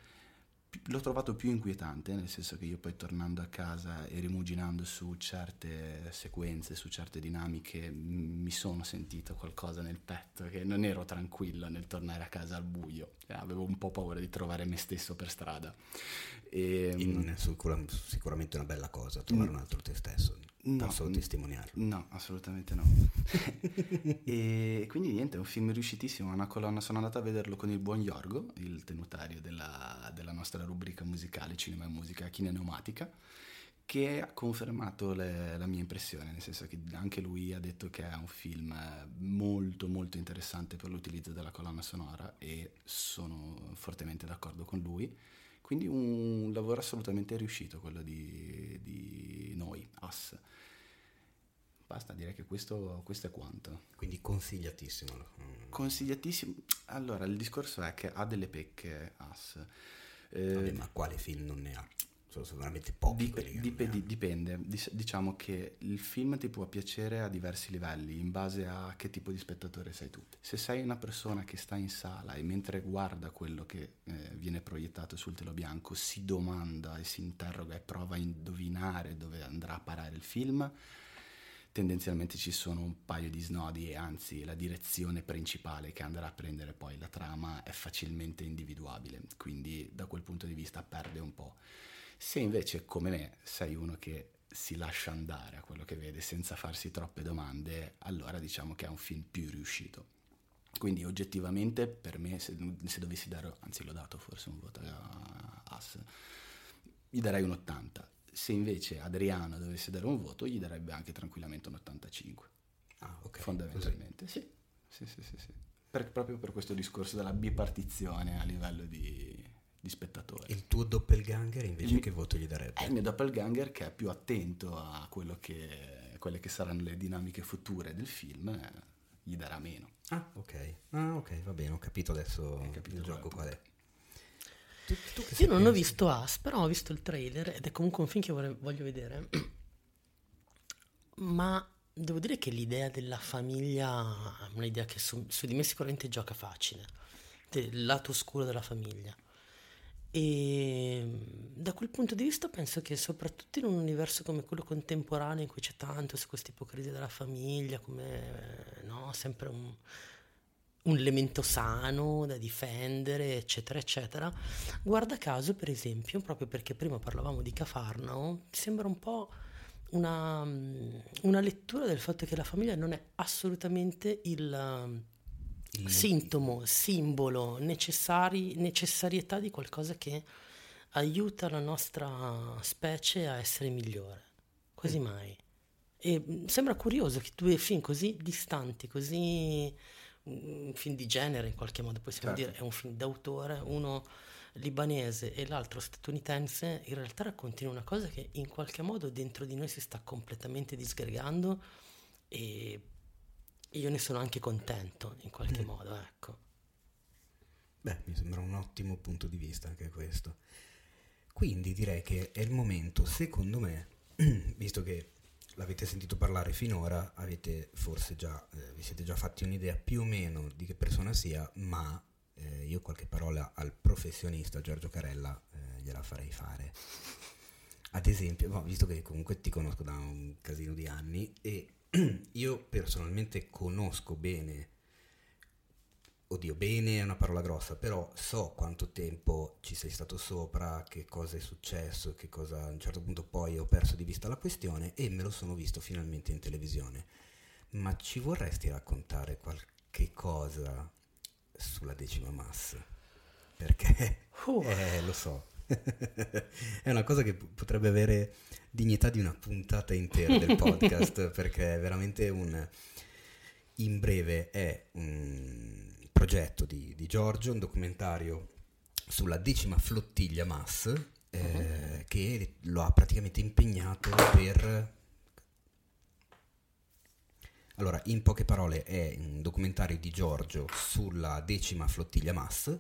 L'ho trovato più inquietante, nel senso che io poi tornando a casa e rimuginando su certe sequenze, su certe dinamiche, mi sono sentito qualcosa nel petto, che non ero tranquillo nel tornare a casa al buio. Eh, Avevo un po' paura di trovare me stesso per strada. E, E è sicura- sicuramente una bella cosa trovare un altro te stesso. No, Posso testimoniarlo. No, assolutamente no. e quindi niente, è un film riuscitissimo, è una colonna, sono andato a vederlo con il buon Yorgo, il tenutario della, della nostra rubrica musicale Cinema e Musica China Pneumatica, che ha confermato le- la mia impressione, nel senso che anche lui ha detto che è un film molto molto interessante per l'utilizzo della colonna sonora e sono fortemente d'accordo con lui. Quindi un lavoro assolutamente riuscito quello di, di noi, Us. Basta, direi che questo, questo è quanto. Quindi consigliatissimo. Mm. Consigliatissimo. Allora, il discorso è che ha delle pecche Us. Eh, Vabbè, ma quale film non ne ha? Sono veramente pochi Dip- quelli che dip- non ne di- dipende, Dis- diciamo che il film ti può piacere a diversi livelli in base a che tipo di spettatore sei tu. Se sei una persona che sta in sala e mentre guarda quello che eh, viene proiettato sul telo bianco si domanda e si interroga e prova a indovinare dove andrà a parare il film, tendenzialmente ci sono un paio di snodi e anzi la direzione principale che andrà a prendere poi la trama è facilmente individuabile, quindi da quel punto di vista perde un po'. Se invece, come me, sei uno che si lascia andare a quello che vede senza farsi troppe domande, allora diciamo che è un film più riuscito. Quindi oggettivamente per me, se, se dovessi dare, anzi l'ho dato forse un voto a As, gli darei un 80. Se invece Adriano dovesse dare un voto, gli darebbe anche tranquillamente un 85. Ah, ok. fondamentalmente, sì. Sì, sì, sì, sì. Per- proprio per questo discorso della bipartizione a livello di, di spettatori. Il tuo doppelganger invece Il- che voto gli darebbe? È il mio doppelganger che è più attento a quello che, quelle che saranno le dinamiche future del film, eh, gli darà meno. Ah, ok. Ah, ok, va bene, ho capito adesso Hai capito il gioco qual è. Tu- tu Io non ho pensi? visto As, però ho visto il trailer ed è comunque un film che vorrei- voglio vedere. Ma devo dire che l'idea della famiglia è un'idea che su, su di me sicuramente gioca facile, del lato oscuro della famiglia. E da quel punto di vista penso che soprattutto in un universo come quello contemporaneo in cui c'è tanto su questa ipocrisia della famiglia, come no, sempre un, un elemento sano da difendere, eccetera, eccetera. Guarda caso, per esempio, proprio perché prima parlavamo di Cafarnao, sembra un po' una, una lettura del fatto che la famiglia non è assolutamente il, il sintomo, simbolo, necessari, necessarietà di qualcosa che aiuta la nostra specie a essere migliore. Quasi mm. mai. E sembra curioso che due film così distanti, così un film di genere in qualche modo possiamo certo. dire, è un film d'autore, uno libanese e l'altro statunitense, in realtà raccontino una cosa che in qualche modo dentro di noi si sta completamente disgregando e io ne sono anche contento in qualche mm. modo, ecco. Beh, mi sembra un ottimo punto di vista anche questo. Quindi direi che è il momento, secondo me, visto che l'avete sentito parlare finora, avete forse già, eh, vi siete già fatti un'idea più o meno di che persona sia, ma eh, io qualche parola al professionista Giorgio Carella eh, gliela farei fare. Ad esempio, no, visto che comunque ti conosco da un casino di anni e io personalmente conosco bene oddio, bene è una parola grossa, però so quanto tempo ci sei stato sopra, che cosa è successo, che cosa a un certo punto poi ho perso di vista la questione e me lo sono visto finalmente in televisione. Ma ci vorresti raccontare qualche cosa sulla decima massa? Perché, uh. eh, lo so, è una cosa che potrebbe avere dignità di una puntata intera del podcast, perché è veramente un... In breve è un progetto di, di Giorgio, un documentario sulla decima flottiglia MAS, eh, uh-huh. che lo ha praticamente impegnato per... Allora, in poche parole, è un documentario di Giorgio sulla decima flottiglia MAS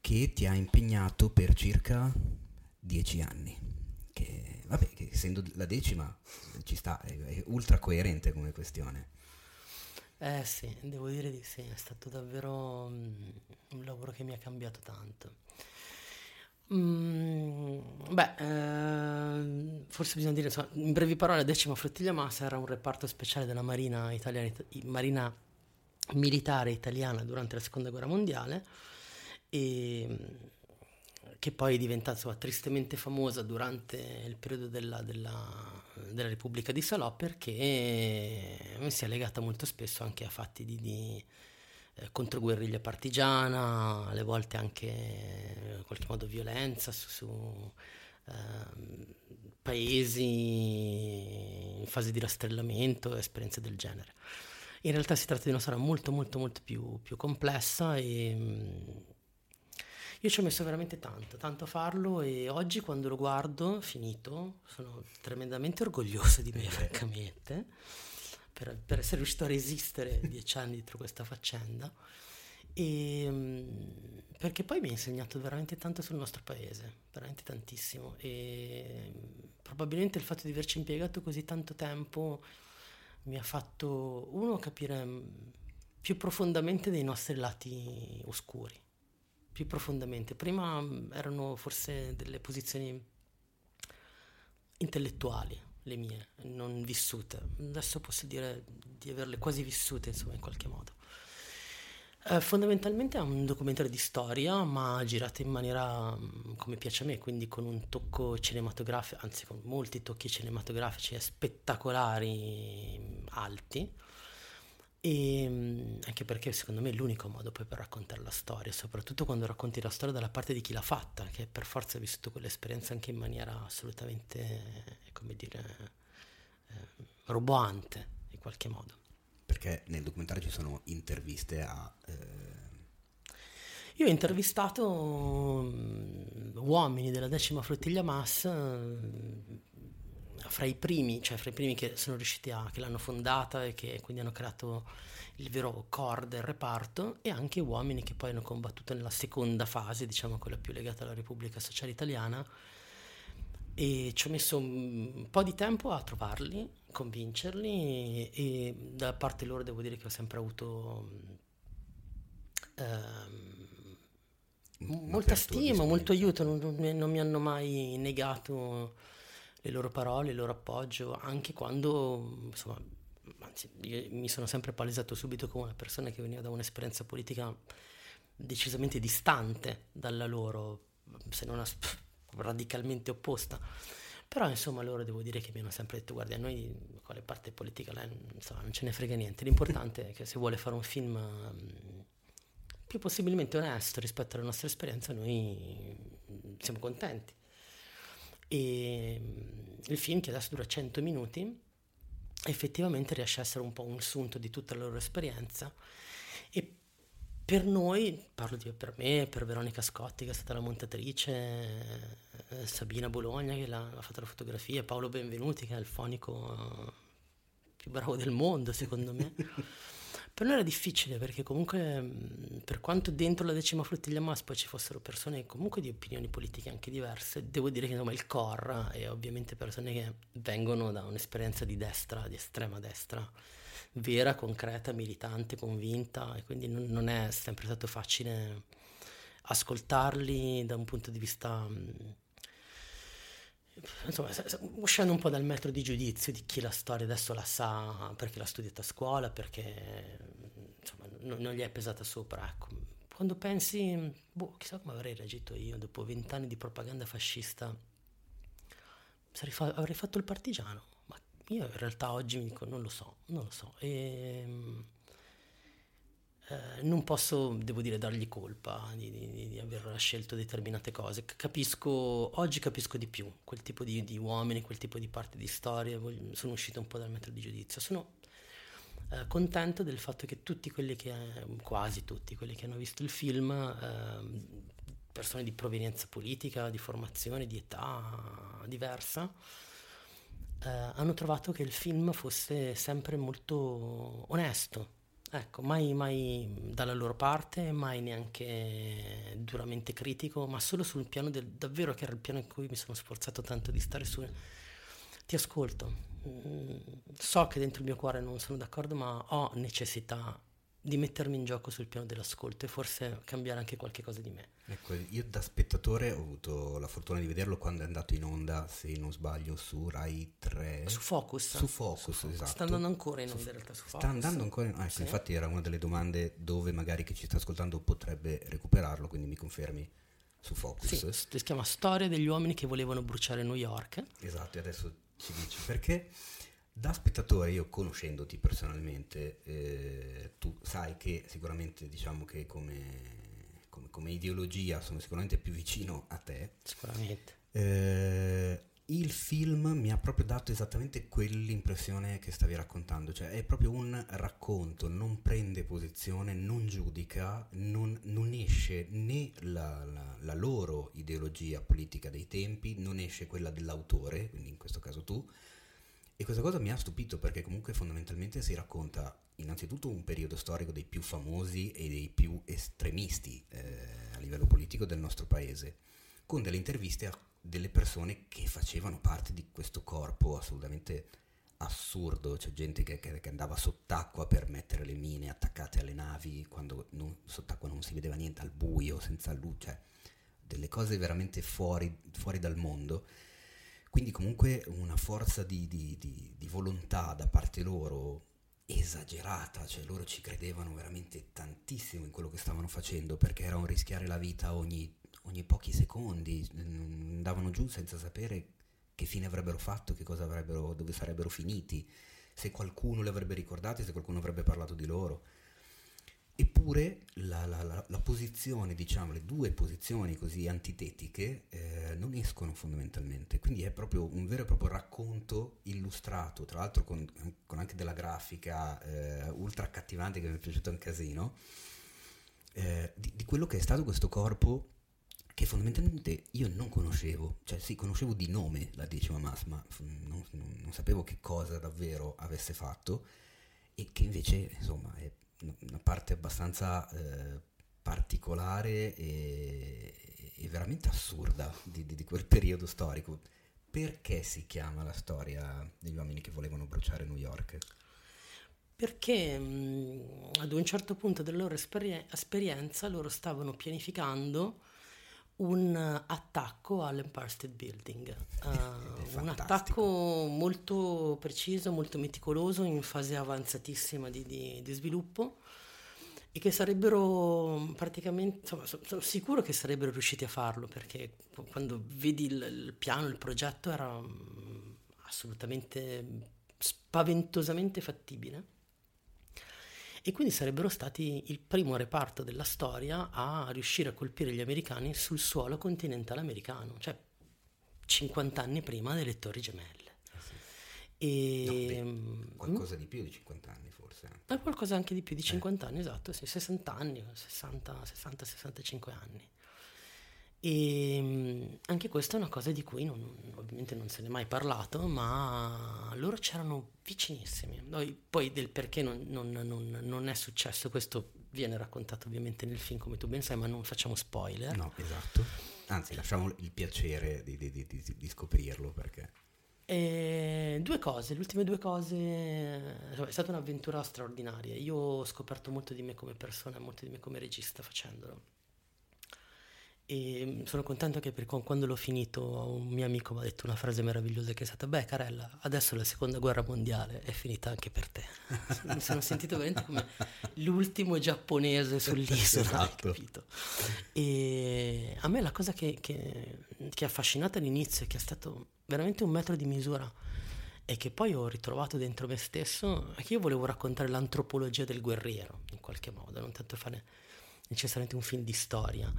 che ti ha impegnato per circa dieci anni. Che, vabbè, che essendo la decima ci sta, è, è ultra coerente come questione. Eh sì, devo dire di sì, è stato davvero um, un lavoro che mi ha cambiato tanto. Mm, beh, eh, forse bisogna dire, insomma, in brevi parole, Decima Flottiglia Massa era un reparto speciale della Marina, italiana, Marina militare italiana durante la Seconda Guerra Mondiale e che poi è diventata insomma, tristemente famosa durante il periodo della, della della Repubblica di Salò perché si è legata molto spesso anche a fatti di, di eh, controguerriglia partigiana, alle volte anche in qualche modo violenza su, su eh, paesi in fase di rastrellamento, esperienze del genere. In realtà si tratta di una storia molto molto molto più, più complessa e io ci ho messo veramente tanto, tanto a farlo e oggi quando lo guardo, finito, sono tremendamente orgoglioso di me, francamente, per, per, essere riuscito a resistere dieci anni dietro questa faccenda. E, mm, perché poi mi ha insegnato veramente tanto sul nostro paese, veramente tantissimo. E probabilmente il fatto di averci impiegato così tanto tempo mi ha fatto, uno, capire mm, più profondamente dei nostri lati oscuri più profondamente. Prima mm, erano forse delle posizioni intellettuali le mie, non vissute. Adesso posso dire di averle quasi vissute, insomma, in qualche modo. Eh, fondamentalmente è un documentario di storia, ma girato in maniera mm, come piace a me, quindi con un tocco cinematografico, anzi con molti tocchi cinematografici spettacolari mm, alti e mm, anche perché secondo me è l'unico modo poi per raccontare la storia, soprattutto quando racconti la storia dalla parte di chi l'ha fatta, che per forza ha vissuto quell'esperienza anche in maniera assolutamente, come dire, eh, roboante in qualche modo. Perché nel documentario ci sono interviste a... Eh... Io ho intervistato mm, uomini della decima flottiglia Mass fra i primi, cioè fra i primi che sono riusciti a, che l'hanno fondata e che quindi hanno creato il vero core del reparto e anche uomini che poi hanno combattuto nella seconda fase, diciamo quella più legata alla Repubblica Sociale Italiana, e ci ho messo un po' di tempo a trovarli, convincerli e, da parte loro devo dire che ho sempre avuto ehm, molta stima, molto aiuto, non, non, mi hanno mai negato le loro parole, il loro appoggio, anche quando insomma, anzi, mi sono sempre palesato subito come una persona che veniva da un'esperienza politica decisamente distante dalla loro, se non as- radicalmente opposta. Però insomma loro devo dire che mi hanno sempre detto guardi a noi quale parte politica lei insomma, non ce ne frega niente, l'importante è che se vuole fare un film più possibilmente onesto rispetto alla nostra esperienza noi siamo contenti. E um, il film che adesso dura 100 minuti effettivamente riesce a essere un po' un sunto di tutta la loro esperienza e per noi, parlo di, per me, per Veronica Scotti che è stata la montatrice, eh, Sabina Bologna che l'ha, ha fatto la fotografia, Paolo Benvenuti che è il fonico più bravo del mondo secondo me. per noi era difficile perché comunque mm, per quanto dentro la decima flottiglia MAS poi ci fossero persone comunque di opinioni politiche anche diverse, devo dire che insomma, il COR è ovviamente persone che vengono da un'esperienza di destra, di estrema destra vera, concreta, militante, convinta e quindi non, non è sempre stato facile ascoltarli da un punto di vista insomma, uscendo un po' dal metro di giudizio di chi la storia adesso la sa perché l'ha studiata a scuola, perché insomma, non, non, gli è pesata sopra. Ecco. Quando pensi, boh, chissà come avrei reagito io dopo vent'anni di propaganda fascista, fa- avrei fatto il partigiano. Io in realtà oggi mi dico non lo so, non lo so. E, ehm, eh, non posso, devo dire, dargli colpa di, di, di, aver scelto determinate cose. Capisco, oggi capisco di più quel tipo di, di uomini, quel tipo di parte di storia. Sono uscito un po' dal metro di giudizio. Sono eh, contento del fatto che tutti quelli che, quasi tutti quelli che hanno visto il film, eh, persone di provenienza politica, di formazione, di età diversa, eh, hanno trovato che il film fosse sempre molto onesto. Ecco, mai, mai dalla loro parte, mai neanche duramente critico, ma solo sul piano del davvero che era il piano in cui mi sono sforzato tanto di stare su. Ti ascolto, mm, so che dentro il mio cuore non sono d'accordo, ma ho necessità di mettermi in gioco sul piano dell'ascolto e forse cambiare anche qualche cosa di me. Ecco, io da spettatore ho avuto la fortuna di vederlo quando è andato in onda, se non sbaglio, su Rai 3. Su Focus. Su Focus, su esatto. Sta andando ancora in onda in realtà su Focus. Sta andando ancora in onda, ecco, sì. infatti era una delle domande dove magari chi ci sta ascoltando potrebbe recuperarlo, quindi mi confermi su Focus. Sì, si chiama Storia degli uomini che volevano bruciare New York. Esatto, e adesso ci dici perché da spettatore, io conoscendoti personalmente, eh, tu sai che sicuramente diciamo che come, come, come, ideologia sono sicuramente più vicino a te. Sicuramente. Eh, il film mi ha proprio dato esattamente quell'impressione che stavi raccontando, cioè è proprio un racconto, non prende posizione, non giudica, non, non esce né la, la, la loro ideologia politica dei tempi, non esce quella dell'autore, quindi in questo caso tu, e questa cosa mi ha stupito perché comunque fondamentalmente si racconta innanzitutto un periodo storico dei più famosi e dei più estremisti eh, a livello politico del nostro paese, con delle interviste a delle persone che facevano parte di questo corpo assolutamente assurdo, c'è gente che, che, che andava sott'acqua per mettere le mine attaccate alle navi quando non, sott'acqua non si vedeva niente, al buio, senza luce, cioè delle cose veramente fuori, fuori dal mondo quindi comunque una forza di, di, di, di volontà da parte loro esagerata, cioè loro ci credevano veramente tantissimo in quello che stavano facendo perché era un rischiare la vita ogni, ogni pochi secondi, andavano giù senza sapere che fine avrebbero fatto, che cosa avrebbero, dove sarebbero finiti, se qualcuno li avrebbe ricordati, se qualcuno avrebbe parlato di loro. Eppure la, la, la, la, posizione, diciamo, le due posizioni così antitetiche eh, non escono fondamentalmente, quindi è proprio un vero e proprio racconto illustrato, tra l'altro con, con anche della grafica eh, ultra accattivante che mi è piaciuto un casino, eh, di, di, quello che è stato questo corpo che fondamentalmente io non conoscevo, cioè sì, conoscevo di nome la decima mass, ma non, non sapevo che cosa davvero avesse fatto e che invece insomma è una parte abbastanza eh, particolare e, e, veramente assurda di, di, di, quel periodo storico. perché si chiama la storia degli uomini che volevano bruciare New York? Perché mh, ad un certo punto della loro esperien- esperienza loro stavano pianificando un attacco all'Empire State Building, uh, un attacco molto preciso, molto meticoloso, in fase avanzatissima di, di, di sviluppo e che sarebbero praticamente, insomma, sono sicuro che sarebbero riusciti a farlo perché quando vedi il, il piano, il progetto era mm, assolutamente spaventosamente fattibile e quindi sarebbero stati il primo reparto della storia a riuscire a colpire gli americani sul suolo continentale americano, cioè 50 anni prima delle Torri Gemelle. E no, beh, mm, qualcosa di più di 50 anni forse. È qualcosa anche di più di 50 eh. anni, esatto, sì, 60 anni, 60-65 anni. E mm, anche questa è una cosa di cui non, ovviamente non se ne è mai parlato, ma loro c'erano vicinissimi. Poi del perché non, non, non, è successo, questo viene raccontato ovviamente nel film come tu ben sai, ma non facciamo spoiler. No, esatto. Anzi, lasciamo il piacere di, di, di, di scoprirlo perché... E due cose, le ultime due cose, è stata un'avventura straordinaria. Io ho scoperto molto di me come persona, molto di me come regista facendolo e sono contento che per quando l'ho finito un mio amico mi ha detto una frase meravigliosa che è stata beh Carella adesso la seconda guerra mondiale è finita anche per te. Mi sono sentito veramente come l'ultimo giapponese sull'isola esatto. capito? E a me la cosa che, che, che ha affascinato all'inizio e che è stato veramente un metro di misura e che poi ho ritrovato dentro me stesso è che io volevo raccontare l'antropologia del guerriero in qualche modo non tanto fare necessariamente un film di storia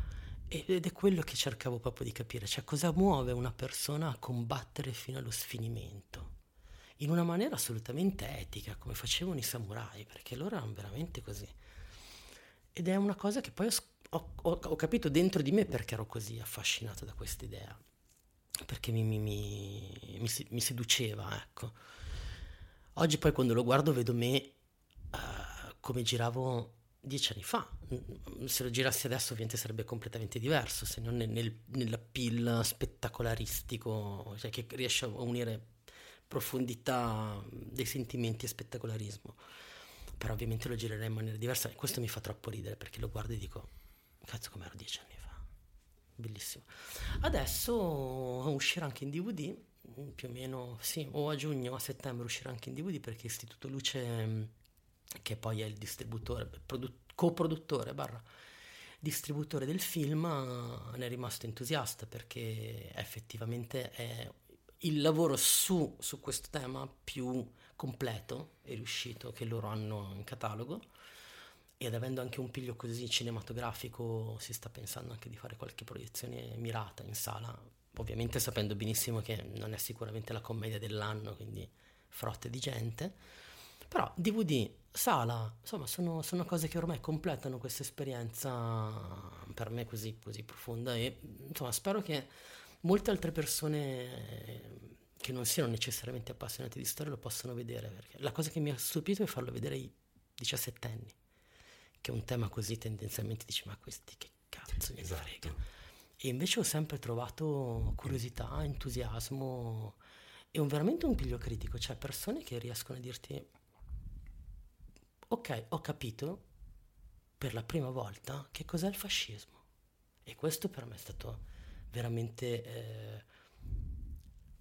ed è quello che cercavo proprio di capire, cioè cosa muove una persona a combattere fino allo sfinimento, in una maniera assolutamente etica, come facevano i samurai, perché loro erano veramente così. Ed è una cosa che poi ho, ho, ho capito dentro di me perché ero così affascinato da questa idea, perché mi, mi, mi, mi, seduceva, ecco. Oggi poi quando lo guardo vedo me uh, come giravo dieci anni fa. Se lo girassi adesso ovviamente sarebbe completamente diverso, se non nel, nell'appeal spettacolaristico, cioè che riesce a unire profondità dei sentimenti e spettacolarismo. Però ovviamente lo girerei in maniera diversa e questo mi fa troppo ridere perché lo guardo e dico, cazzo come ero dieci anni fa. Bellissimo. Adesso uscirà anche in DVD, più o meno, sì, o a giugno o a settembre uscirà anche in DVD perché Istituto Luce che poi è il distributore, produ- coproduttore barra distributore del film, ne è rimasto entusiasta perché effettivamente è il lavoro su, su questo tema più completo e riuscito che loro hanno in catalogo. Ed avendo anche un piglio così cinematografico si sta pensando anche di fare qualche proiezione mirata in sala, ovviamente sapendo benissimo che non è sicuramente la commedia dell'anno, quindi frotte di gente però DVD, sala, insomma, sono, sono cose che ormai completano questa esperienza per me così, così profonda e insomma spero che molte altre persone che non siano necessariamente appassionate di storia lo possano vedere. Perché la cosa che mi ha stupito è farlo vedere ai 17 anni, che è un tema così tendenzialmente dici ma questi che cazzo mi esatto. frega. E invece ho sempre trovato curiosità, entusiasmo e un, veramente un piglio critico, cioè persone che riescono a dirti ok, ho capito per la prima volta che cos'è il fascismo. E questo per me è stato veramente... Eh,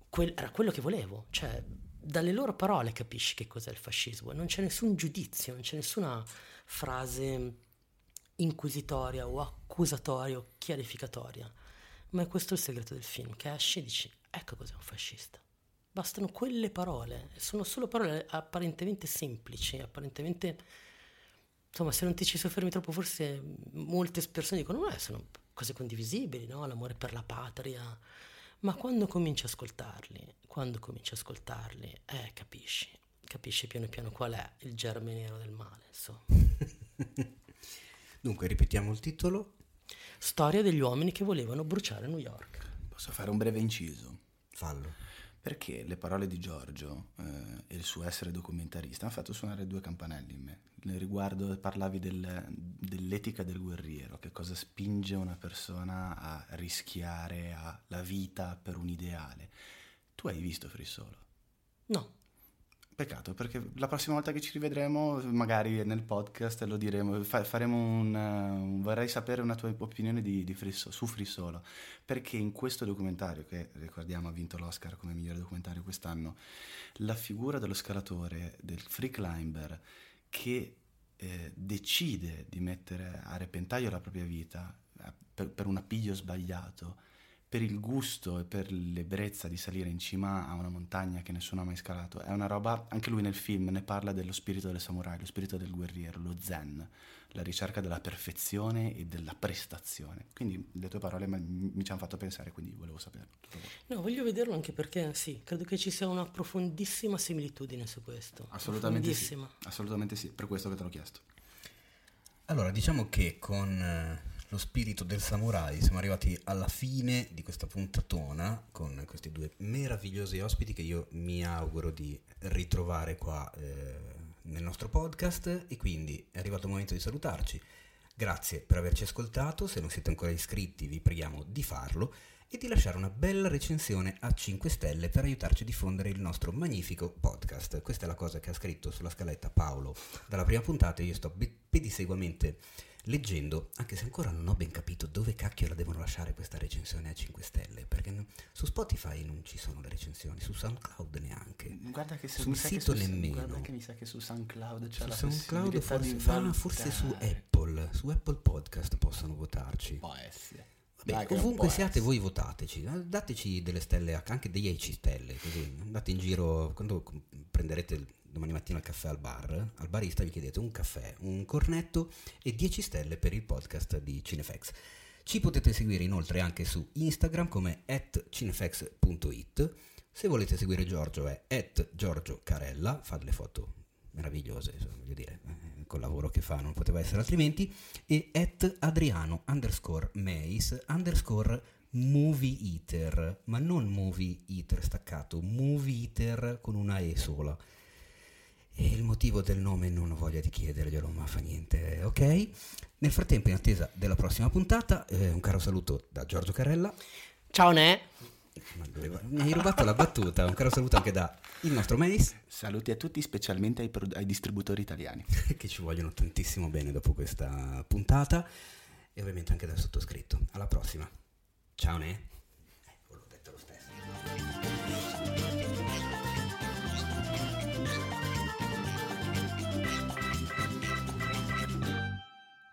quel, era quello che volevo, cioè dalle loro parole capisci che cos'è il fascismo, non c'è nessun giudizio, non c'è nessuna frase inquisitoria o accusatoria o chiarificatoria, ma è questo il segreto del film, che esci e dici ecco cos'è un fascista. Bastano quelle parole, sono solo parole apparentemente semplici, apparentemente... Insomma, se non ti ci soffermi troppo, forse molte persone dicono, eh, sono cose condivisibili, no? L'amore per la patria. Ma quando cominci a ascoltarli, quando cominci a ascoltarli, eh, capisci, capisci piano piano qual è il germe nero del male, insomma. Dunque, ripetiamo il titolo. Storia degli uomini che volevano bruciare New York. Posso fare un breve inciso? Fallo perché le parole di Giorgio eh, e il suo essere documentarista hanno fatto suonare due campanelli in me. Riguardo parlavi del, dell'etica del guerriero, che cosa spinge una persona a rischiare a la vita per un ideale. Tu hai visto Frissolo? No. Peccato, perché la prossima volta che ci rivedremo, magari nel podcast lo diremo, fa- faremo un, uh, vorrei sapere una tua opinione di, di Frisso, su Frissolo, perché in questo documentario, che ricordiamo ha vinto l'Oscar come migliore documentario quest'anno, la figura dello scalatore, del free climber, che eh, decide di mettere a repentaglio la propria vita eh, per, per un appiglio sbagliato, per il gusto e per l'ebbrezza di salire in cima a una montagna che nessuno ha mai scalato. È una roba, anche lui nel film ne parla dello spirito del samurai, lo spirito del guerriero, lo zen, la ricerca della perfezione e della prestazione. Quindi le tue parole mi, mi ci hanno fatto pensare, quindi volevo saperlo. No, voglio vederlo anche perché sì, credo che ci sia una profondissima similitudine su questo. Assolutamente sì. Assolutamente sì, per questo che te l'ho chiesto. Allora, diciamo che con eh, lo spirito del samurai. Siamo arrivati alla fine di questa puntatona con questi due meravigliosi ospiti che io mi auguro di ritrovare qua eh, nel nostro podcast e quindi è arrivato il momento di salutarci. Grazie per averci ascoltato, se non siete ancora iscritti vi preghiamo di farlo e di lasciare una bella recensione a 5 stelle per aiutarci a diffondere il nostro magnifico podcast. Questa è la cosa che ha scritto sulla scaletta Paolo dalla prima puntata e io sto pedisseguamente leggendo, anche se ancora non ho ben capito dove cacchio la devono lasciare questa recensione a 5 stelle, perché su Spotify non ci sono le recensioni, su SoundCloud neanche. Guarda che su, sul sito su, nemmeno. Guarda che mi sa che su SoundCloud c'è su la SoundCloud forse, fa, forse su Apple, su Apple Podcast possono votarci. Può essere. Vabbè, Dai, ovunque siate voi votateci, dateci delle stelle, anche 10 stelle, così andate in giro, quando prenderete domani mattina al caffè al bar, al barista gli chiedete un caffè, un cornetto e 10 stelle per il podcast di Cinefx. Ci potete seguire inoltre anche su Instagram come cinefx.it. Se volete seguire Giorgio è at Giorgio Carella, fa delle foto meravigliose, voglio dire, eh, col lavoro che fa non poteva essere altrimenti, e at Adriano underscore Meis underscore movie eater, ma non movie eater staccato, movie eater con una E sola. E il motivo del nome non ho voglia di chiederglielo, ma fa niente, ok? Nel frattempo, in attesa della prossima puntata, eh, un caro saluto da Giorgio Carella. Ciao Ne! Mi hai rubato la battuta, un caro saluto anche da il nostro Mace. Saluti a tutti, specialmente ai, pro- ai distributori italiani. che ci vogliono tantissimo bene dopo questa puntata e ovviamente anche dal sottoscritto. Alla prossima. Ciao Ne! Eh, l'ho detto lo stesso.